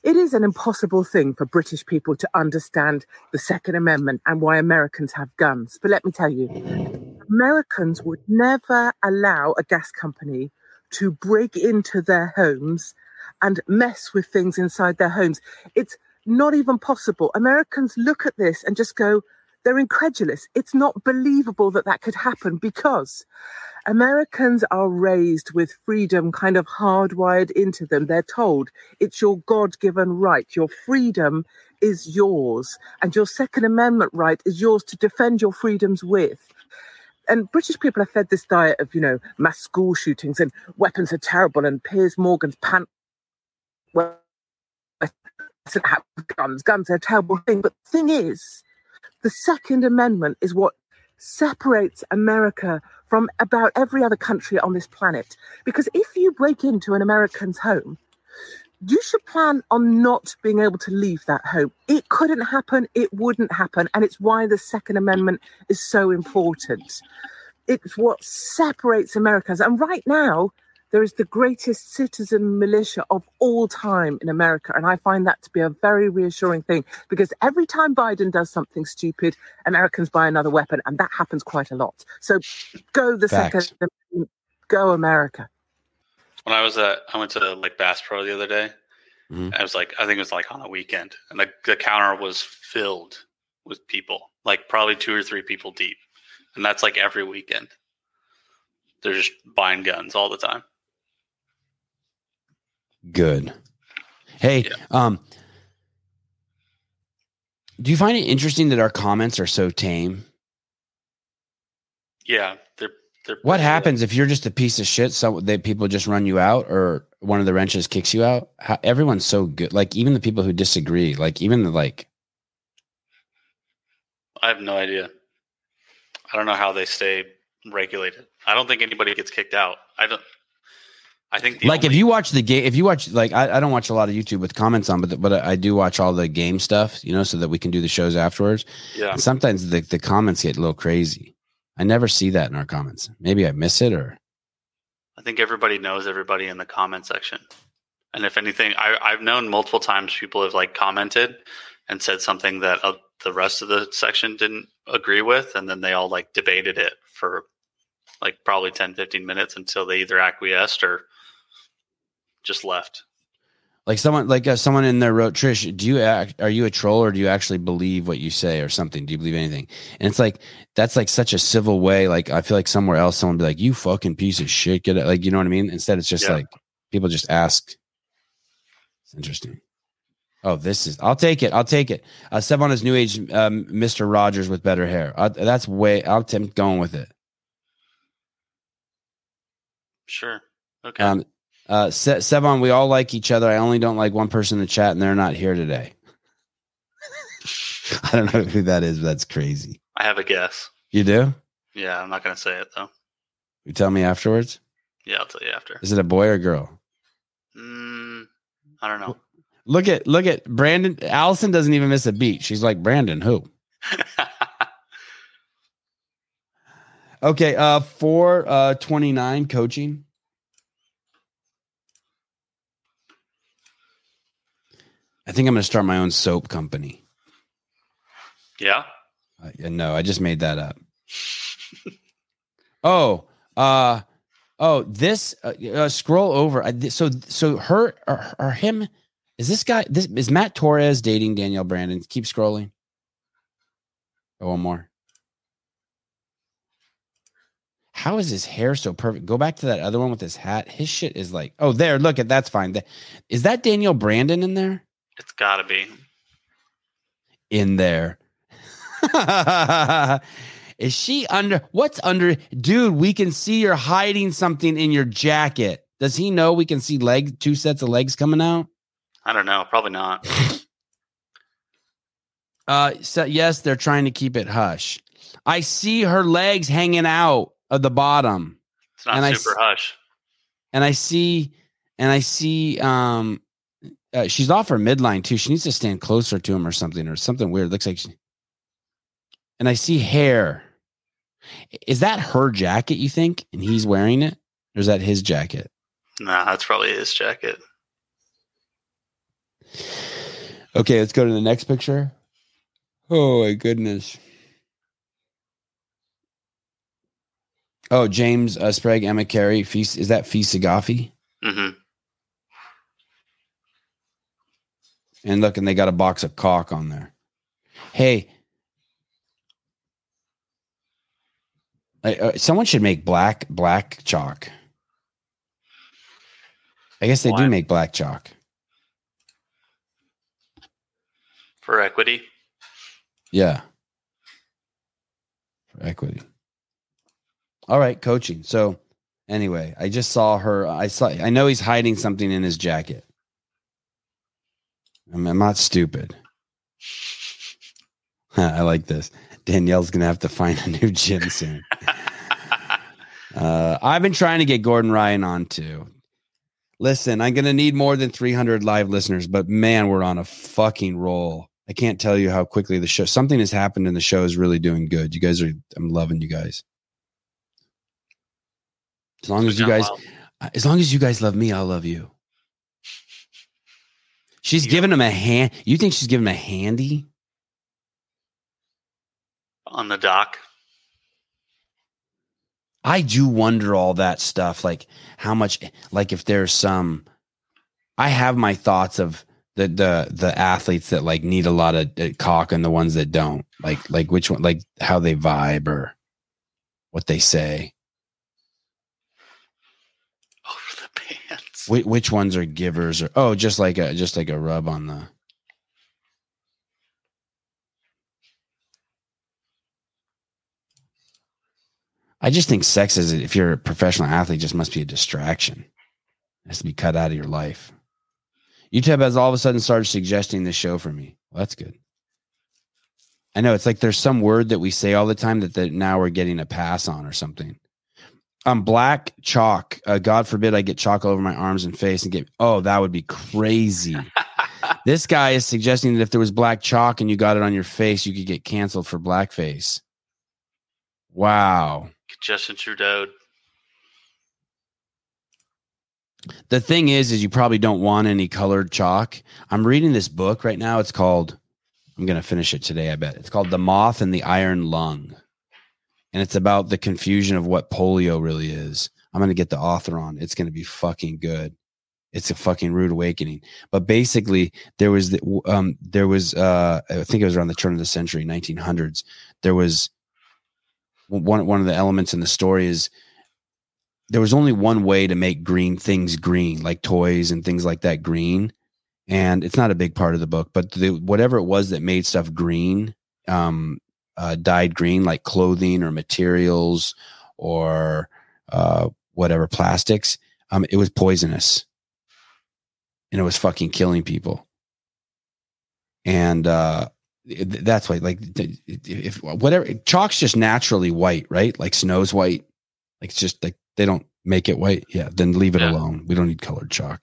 It is an impossible thing for British people to understand the Second Amendment and why Americans have guns. But let me tell you, Americans would never allow a gas company to break into their homes and mess with things inside their homes. It's not even possible. Americans look at this and just go, they're incredulous. It's not believable that that could happen because Americans are raised with freedom kind of hardwired into them. They're told it's your God given right. Your freedom is yours, and your Second Amendment right is yours to defend your freedoms with. And British people are fed this diet of, you know, mass school shootings and weapons are terrible, and Piers Morgan's pant. Guns, guns are a terrible thing. But the thing is, the Second Amendment is what separates America from about every other country on this planet. Because if you break into an American's home, you should plan on not being able to leave that home. It couldn't happen, it wouldn't happen. And it's why the Second Amendment is so important. It's what separates Americans. And right now, there is the greatest citizen militia of all time in America. And I find that to be a very reassuring thing because every time Biden does something stupid, Americans buy another weapon. And that happens quite a lot. So go the. Second Amendment, go America. When I was at, I went to like Bass Pro the other day. I was like, I think it was like on a weekend, and the, the counter was filled with people, like probably two or three people deep, and that's like every weekend. They're just buying guns all the time. Good. Hey, um, do you find it interesting that our comments are so tame? Yeah, they're What happens if you're just a piece of shit? So they people just run you out, or one of the wrenches kicks you out. How, everyone's so good. Like even the people who disagree, like even the like. I have no idea. I don't know how they stay regulated. I don't think anybody gets kicked out. I don't. I think the like if you watch the game, if you watch like I, I don't watch a lot of YouTube with comments on, but but I do watch all the game stuff, you know, so that we can do the shows afterwards. Yeah. And sometimes the the comments get a little crazy. I never see that in our comments. Maybe I miss it, or I think everybody knows everybody in the comment section. And if anything, I, I've known multiple times people have like commented and said something that uh, the rest of the section didn't agree with. And then they all like debated it for like probably 10, 15 minutes until they either acquiesced or just left. Like someone like uh, someone in there wrote, Trish, do you act? Are you a troll, or do you actually believe what you say, or something? Do you believe anything? And it's like that's like such a civil way. Like I feel like somewhere else, someone would be like, "You fucking piece of shit," get it? Like you know what I mean? Instead, it's just Yeah. like people just ask. It's interesting. Oh, this is. I'll take it. I'll take it. Uh, Sev on his new age, um, Mister Rogers with better hair. Uh, that's way. T- I'm going with it. Sure. Okay. Um, uh, Se- Sevan, we all like each other. I only don't like one person in the chat, and they're not here today. I don't know who that is, but that's crazy. I have a guess. You do? Yeah, I'm not going to say it though. You tell me afterwards. Yeah, I'll tell you after. Is it a boy or girl? Mm, I don't know. Look at look at Brandon. Allison doesn't even miss a beat. She's like Brandon. Who? okay. Uh, four uh twenty nine coaching. I think I'm going to start my own soap company. Yeah. Uh, no, I just made that up. oh, uh, oh, this. Uh, uh, scroll over. I, th- so, so her or, or him. Is this guy? This is Matt Torres dating Danielle Brandon. Keep scrolling. Oh, one more. How is his hair so perfect? Go back to that other one with his hat. His shit is like, oh, there. Look at that's fine. Is that Danielle Brandon in there? It's got to be. In there. is she under? What's under? Dude, we can see you're hiding something in your jacket. Does he know we can see leg two sets of legs coming out? I don't know. Probably not. Uh, so yes, they're trying to keep it hush. I see her legs hanging out of the bottom. It's not And super s- hush. and I see, and I see, um, uh, she's off her midline too. She needs to stand closer to him or something, or something weird. Looks like, she, and I see hair. Is that her jacket? You think? And he's wearing it, or is that his jacket? Nah, that's probably his jacket. Okay, let's go to the next picture. Oh my goodness. Oh, James uh, Sprague, Emma Cary, Fee, is that Fee Saghafi? hmm And look, and they got a box of caulk on there. Hey, I- uh, someone should make black black chalk. I guess they do make black chalk. For equity. Yeah. For equity. All right, coaching. So anyway, I just saw her. I saw I know he's hiding something in his jacket. I'm, I'm not stupid. I like this. Danielle's gonna have to find a new gym soon. uh, I've been trying to get Gordon Ryan on too. Listen, I'm gonna need more than 300 live listeners, but man, we're on a fucking roll. I can't tell you how quickly the show. Something has happened, and the show is really doing good. You guys are. I'm loving you guys. As long as you guys, as long as you guys love me, I'll love you. She's giving him a hand. You think she's giving him a handy? On the dock. I do wonder all that stuff, like how much, like if there's some. I have my thoughts of the the the athletes that like need a lot of uh, cock and the ones that don't. Like like which one, like how they vibe or what they say. Which, which ones are givers or oh, just like a just like a rub on the. I just think sex is if you're a professional athlete, just must be a distraction. It has to be cut out of your life. YouTube has all of a sudden started suggesting this show for me. Well, that's good. I know it's like there's some word that we say all the time that, that now we're getting a pass on or something. Um, black chalk. Uh, God forbid I get chalk all over my arms and face and get. Oh, that would be crazy. this guy is suggesting that if there was black chalk and you got it on your face, you could get canceled for blackface. Wow. Justin Trudeau. The thing is, is you probably don't want any colored chalk. I'm reading this book right now. It's called. I'm gonna finish it today. I bet it's called "The Moth and the Iron Lung," and it's about the confusion of what polio really is. I'm gonna get the author on. It's gonna be fucking good. It's a fucking rude awakening. But basically, there was the, um there was uh I think it was around the turn of the century, 1900s. There was one one of the elements in the story is there was only one way to make green things green, like toys and things like that green. And it's not a big part of the book, but the, whatever it was that made stuff green, um, uh, dyed green, like clothing or materials or uh, whatever plastics, um, it was poisonous, and it was fucking killing people. And uh, that's why, like, if whatever chalk's just naturally white, right? Like snow's white. Like it's just like they don't make it white. Yeah, then leave it alone. We don't need colored chalk.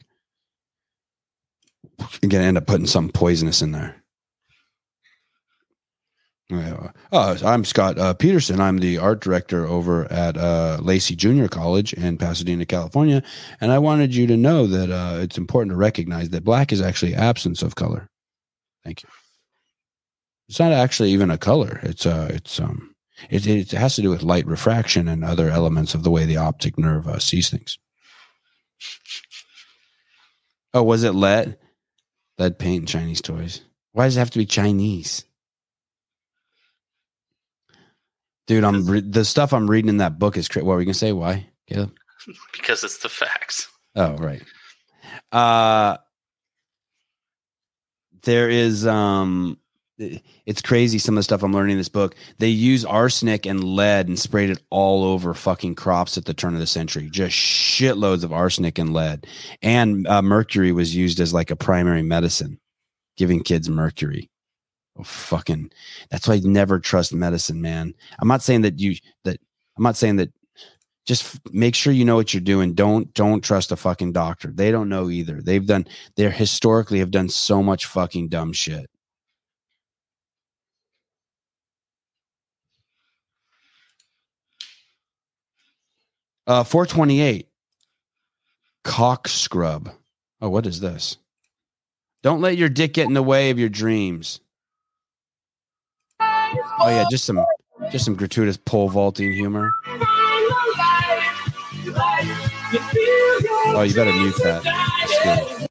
You're gonna end up putting something poisonous in there. Uh, I'm Scott uh, Peterson. I'm the art director over at uh, Lacey Junior College in Pasadena, California. And I wanted you to know that uh, it's important to recognize that black is actually absence of color. Thank you. It's not actually even a color. It's uh it's um it, it has to do with light refraction and other elements of the way the optic nerve uh, sees things. Oh, was it lead? Lead paint and Chinese toys. Why does it have to be Chinese? Dude, I'm re- the stuff I'm reading in that book is cra- what were you gonna say? Why, Caleb? because it's the facts. Oh, right. Uh there is um it's crazy some of the stuff I'm learning in this book. They use arsenic and lead and sprayed it all over fucking crops at the turn of the century. Just shitloads of arsenic and lead. And uh, mercury was used as like a primary medicine, giving kids mercury. Oh, fucking that's why I never trust medicine, man. I'm not saying that you that I'm not saying that just make sure you know what you're doing. Don't don't trust a fucking doctor. They don't know either. They've done They're historically have done so much fucking dumb shit. Uh 428 cock scrub. Oh, what is this? Don't let your dick get in the way of your dreams. Oh yeah, just some just some gratuitous pole vaulting humor. Oh, you better mute that.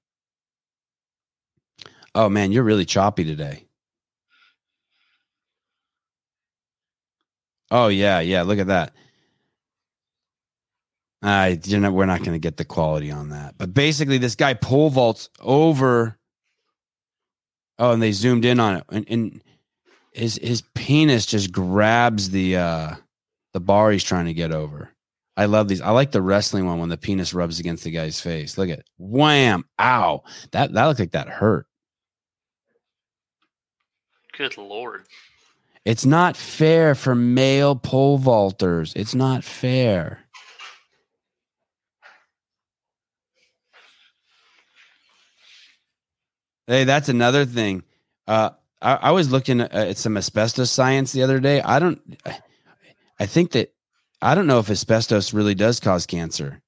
Oh man, you're really choppy today. Oh yeah, yeah. Look at that. I, you know, we're not going to get the quality on that. But basically, this guy pole vaults over. Oh, and they zoomed in on it, and, and his his penis just grabs the uh the bar he's trying to get over. I love these. I like the wrestling one when the penis rubs against the guy's face. Look at wham, ow. That that looked like that hurt. Good lord. It's not fair for male pole vaulters. It's not fair. Hey, that's another thing. Uh, I, I was looking at, at some asbestos science the other day. I don't. I think that I don't know if asbestos really does cause cancer.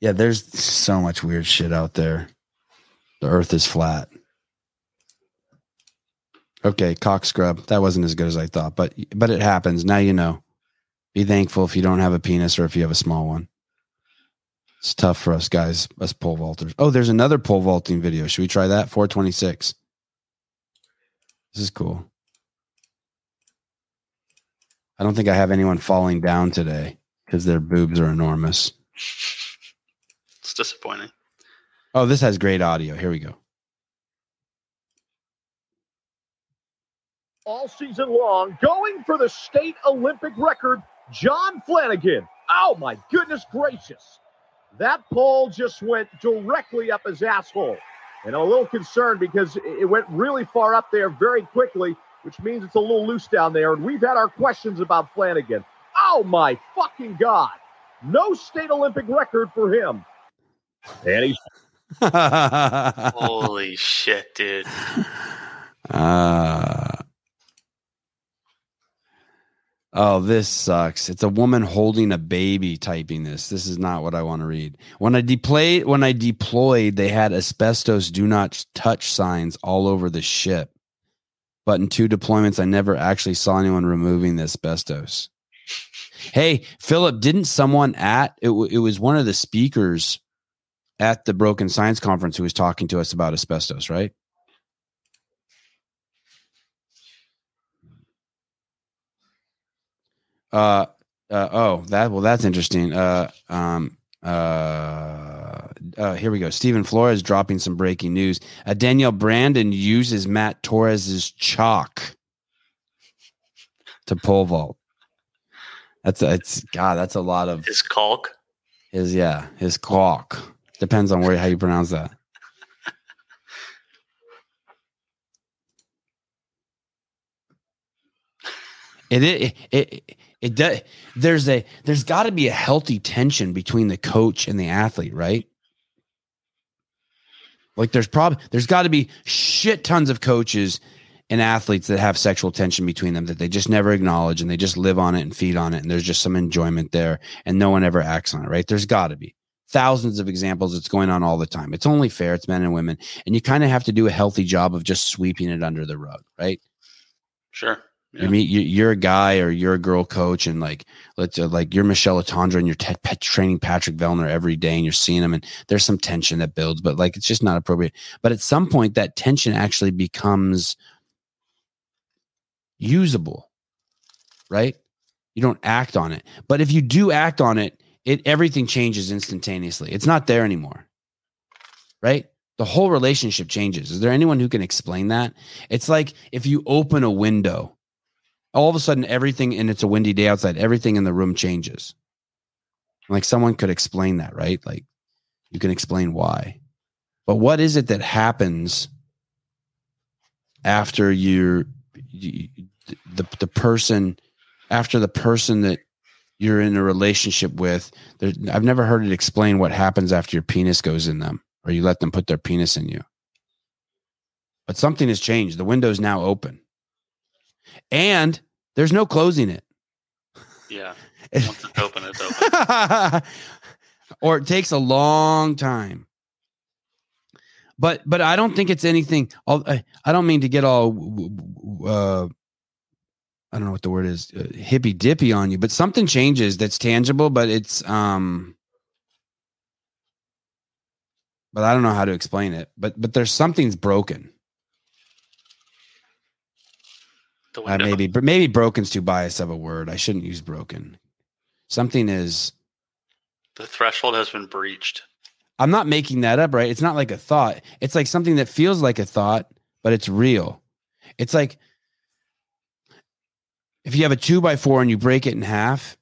Yeah, there's so much weird shit out there. The Earth is flat. Okay, cock scrub. That wasn't as good as I thought, but but it happens. Now you know. Be thankful if you don't have a penis or if you have a small one. It's tough for us guys, us pole vaulters. Oh, there's another pole vaulting video. Should we try that? 426. This is cool. I don't think I have anyone falling down today because their boobs are enormous. It's disappointing. Oh, this has great audio. Here we go. all season long, going for the state Olympic record, John Flanagan. Oh my goodness gracious. That pole just went directly up his asshole. And I'm a little concerned because it it went really far up there very quickly, which means it's a little loose down there. And we've had our questions about Flanagan. Oh my fucking God. No state Olympic record for him. And he's Holy shit, dude. Uh, oh, this sucks. It's a woman holding a baby typing this. This is not what I want to read. When I deployed, when I deployed, they had asbestos do not touch signs all over the ship. But in two deployments, I never actually saw anyone removing the asbestos. Hey, Philip, didn't someone at it, w- it was one of the speakers at the Broken Science Conference who was talking to us about asbestos, right? Uh, uh oh, that well, that's interesting. Uh, um, uh, uh, here we go. Stephen Flores dropping some breaking news. Uh, Danielle Brandon uses Matt Torres's chalk to pole vault. That's a, it's God. That's a lot of his caulk. His yeah, his caulk. Depends on where how you pronounce that. It it it it, does. There's a there's got to be a healthy tension between the coach and the athlete, right? Like there's probably there's got to be shit tons of coaches and athletes that have sexual tension between them that they just never acknowledge and they just live on it and feed on it and there's just some enjoyment there and no one ever acts on it, right? There's got to be. thousands of examples. It's going on all the time. It's only fair. It's men and women, and you kind of have to do a healthy job of just sweeping it under the rug, right? Sure. I mean, you, you're a guy or you're a girl coach, and like, let's uh, like you're Michele Letendre and you're pet training Patrick Vellner every day, and you're seeing him, and there's some tension that builds, but like it's just not appropriate. But at some point, that tension actually becomes usable, right? You don't act on it, but if you do act on it, it everything changes instantaneously. It's not there anymore, right? The whole relationship changes. Is there anyone who can explain that? It's like if you open a window all of a sudden everything and it's a windy day outside everything in the room changes. Like someone could explain that right? Like you can explain why. But what is it that happens after you're you, the, the person after the person that you're in a relationship with there, i've never heard it explain what happens after your penis goes in them or you let them put their penis in you. But something has changed. The window's now open and there's no closing it. Yeah. Once it's open, it's open. or it takes a long time. But but I don't think it's anything. I I don't mean to get all. Uh, I don't know what the word is, uh, hippy dippy on you, but something changes that's tangible, but it's um. But I don't know how to explain it. But but there's something's broken. Uh, maybe, but maybe broken's too biased of a word. I shouldn't use broken. Something is. The threshold has been breached. I'm not making that up, right? It's not like a thought. It's like something that feels like a thought, but it's real. It's like if you have a two by four and you break it in half,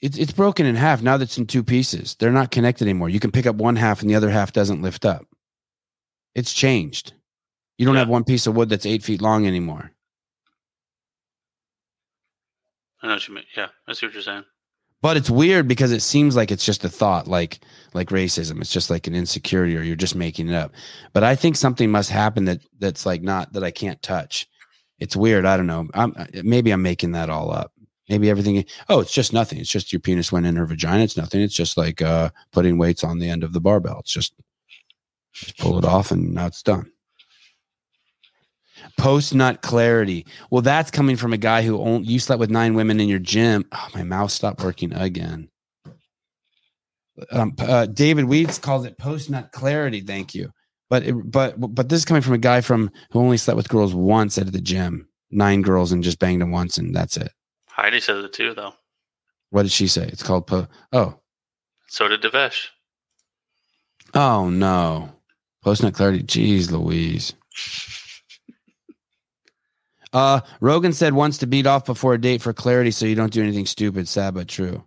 it's it's broken in half. Now that's in two pieces. They're not connected anymore. You can pick up one half and the other half doesn't lift up. It's changed. You don't have one piece of wood that's eight feet long anymore. I know what you mean. Yeah, I see what you're saying. But it's weird because it seems like it's just a thought, like like racism. It's just like an insecurity, or you're just making it up. But I think something must happen that that's like not that I can't touch. It's weird. I don't know. I'm, maybe I'm making that all up. Maybe everything. Oh, it's just nothing. It's just your penis went in her vagina. It's nothing. It's just like uh, putting weights on the end of the barbell. It's just just pull it off and now it's done. Post nut clarity. Well, that's coming from a guy who only, you slept with nine women in your gym. Oh, my mouth stopped working again. Um, uh, David Weeds calls it post nut clarity. Thank you. But it, but but this is coming from a guy from who only slept with girls once at the gym, nine girls, and just banged them once, and that's it. Heidi says it too, though. What did she say? It's called po. Oh, So did Devesh. oh no, post nut clarity. Jeez, Louise. Uh, Rogan said once to beat off before a date for clarity, so you don't do anything stupid. Sad but true.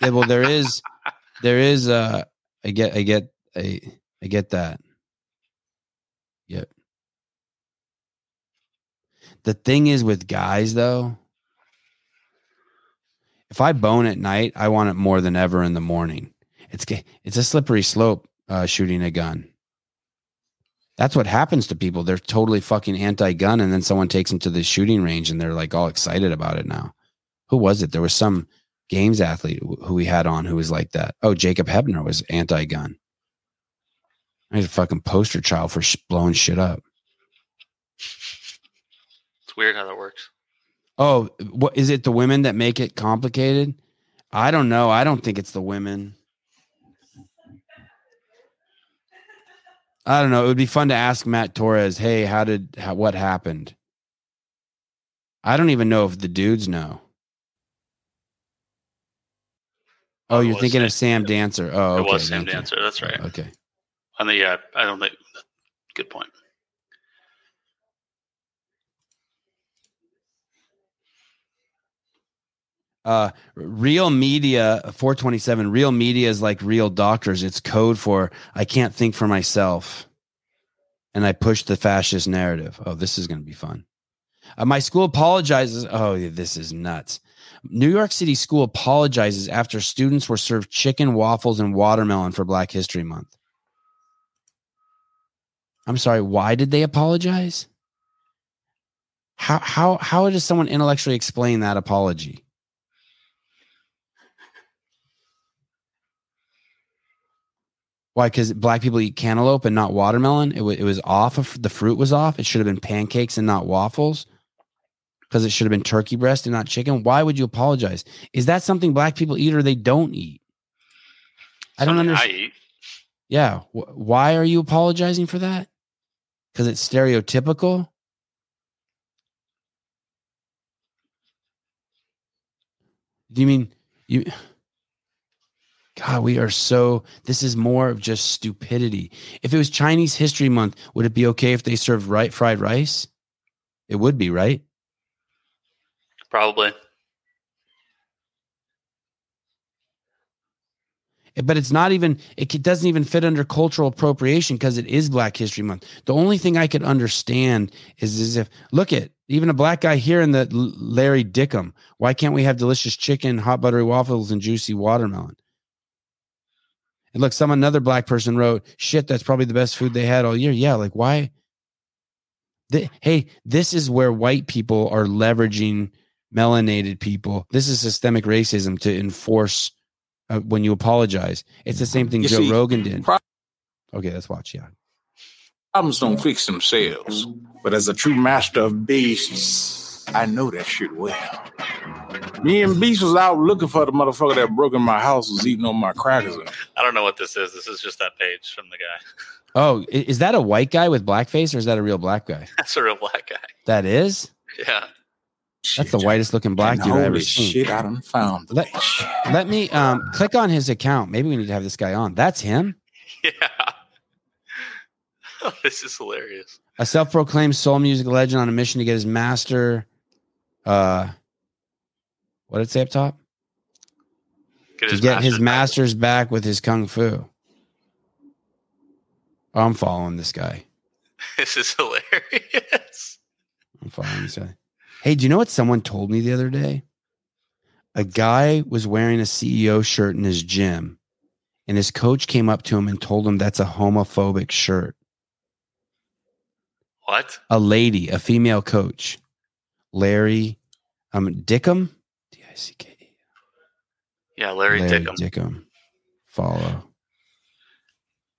Yeah, well, there is, there is. Uh, I get, I get, I, I get that. Yep. The thing is with guys, though, if I bone at night, I want it more than ever in the morning. It's it's a slippery slope uh, shooting a gun. That's what happens to people. They're totally fucking anti-gun, and then someone takes them to the shooting range, and they're like all excited about it now. Who was it? There was some games athlete who we had on who was like that. Oh, Jacob Heppner was anti-gun. He's a fucking poster child for sh- blowing shit up. It's weird how that works. Oh, what is it? The women that make it complicated? I don't know. I don't think it's the women. I don't know. It would be fun to ask Matt Torres, "Hey, how did how, what happened?" I don't even know if the dudes know. Oh, oh you're was thinking of Sam Dancer. Oh, it was Sam. Dancer. That's right. Okay. I think, yeah, uh, I don't think. Good point. Uh, real media 427 real media is like real doctors. It's code for i can't think for myself. And i push the fascist narrative. Oh this is going to be fun. Uh, my school apologizes. Oh this is nuts. New york city school apologizes after students were served chicken waffles and watermelon for black history month. I'm sorry why did they apologize? How how how does someone intellectually explain that apology Why? Because black people eat cantaloupe and not watermelon. It, wa it was off. Of, the fruit was off. It should have been pancakes and not waffles. Because it should have been turkey breast and not chicken. Why would you apologize? Is that something black people eat or they don't eat? I don't understand. I eat. Yeah. Wh- why are you apologizing for that? Because it's stereotypical. Do you mean you? God, we are so. This is more of just stupidity. If it was Chinese History Month, would it be okay if they served right fried rice? It would be, right? Probably. Eh, but it's not even it doesn't even fit under cultural appropriation because it is black history month the only thing i could understand is is if look at even a black guy here in the larry dickum why can't we have delicious chicken hot buttery waffles and juicy watermelon look some another black person wrote shit that's probably the best food they had all year yeah like why Th- hey this is where white people are leveraging melanated people this is systemic racism to enforce uh, when you apologize. It's the same thing You Joe see, Rogan did. pro- Okay, let's watch. Yeah. Problems don't fix themselves, but as a true master of beasts, I know that shit well. Me and Beast was out looking for the motherfucker that broke in my house, was eating on my crackers. I don't know what this is. This is just that page from the guy. Oh, is that a white guy with blackface or is that a real black guy? That's a real black guy. That is? Yeah. That's the whitest looking black dude I've ever seen. shit, I done found Let, let me um click on his account. Maybe we need to have this guy on. That's him. Yeah. this is hilarious. A self-proclaimed soul music legend on a mission to get his master uh what did it say up top? Get to his get his master's masters back with his kung fu. I'm following this guy. This is hilarious. I'm following this guy. Hey, do you know what someone told me the other day? A guy was wearing a CEO shirt in his gym, and his coach came up to him and told him that's a homophobic shirt. What? A lady, a female coach, Larry um, Dickum. D I C K E Yeah, Larry, Larry Dickum. Dickum. Follow.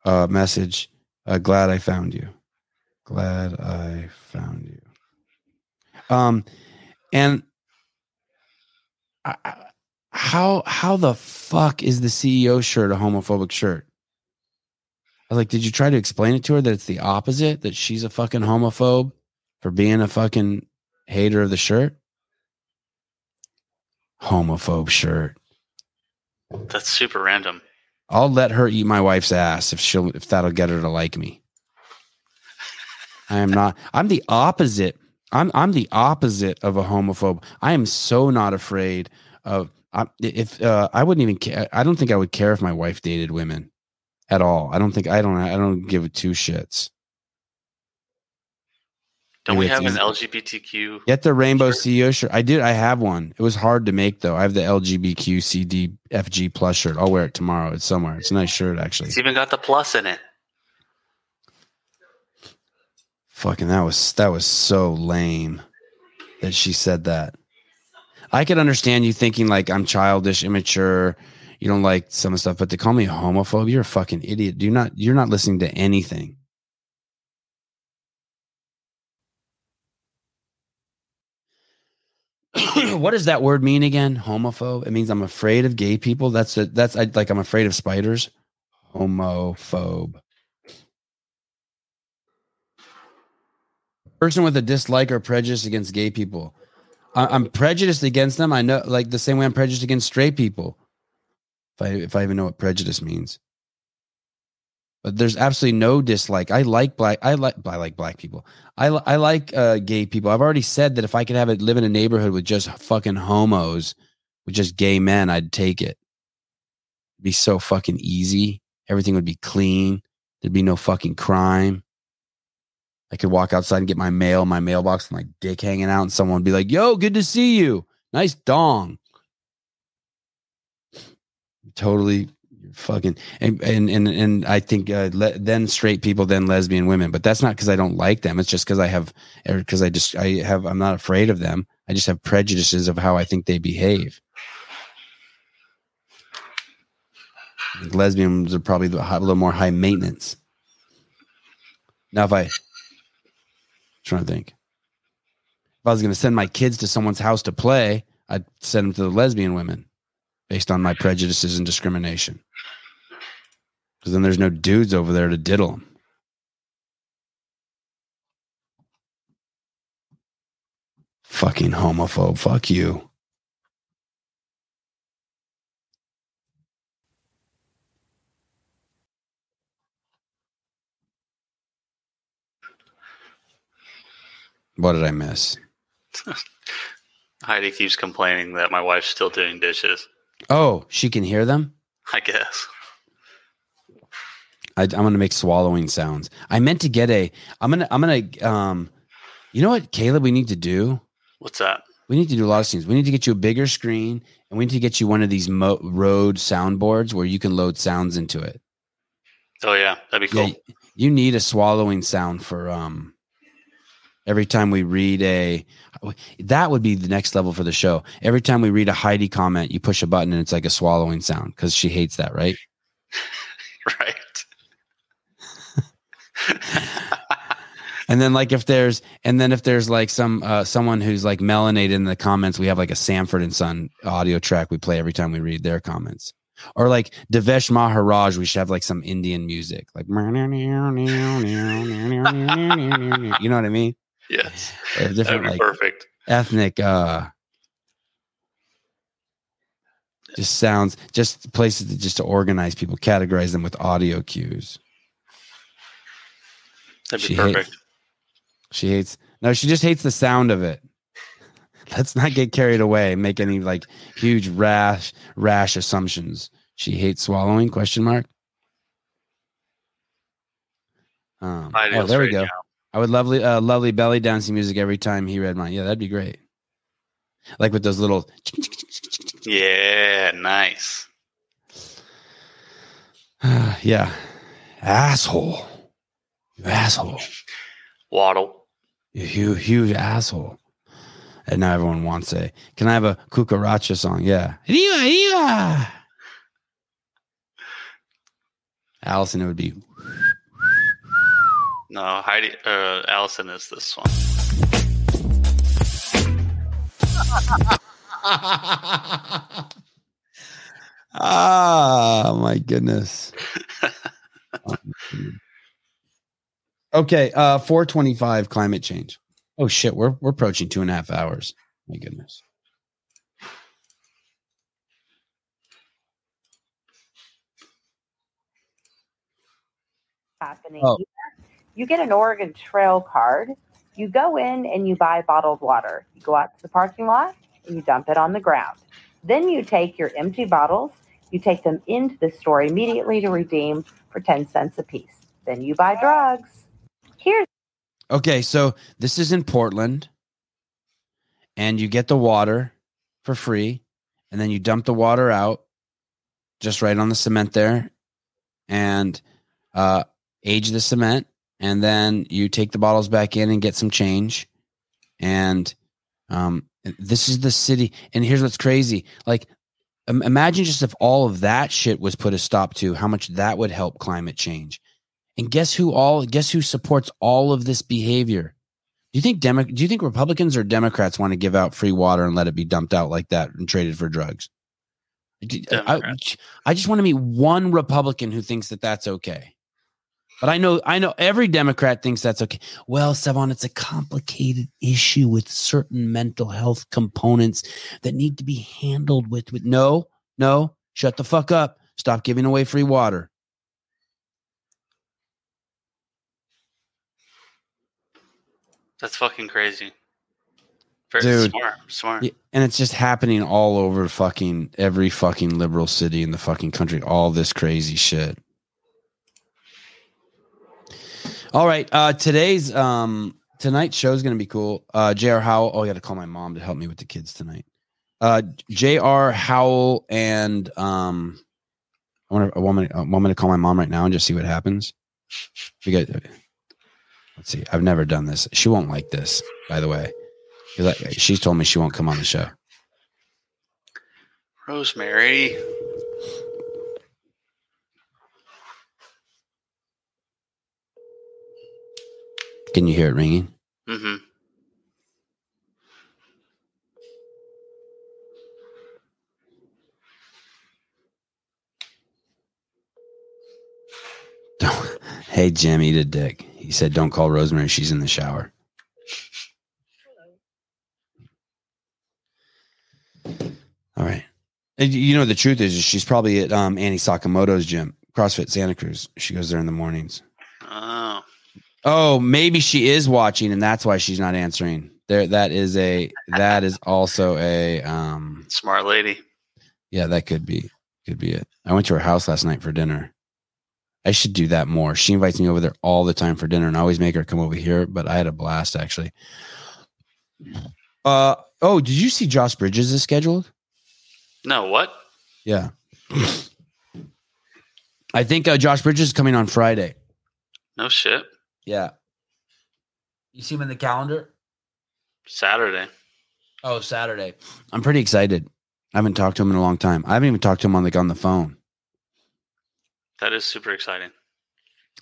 Uh, message. Uh, glad I found you. Glad I found you. Um, and I, I- how how the fuck is the CEO shirt a homophobic shirt? I was like, did you try to explain it to her that it's the opposite? That she's a fucking homophobe for being a fucking hater of the shirt? Homophobe shirt. That's super random. I'll let her eat my wife's ass if she'll if that'll get her to like me. I am not. I'm the opposite. I'm I'm the opposite of a homophobe. I am so not afraid of. I, if uh, I wouldn't even care. I don't think I would care if my wife dated women at all. I don't think I don't. I don't give two shits. Don't we have an. LGBTQ? Get the rainbow CEO shirt. I did. I have one. It was hard to make though. I have the LGBTQ CDFG plus shirt. I'll wear it tomorrow. It's somewhere. It's a nice shirt actually. It's even got the plus in it. Fucking that was that was so lame that she said that. I could understand you thinking like I'm childish, immature, you don't like some of the stuff, but to call me a homophobe, you're a fucking idiot. Do not you're not listening to anything. what does that word mean again? Homophobe. It means I'm afraid of gay people. That's it. That's I, like I'm afraid of spiders. Homophobe. Person with a dislike or prejudice against gay people. I, I'm prejudiced against them. I know, like the same way I'm prejudiced against straight people. If I if I even know what prejudice means. There's absolutely no dislike. I like black. I like. I like black people. I I like uh, gay people. I've already said that if I could have it live in a neighborhood with just fucking homos, with just gay men, I'd take it. It'd be so fucking easy. Everything would be clean. There'd be no fucking crime. I could walk outside and get my mail, my mailbox, and my dick hanging out, and someone would be like, "Yo, good to see you. Nice dong." Totally fucking and and and, and I think uh, le- then straight people, then lesbian women, but that's not because I don't like them. It's just because I have because I just I have I'm not afraid of them. I just have prejudices of how I think they behave. Think lesbians are probably a little more high maintenance. Now, if I trying to think, if I was going to send my kids to someone's house to play, I'd send them to the lesbian women based on my prejudices and discrimination. Because then there's no dudes over there to diddle them. Fucking homophobe. Fuck you. What did I miss? Heidi keeps complaining that my wife's still doing dishes. Oh, she can hear them? I guess. I, I'm gonna make swallowing sounds. I meant to get a. I'm gonna. I'm gonna. Um, you know what, Caleb? We need to do. What's that? We need to do a lot of things. We need to get you a bigger screen, and we need to get you one of these Mo- Rode soundboards where you can load sounds into it. Oh yeah, that'd be cool. Yeah, you need a swallowing sound for um. Every time we read a, that would be the next level for the show. Every time we read a Heidi comment, you push a button and it's like a swallowing sound because she hates that, right? right. And then like if there's and then if there's like some uh someone who's like melanated in the comments, we have like a Sanford and Son audio track we play every time we read their comments. Or like Devesh Maharaj, we should have like some Indian music, like you know what I mean? Yes. Or different like perfect. ethnic uh just sounds just places to just to organize people, categorize them with audio cues. That'd be She perfect. She hates no, she just hates the sound of it. Let's not get carried away and make any like huge rash rash assumptions. She hates swallowing? Question mark. Um, oh, there we go. now. I would lovely uh, lovely belly dancing music every time he read mine. Yeah, that'd be great. Like with those little Yeah, nice. yeah. Asshole. You asshole. Waddle. You huge, huge asshole. And now everyone wants a. Can I have a cucaracha song? Yeah. Riva, riva. Allison, it would be. No, Heidi uh Allison is this one. Ah, my goodness. okay, uh, 425 climate change. Oh shit, we're we're approaching two and a half hours. My goodness. happening. Oh. You- You get an Oregon Trail card. You go in and you buy bottled water. You go out to the parking lot and you dump it on the ground. Then you take your empty bottles, you take them into the store immediately to redeem for 10 cents a piece. Then you buy drugs. Here's Okay, so this is in Portland, and you get the water for free, and then you dump the water out just right on the cement there, and uh, age the cement, and then you take the bottles back in and get some change, and um, this is the city. And here's what's crazy: like, im- imagine just if all of that shit was put a stop to, how much that would help climate change. And guess who all guess who supports all of this behavior? Do you think Demo- do you think Republicans or Democrats want to give out free water and let it be dumped out like that and traded for drugs? I, I just want to meet one Republican who thinks that that's okay. But I know I know every Democrat thinks that's okay. Well, Sevan, it's a complicated issue with certain mental health components that need to be handled with with no, no, shut the fuck up. Stop giving away free water. That's fucking crazy. Very Dude. smart. Smart. And it's just happening all over fucking every fucking liberal city in the fucking country. All this crazy shit. All right, uh today's um tonight's show is gonna be cool. Uh J.R. Howell. Oh, I got to call my mom to help me with the kids tonight. Uh J.R. Howell and um I want to I want me, I want me to call my mom right now and just see what happens. You guys, Let's see. I've never done this. She won't like this, by the way. She's told me she won't come on the show. Rosemary. Can you hear it ringing? Mm-hmm. Hey, Jim, eat a dick. He said, don't call Rosemary. She's in the shower. Hello. All right. And You know, the truth is, she's probably at um, Annie Sakamoto's gym, CrossFit Santa Cruz. She goes there in the mornings. Oh, Oh, maybe she is watching, and that's why she's not answering. There, that is a that is also a um smart lady. yeah, that could be could be it. I went to her house last night for dinner. I should do that more. She invites me over there all the time for dinner, and I always make her come over here. But I had a blast actually. Uh oh, did you see Josh Bridges is scheduled? No, what? Yeah, I think uh, Josh Bridges is coming on Friday. No shit. Yeah, you see him in the calendar. Saturday. Oh, Saturday. I'm pretty excited. I haven't talked to him in a long time. I haven't even talked to him on like on the phone. That is super exciting.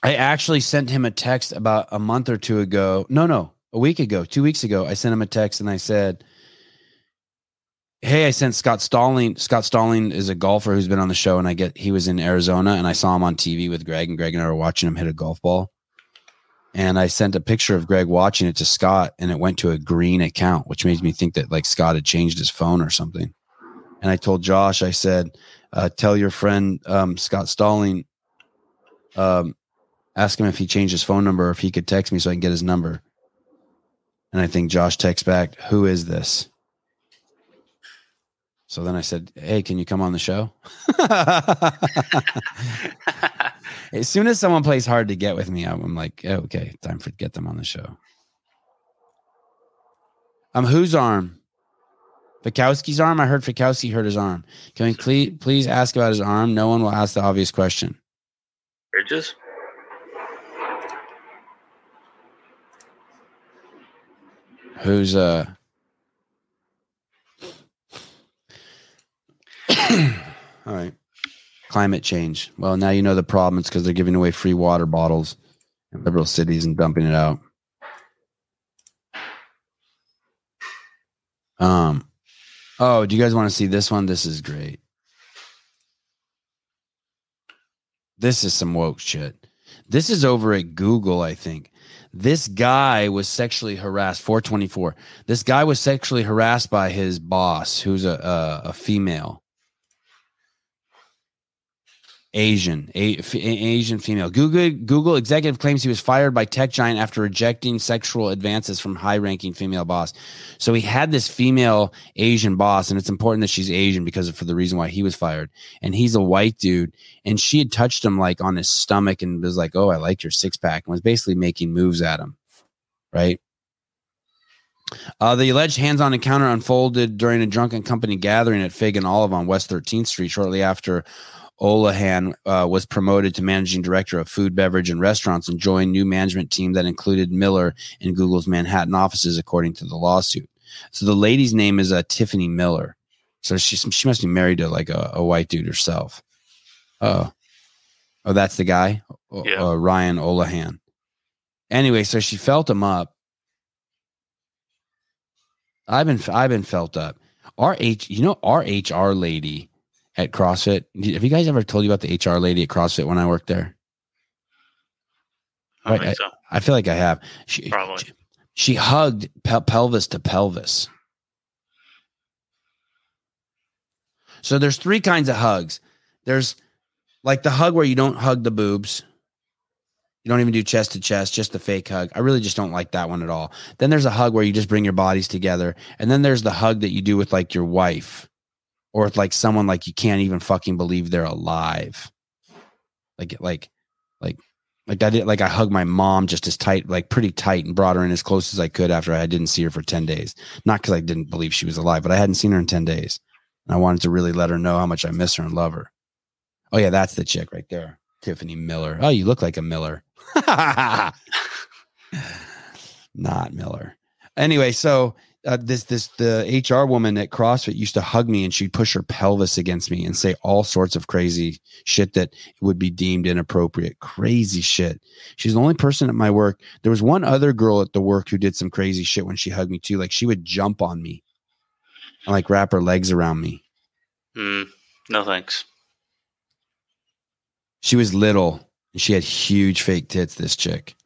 I actually sent him a text about a month or two ago. No, no, a week ago, two weeks ago. I sent him a text and I said, Hey, I sent Scott Stalling. Scott Stalling is a golfer who's been on the show, and I get he was in Arizona and I saw him on TV with Greg, and Greg and I were watching him hit a golf ball. And I sent a picture of Greg watching it to Scott, and it went to a green account, which made me think that like Scott had changed his phone or something. And I told Josh, I said, uh, tell your friend um, Scott Stalling, um, ask him if he changed his phone number or if he could text me so I can get his number. And I think Josh texts back, Who is this? So then I said, Hey, can you come on the show? as soon as someone plays hard to get with me, I'm like, oh, okay, time for get them on the show. Um, whose arm? Fikowski's arm. I heard Fikowski hurt his arm. Can we please ask about his arm? No one will ask the obvious question. Who's uh? All right. Climate change. Well, now you know the problem. It's because they're giving away free water bottles in liberal cities and dumping it out. Um. Oh, do you guys want to see this one? This is great. This is some woke shit. This is over at Google, I think. This guy was sexually harassed. 424. This guy was sexually harassed by his boss, who's a a, a female. Asian, a, f- Asian female. Google Google executive claims he was fired by tech giant after rejecting sexual advances from high-ranking female boss. So he had this female Asian boss, and it's important that she's Asian because of, for the reason why he was fired. And he's a white dude, and she had touched him like on his stomach and was like, "Oh, I like your six pack," and was basically making moves at him, right? Uh, the alleged hands-on encounter unfolded during a drunken company gathering at Fig and Olive on West 13th Street shortly after Olohan uh, was promoted to managing director of food, beverage, and restaurants and joined new management team that included Miller in Google's Manhattan offices, according to the lawsuit. So the lady's name is uh, Tiffany Miller. So she she must be married to like a, a white dude herself. Oh, oh, that's the guy, Yeah. uh, Ryan Olohan. Anyway, so she felt him up. I've been I've been felt up. Our H, you know, our HR lady at CrossFit. Have you guys ever told you about the HR lady at CrossFit when I worked there? I don't Right, think so. I feel like I have. She, Probably. she, she hugged pel- pelvis to pelvis. So there's three kinds of hugs. There's like the hug where you don't hug the boobs. You don't even do chest to chest, just the fake hug. I really just don't like that one at all. Then there's a hug where you just bring your bodies together. And then there's the hug that you do with like your wife or like someone like you can't even fucking believe they're alive. Like, like, like, like I did, like I hugged my mom just as tight, like pretty tight and brought her in as close as I could after I didn't see her for 10 days. Not because I didn't believe she was alive, but I hadn't seen her in 10 days. And I wanted to really let her know how much I miss her and love her. Oh, yeah, that's the chick right there. Tiffany Miller. Oh, you look like a Miller. Not Miller. anyway, so uh, this this the HR woman at CrossFit used to hug me and she'd push her pelvis against me and say all sorts of crazy shit that would be deemed inappropriate. Crazy shit. She's the only person at my work. There was one other girl at the work who did some crazy shit when she hugged me too. Like she would jump on me and like wrap her legs around me. Mm, no thanks. She was little and she had huge fake tits. This chick.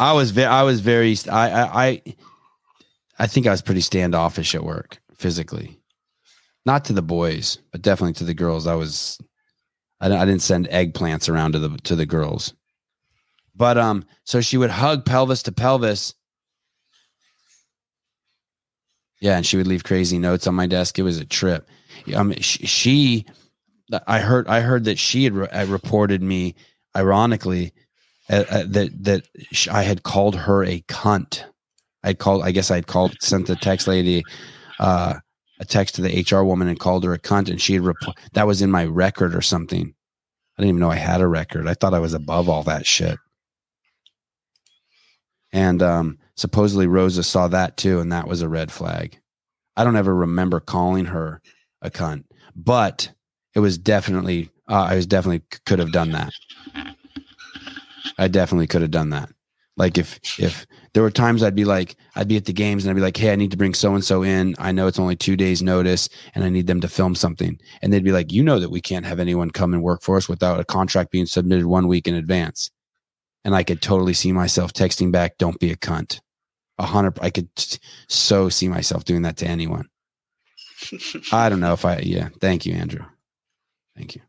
I was very, I was very, I, I, I, I think I was pretty standoffish at work physically, not to the boys, but definitely to the girls. I was, I, I didn't send eggplants around to the to the girls, but um, so she would hug pelvis to pelvis. Yeah, and she would leave crazy notes on my desk. It was a trip. Um, she, she I heard, I heard that she had re- uh, reported me, ironically, uh, uh, that that I had called her a cunt. I called. I guess I had called sent the text lady uh, a text to the HR woman and called her a cunt, and she had rep- that was in my record or something. I didn't even know I had a record. I thought I was above all that shit. And um, supposedly Rosa saw that too, and that was a red flag. I don't ever remember calling her a cunt, but it was definitely uh, I was definitely could have done that. I definitely could have done that. Like if if there were times I'd be like I'd be at the games and I'd be like, hey, I need to bring so and so in. I know it's only two days notice, and I need them to film something. And they'd be like, you know that we can't have anyone come and work for us without a contract being submitted one week in advance. And I could totally see myself texting back, "Don't be a cunt." A hundred. I could so see myself doing that to anyone. I don't know if I. Yeah. Thank you, Andrew. Thank you.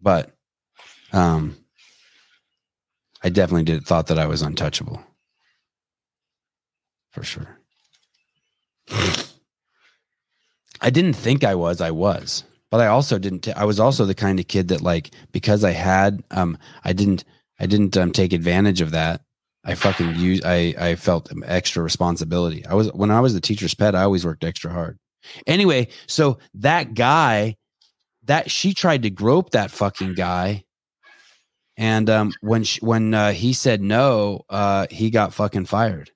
But um I definitely did thought that I was untouchable. For sure. I didn't think I was, I was. But I also didn't I was also the kind of kid that like because I had um I didn't I didn't um, take advantage of that. I fucking use I I felt extra responsibility. I was when I was the teacher's pet, I always worked extra hard. Anyway, so that guy that she tried to grope that fucking guy and um, when she, when uh, he said no, uh, he got fucking fired.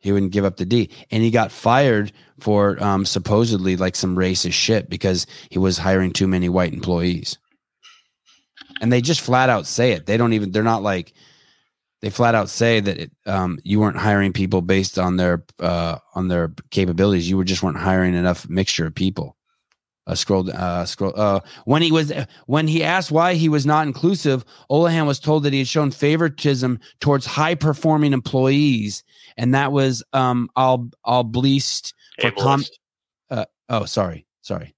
He wouldn't give up the D, and he got fired for um, supposedly like some racist shit because he was hiring too many white employees. And they just flat out say it. They don't even. They're not like. They flat out say that it, um, you weren't hiring people based on their uh, on their capabilities. You were just weren't hiring enough mixture of people uh, scroll uh, scroll uh, when he was when he asked why he was not inclusive Olohan was told that he had shown favoritism towards high performing employees and that was um all all bleaced for com- uh, oh sorry sorry.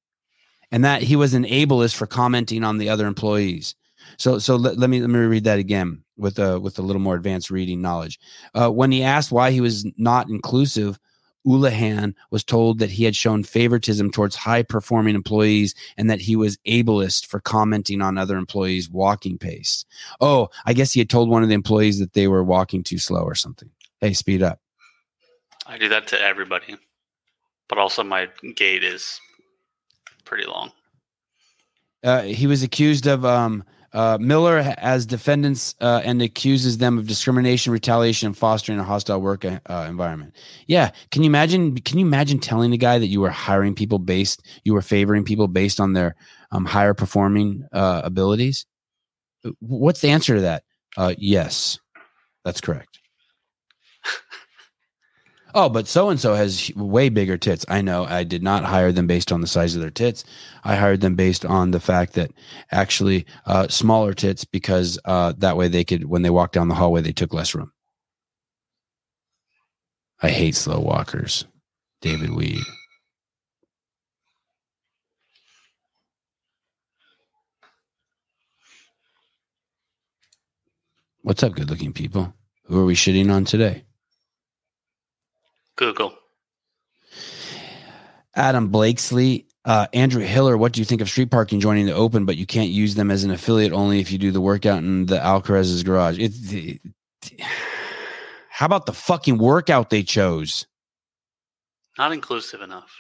And that he was an ableist for commenting on the other employees. So so let, let me let me read that again with a with a little more advanced reading knowledge. Uh, when he asked why he was not inclusive Olohan was told that he had shown favoritism towards high performing employees and that he was ableist for commenting on other employees' walking pace. Oh, I guess he had told one of the employees that they were walking too slow or something. Hey, speed up. I do that to everybody, but also my gait is pretty long. Uh, he was accused of um, uh, Miller as defendants uh, and accuses them of discrimination, retaliation, and fostering a hostile work uh, environment. Yeah, can you imagine? Can you imagine telling a guy that you were hiring people based, you were favoring people based on their um, higher performing uh, abilities? What's the answer to that? Uh, yes, that's correct. Oh, but so and so has way bigger tits. I know. I did not hire them based on the size of their tits. I hired them based on the fact that actually uh, smaller tits because uh, that way they could, when they walked down the hallway, they took less room. I hate slow walkers. David Weed. What's up, good looking people? Who are we shitting on today? Google. Adam Blakesley, uh, Andrew Hiller. What do you think of street parking joining the open, but you can't use them as an affiliate only if you do the workout in the Alcaraz's garage? It, it- how about the fucking workout they chose? Not inclusive enough.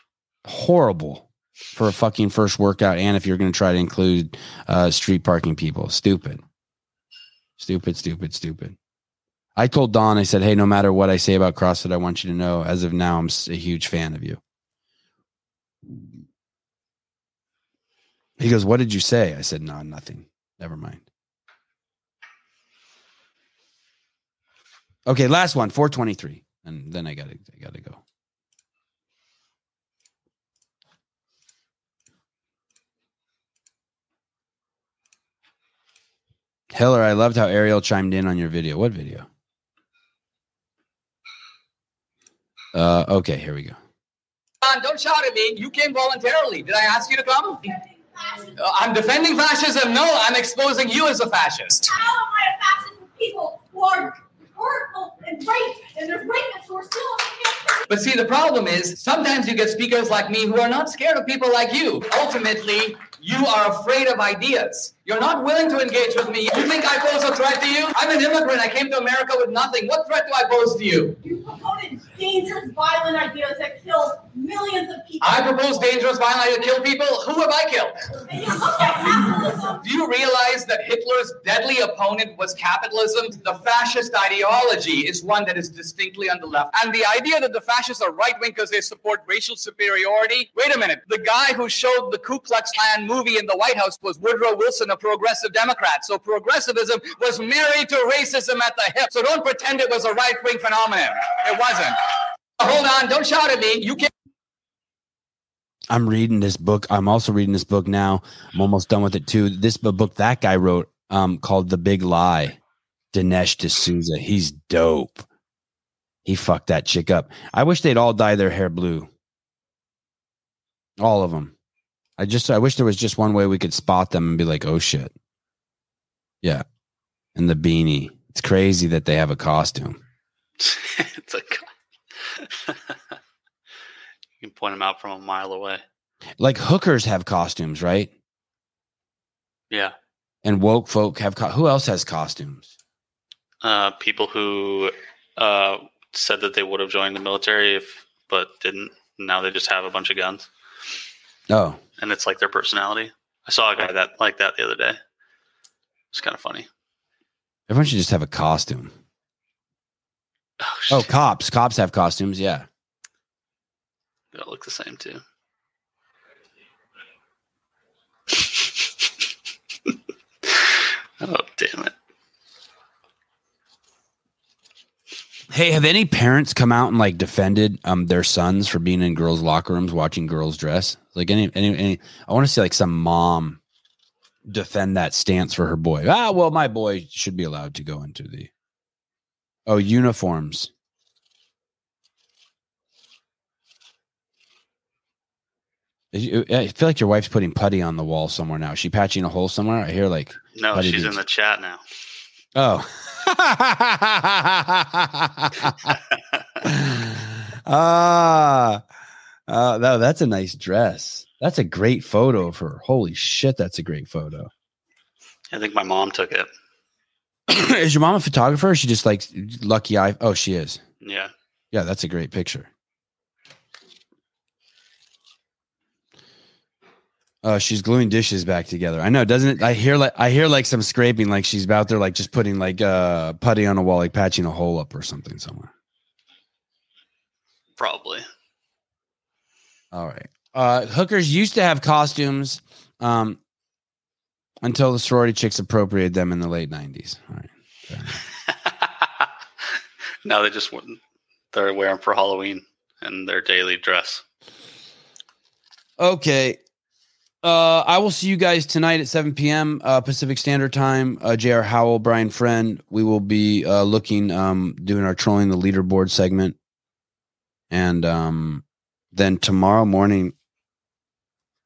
Horrible. for a fucking first workout, and if you're going to try to include uh, street parking people, stupid, stupid, stupid, stupid. I told Don, I said, hey, no matter what I say about CrossFit, I want you to know, as of now, I'm a huge fan of you. He goes, what did you say? I said, no, nothing. Never mind. Okay, last one, 423. And then I gotta I gotta go. Hiller, I loved how Ariel chimed in on your video. What video? Uh okay, here we go. John, don't shout at me. You came voluntarily. Did I ask you to come? Uh, I'm defending fascism. No, I'm exposing you as a fascist. How am I a fascist with people who are hurtful and rape, and there's rapists who are still on the campaign? But see, the problem is sometimes you get speakers like me who are not scared of people like you. Ultimately, you are afraid of ideas. You're not willing to engage with me. You think I pose a threat to you? I'm an immigrant. I came to America with nothing. What threat do I pose to you? You promoted dangerous, violent ideas that kill millions of people. I propose dangerous, violent ideas that kill people. Who have I killed? Do you realize that Hitler's deadly opponent was capitalism? The fascist ideology is one that is distinctly on the left. And the idea that the fascists are right wing because they support racial superiority. Wait a minute. The guy who showed the Ku Klux Klan movie in the White House was Woodrow Wilson, progressive Democrat. So progressivism was married to racism at the hip. So don't pretend it was a right wing phenomenon. It wasn't. Hold on. Don't shout at me. You can't. I'm reading this book. I'm also reading this book now. I'm almost done with it too. This book that guy wrote um called The Big Lie. Dinesh D'Souza. He's dope. He fucked that chick up. I wish they'd all dye their hair blue. All of them. I just I wish there was just one way we could spot them and be like, "Oh shit." Yeah. And the beanie. It's crazy that they have a costume. it's a. you can point them out from a mile away. Like hookers have costumes, right? Yeah. And woke folk have co- who else has costumes? Uh, people who uh, said that they would have joined the military if, but didn't. Now they just have a bunch of guns, Oh, and it's like their personality. I saw a guy that like that the other day. It's kind of funny. everyone should just have a costume. Oh, cops. Cops have costumes, yeah. They all look the same too. oh damn it! Hey, have any parents come out and like defended um their sons for being in girls' locker rooms watching girls dress? Like any any, any I want to see like some mom defend that stance for her boy. Ah, well, my boy should be allowed to go into the Oh, uniforms. I feel like your wife's putting putty on the wall somewhere now. Is she patching a hole somewhere? I hear like No, she's in the chat now. Oh. ah. Uh, no, that's a nice dress. That's a great photo of her. Holy shit, that's a great photo. I think my mom took it. is your mom a photographer? Or is she just like lucky eye? Oh, she is. Yeah. Yeah, that's a great picture. Oh, she's gluing dishes back together. I know, doesn't it? I hear like I hear like some scraping, like she's about there, like just putting like uh putty on a wall, like patching a hole up or something somewhere. Probably. All right. Uh hookers used to have costumes um until the sorority chicks appropriated them in the late nineties. All right. Now they just wouldn't. They're wearing for Halloween and their daily dress. Okay. Uh, I will see you guys tonight at 7 p.m. Uh, Pacific Standard Time. Uh, J.R. Howell, Brian Friend. We will be uh, looking, um, doing our trolling the leaderboard segment. And um, then tomorrow morning,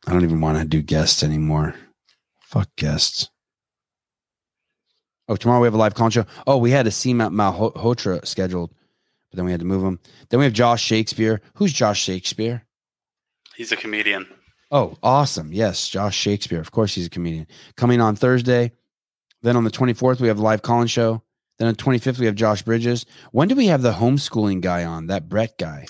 I don't even want to do guests anymore. Fuck guests. Oh, tomorrow we have a live call show. Oh, we had a C Malhotra scheduled, but then we had to move him. Then we have Josh Shakespeare. Who's Josh Shakespeare? He's a comedian. Oh, awesome. Yes, Josh Shakespeare. Of course, he's a comedian. Coming on Thursday. Then on the 24th, we have a live call show. Then on the 25th, we have Josh Bridges. When do we have the homeschooling guy on? That Brett guy.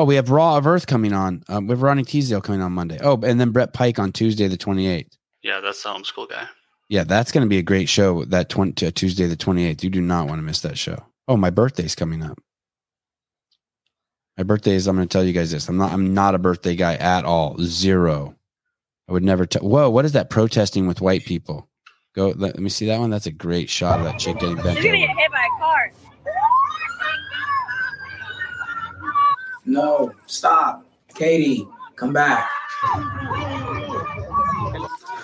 Oh, we have Raw of Earth coming on. Um, we have Ronnie Teasdale coming on Monday. Oh, and then Brett Pike on Tuesday the 28th. Yeah, that's the homeschool guy. Yeah, that's going to be a great show. That 20, uh, Tuesday the 28th. You do not want to miss that show. Oh, my birthday's coming up. My birthday is. I'm going to tell you guys this. I'm not. I'm not a birthday guy at all. Zero. I would never tell. Whoa, what is that protesting with white people? Go. Let, let me see that one. That's a great shot of that chick getting bent You're gonna get hit by a car. No, stop. Katie, come back.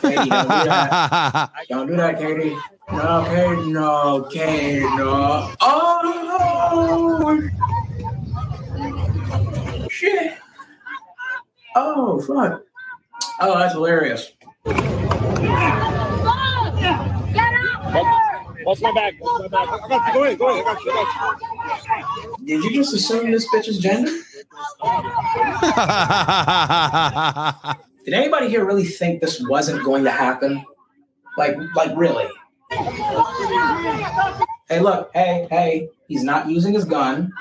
Katie, don't do that. Don't do that, Katie. No, Katie, no, Katie, no. Oh, shit. Oh, fuck. Oh, that's hilarious. What's my bag? What's my bag? I got you. Go ahead. Go ahead. I got you. I got you. Did you just assume this bitch's gender? Did anybody here really think this wasn't going to happen? Like, like really? Hey, look, hey, hey, he's not using his gun.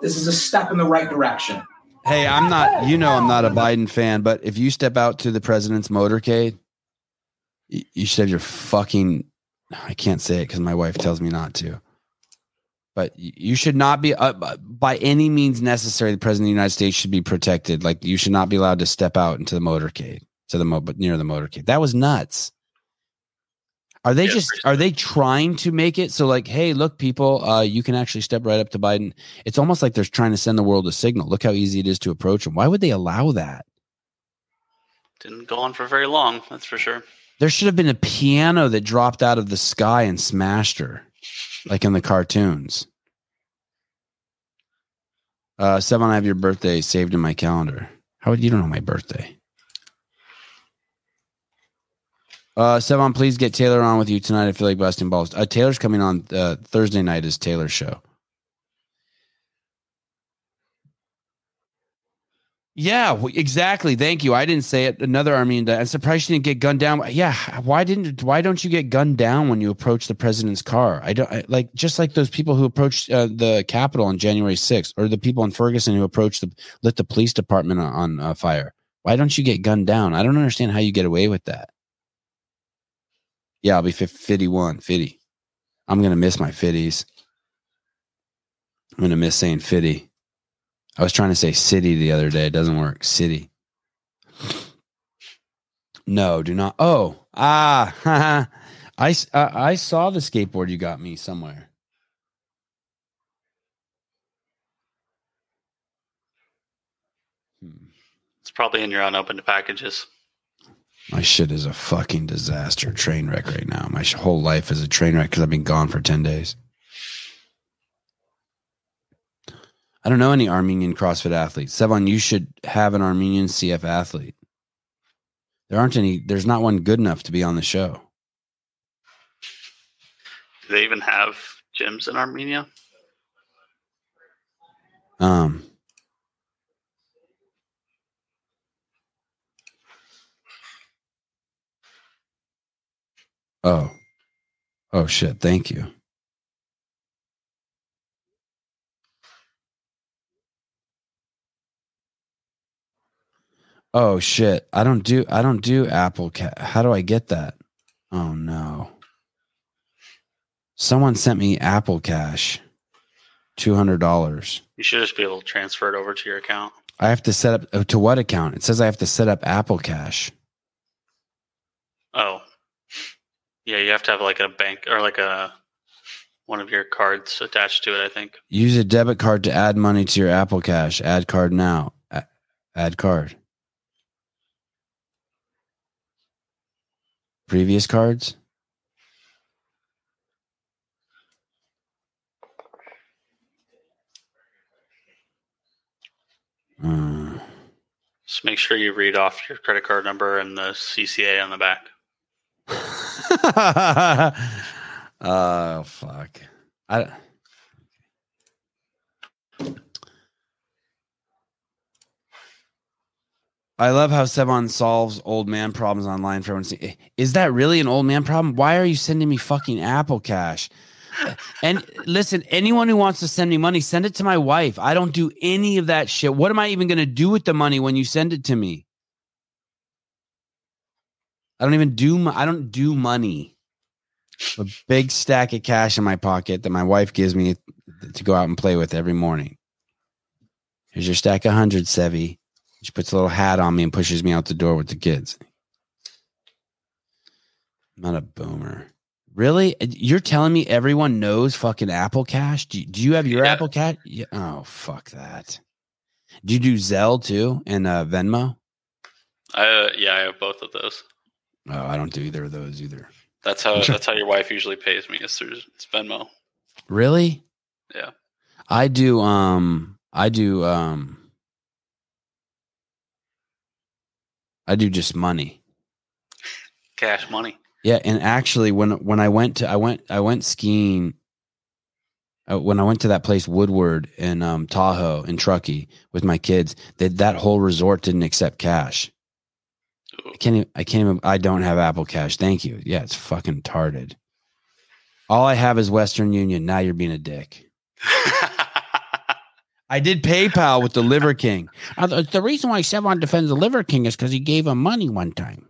This is a step in the right direction. Hey, I'm not. You know, I'm not a Biden fan, but if you step out to the president's motorcade, you, should have your fucking. I can't say it because my wife tells me not to. But you should not be, uh, by any means necessary. The president of the United States should be protected. Like you should not be allowed to step out into the motorcade to the mo, but near the motorcade. That was nuts. Are they just are they trying to make it so like, hey, look, people, uh, you can actually step right up to Biden? It's almost like they're trying to send the world a signal. Look how easy it is to approach him. Why would they allow that? Didn't go on for very long, that's for sure. There should have been a piano that dropped out of the sky and smashed her, like in the cartoons. Uh, Sevan, I have your birthday saved in my calendar. How would you don't know my birthday? Uh, Sevan, please get Taylor on with you tonight. I feel like busting balls. Uh, Taylor's coming on uh, Thursday night. Is Taylor's show? Yeah, exactly. Thank you. I didn't say it. Another Armenian. I'm surprised you didn't get gunned down. Yeah, why didn't? Why don't you get gunned down when you approach the president's car? I don't I, like just like those people who approached uh, the Capitol on January 6th, or the people in Ferguson who approached the lit the police department on, on uh, fire. Why don't you get gunned down? I don't understand how you get away with that. Yeah, I'll be 51, 50. I'm gonna miss my fifties. I'm gonna miss saying fifty. I was trying to say city the other day. It doesn't work. City. No, do not. Oh, ah, I, s- uh, I saw the skateboard you got me somewhere. It's probably in your unopened packages. My shit is a fucking disaster, train wreck right now. My whole life is a train wreck because I've been gone for 10 days. I don't know any Armenian CrossFit athletes. Sevan, you should have an Armenian CF athlete. There aren't any, there's not one good enough to be on the show. Do they even have gyms in Armenia? Um, oh, oh shit. Thank you. Oh shit. I don't do, I don't do Apple Ca How do I get that? Oh no. Someone sent me Apple Cash, $200. You should just be able to transfer it over to your account. I have to set up uh, to what account? It says I have to set up Apple Cash. Oh, yeah, you have to have like a bank or like a one of your cards attached to it. I think. Use a debit card to add money to your Apple Cash. Add card now. Add card. Previous cards? Uh, Just make sure you read off your credit card number and the CCA on the back. oh fuck. I I love how Sevan solves old man problems online for everyone. Is that really an old man problem? Why are you sending me fucking Apple Cash? And listen, anyone who wants to send me money, send it to my wife. I don't do any of that shit. What am I even going to do with the money when you send it to me? I don't even do. I don't do money. A big stack of cash in my pocket that my wife gives me to go out and play with every morning. Here's your stack of hundreds, Sevi. She puts a little hat on me and pushes me out the door with the kids. I'm not a boomer. Really? You're telling me everyone knows fucking Apple Cash? Do, do you have your Apple Cash? Yeah. Oh, fuck that. Do you do Zelle too and uh, Venmo? Uh, yeah, I have both of those. Oh, I don't do either of those either. That's how that's how your wife usually pays me. Is through it's Venmo. Really? Yeah. I do um I do um I do just money. Cash money. Yeah, and actually, when when I went to I went I went skiing. Uh, when I went to that place Woodward in um, Tahoe in Truckee with my kids, that that whole resort didn't accept cash. I can't. Even, I can't even. I don't have Apple Cash. Thank you. Yeah, it's fucking tarded. All I have is Western Union. Now you're being a dick. I did PayPal with the Liver King. Uh, the- the reason why Sevan defends the Liver King is because he gave him money one time.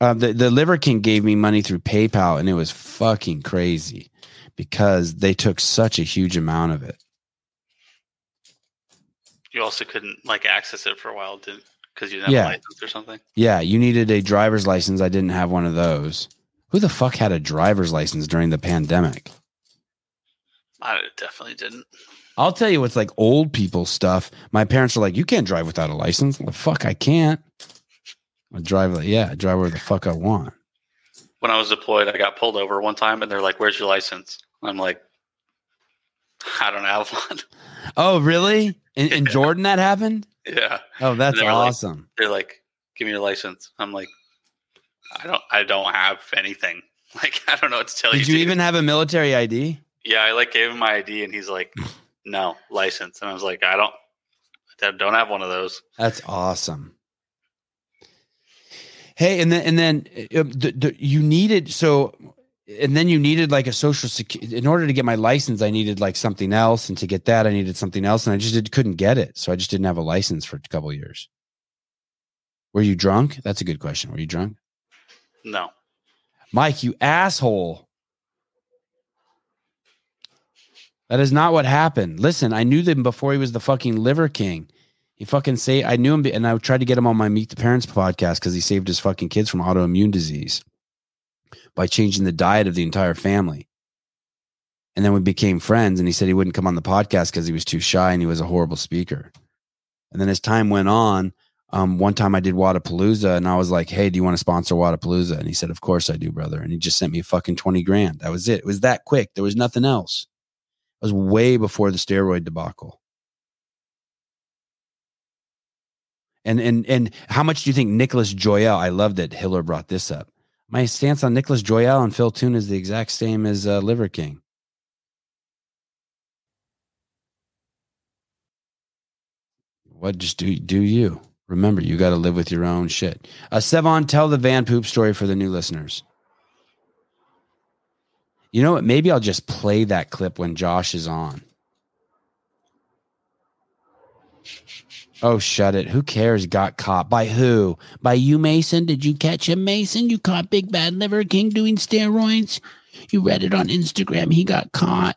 Uh, the the Liver King gave me money through PayPal, and it was fucking crazy because they took such a huge amount of it. You also couldn't like access it for a while, didn't? Because you didn't have Yeah. a license or something. Yeah, you needed a driver's license. I didn't have one of those. Who the fuck had a driver's license during the pandemic? I definitely didn't. I'll tell you what's like old people stuff. My parents are like, you can't drive without a license. Well, fuck, I can't. I drive like, yeah, I drive where the fuck I want. When I was deployed, I got pulled over one time, and they're like, "Where's your license?" I'm like, "I don't have one." Oh, really? In, in Jordan, that happened? yeah. Oh, that's And they were like- awesome. they're like, "Give me your license." I'm like, "I don't. I don't have anything. Like, I don't know what to tell Did you." Did you dude." even have a military ID? Yeah, I like gave him my ID, and he's like, "No license," and I was like, "I don't. I don't have one of those." That's awesome. Hey, and then and then uh, the, the, you needed so, and then you needed like a social security. In order to get my license, I needed like something else, and to get that, I needed something else, and I just did, couldn't get it. So I just didn't have a license for a couple years. Were you drunk? That's a good question. Were you drunk, No. Mike? You asshole. That is not what happened. Listen, I knew them before he was the fucking liver king. He fucking say I knew him, and I tried to get him on my Meet the Parents podcast because he saved his fucking kids from autoimmune disease by changing the diet of the entire family. And then we became friends, and he said he wouldn't come on the podcast because he was too shy and he was a horrible speaker. And then as time went on, um, one time I did Wodapalooza, and I was like, "Hey, do you want to sponsor Wodapalooza?" And he said, "Of course I do, brother." And he just sent me fucking twenty grand. That was it. It was that quick. There was nothing else. Was way before the steroid debacle. And and and how much do you think Nicholas Joyel? I love that Hiller brought this up. My stance on Nicholas Joyel and Phil Toon is the exact same as uh, Liver King. What just do do you? Remember, you got to live with your own shit. Uh, Sevan, tell the van poop story for the new listeners. You know what? Maybe I'll just play that clip when Josh is on. Oh, shut it. Who cares? Got caught. By who? By you, Mason? Did you catch him, Mason? You caught Big Bad Liver King doing steroids? You read it on Instagram. He got caught.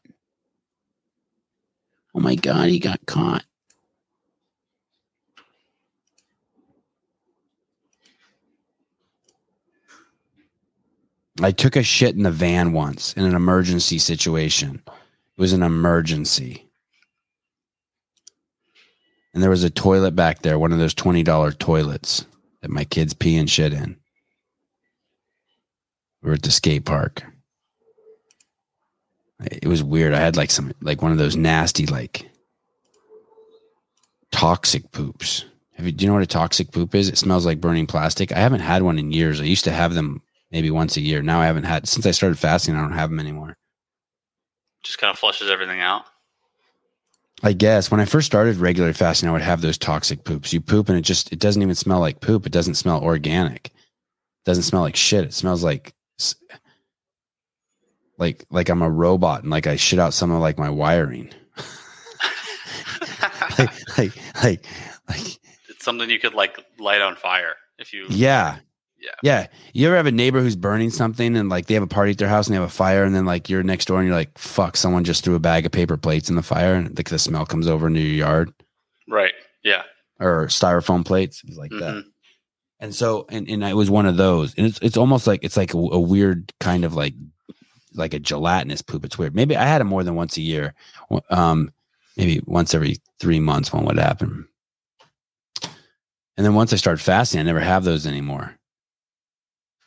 Oh my God, he got caught. I took a shit in the van once in an emergency situation. It was an emergency. And there was a toilet back there, one of those $20 toilets that my kids pee and shit in. We were at the skate park. It was weird. I had like some, like one of those nasty, like toxic poops. Have you, do you know what a toxic poop is? It smells like burning plastic. I haven't had one in years. I used to have them maybe once a year. Now I haven't had, since I started fasting, I don't have them anymore. Just kind of flushes everything out. I guess when I first started regular fasting, I would have those toxic poops. You poop and it just it doesn't even smell like poop. It doesn't smell organic. It doesn't smell like shit. It smells like like like I'm a robot and like I shit out some of like my wiring. like, like, like like It's something you could like light on fire if you. yeah. Yeah. Yeah. You ever have a neighbor who's burning something and like they have a party at their house and they have a fire and then like you're next door and you're like, fuck, someone just threw a bag of paper plates in the fire and like the smell comes over into your yard Right. Yeah. or styrofoam plates. Like that. Mhm. And so, and, and it was one of those, and it's it's almost like it's like a, a weird kind of like like a gelatinous poop. It's weird. Maybe I had it more than once a year. Um, maybe once every three months one would happen. And then once I started fasting, I never have those anymore.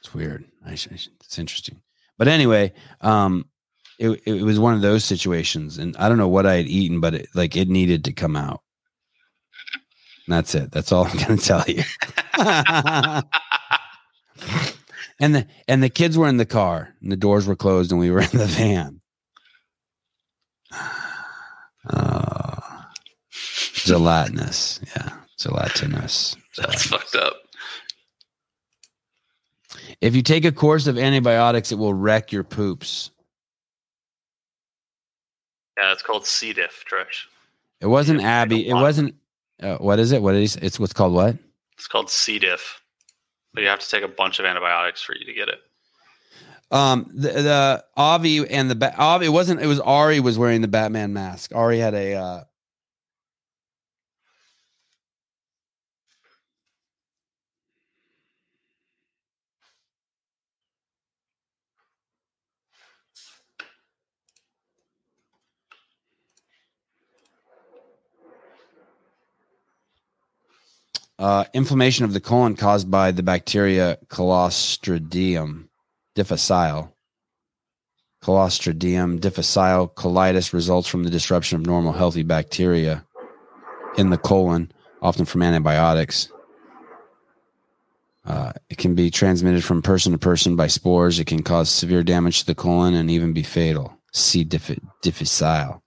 It's weird. I I it's interesting. But anyway, um, it it was one of those situations, and I don't know what I had eaten, but it, like it needed to come out. And that's it. That's all I'm going to tell you. and the and the kids were in the car, and the doors were closed, and we were in the van. Uh, gelatinous, yeah, gelatinous. That's fucked up. If you take a course of antibiotics, it will wreck your poops. Yeah, it's called C. diff, Trish. It wasn't Abby. It wasn't. Uh, what is it? What is it's what's called what? It's called C. diff. But you have to take a bunch of antibiotics for you to get it. Um, the, the Avi and the ba- Avi. It wasn't. It was Ari was wearing the Batman mask. Ari had a. Uh, uh, inflammation of the colon caused by the bacteria Clostridium difficile. Clostridium difficile colitis results from the disruption of normal healthy bacteria in the colon, often from antibiotics. Uh, it can be transmitted from person to person by spores. It can cause severe damage to the colon and even be fatal. C. diffi- difficile.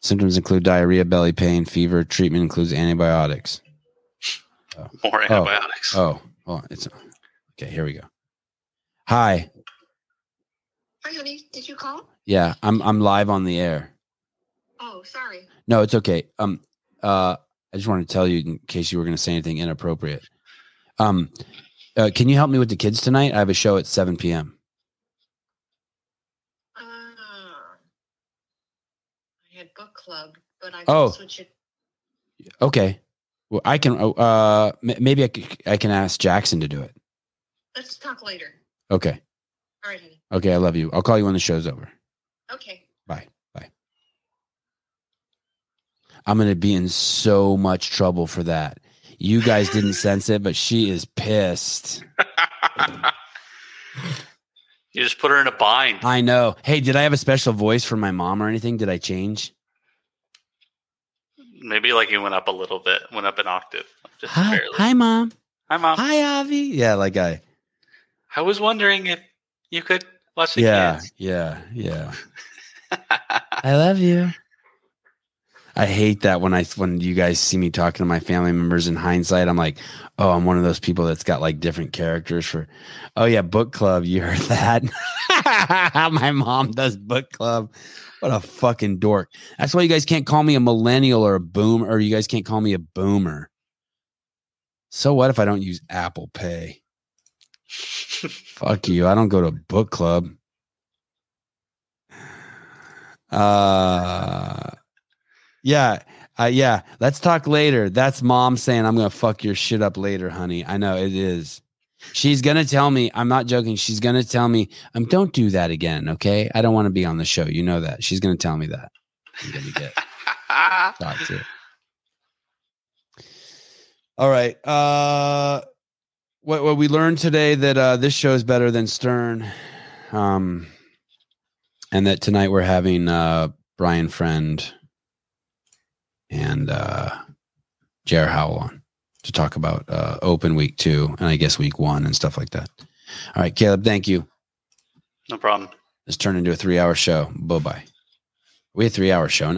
Symptoms include diarrhea, belly pain, fever. Treatment includes antibiotics. More Oh. antibiotics. Oh, oh, it's okay. Here we go. Hi. Hi, honey. Did you call? Yeah, I'm I'm live on the air. Oh, sorry. No, it's okay. Um, uh, I just wanted to tell you in case you were going to say anything inappropriate. Um, uh, can you help me with the kids tonight? I have a show at 7 p.m. Uh, I had book club, but I Oh. can switch it. Okay. Well, I can. oh, Uh, m- maybe I can ask Jackson to do it. Let's talk later. Okay. All right, honey. Okay. I love you. I'll call you when the show's over. Okay. Bye. Bye. I'm going to be in so much trouble for that. You guys didn't sense it, but she is pissed. You just put her in a bind. I know. Hey, did I have a special voice for my mom or anything? Did I change? Maybe like you went up a little bit, went up an octave. Just Hi, barely. hi, mom. Hi, mom. Hi, Avi. Yeah, like I. I was wondering if you could watch the Yeah, kids. yeah, yeah. I love you. I hate that when I when you guys see me talking to my family members in hindsight, I'm like, oh, I'm one of those people that's got like different characters for oh yeah, book club. You heard that? my mom does book club. What a fucking dork. That's why you guys can't call me a millennial or a boom, or you guys can't call me a boomer. So what if I don't use Apple Pay? Fuck you. I don't go to book club. Uh yeah. Uh, yeah, let's talk later. That's mom saying I'm gonna fuck your shit up later, honey. I know it is. She's gonna tell me. I'm not joking. She's gonna tell me. Um, don't do that again, okay? I don't want to be on the show. You know that. She's gonna tell me that. I'm gonna get talked to. All right. Uh, what what we learned today that uh, this show is better than Stern, um, and that tonight we're having uh, Brian Friend and uh, J.R. Howell on to talk about uh, Open Week Two and I guess Week One and stuff like that. All right, Caleb, thank you. No problem. This turned into a three-hour show. Bye bye. We had a three-hour show.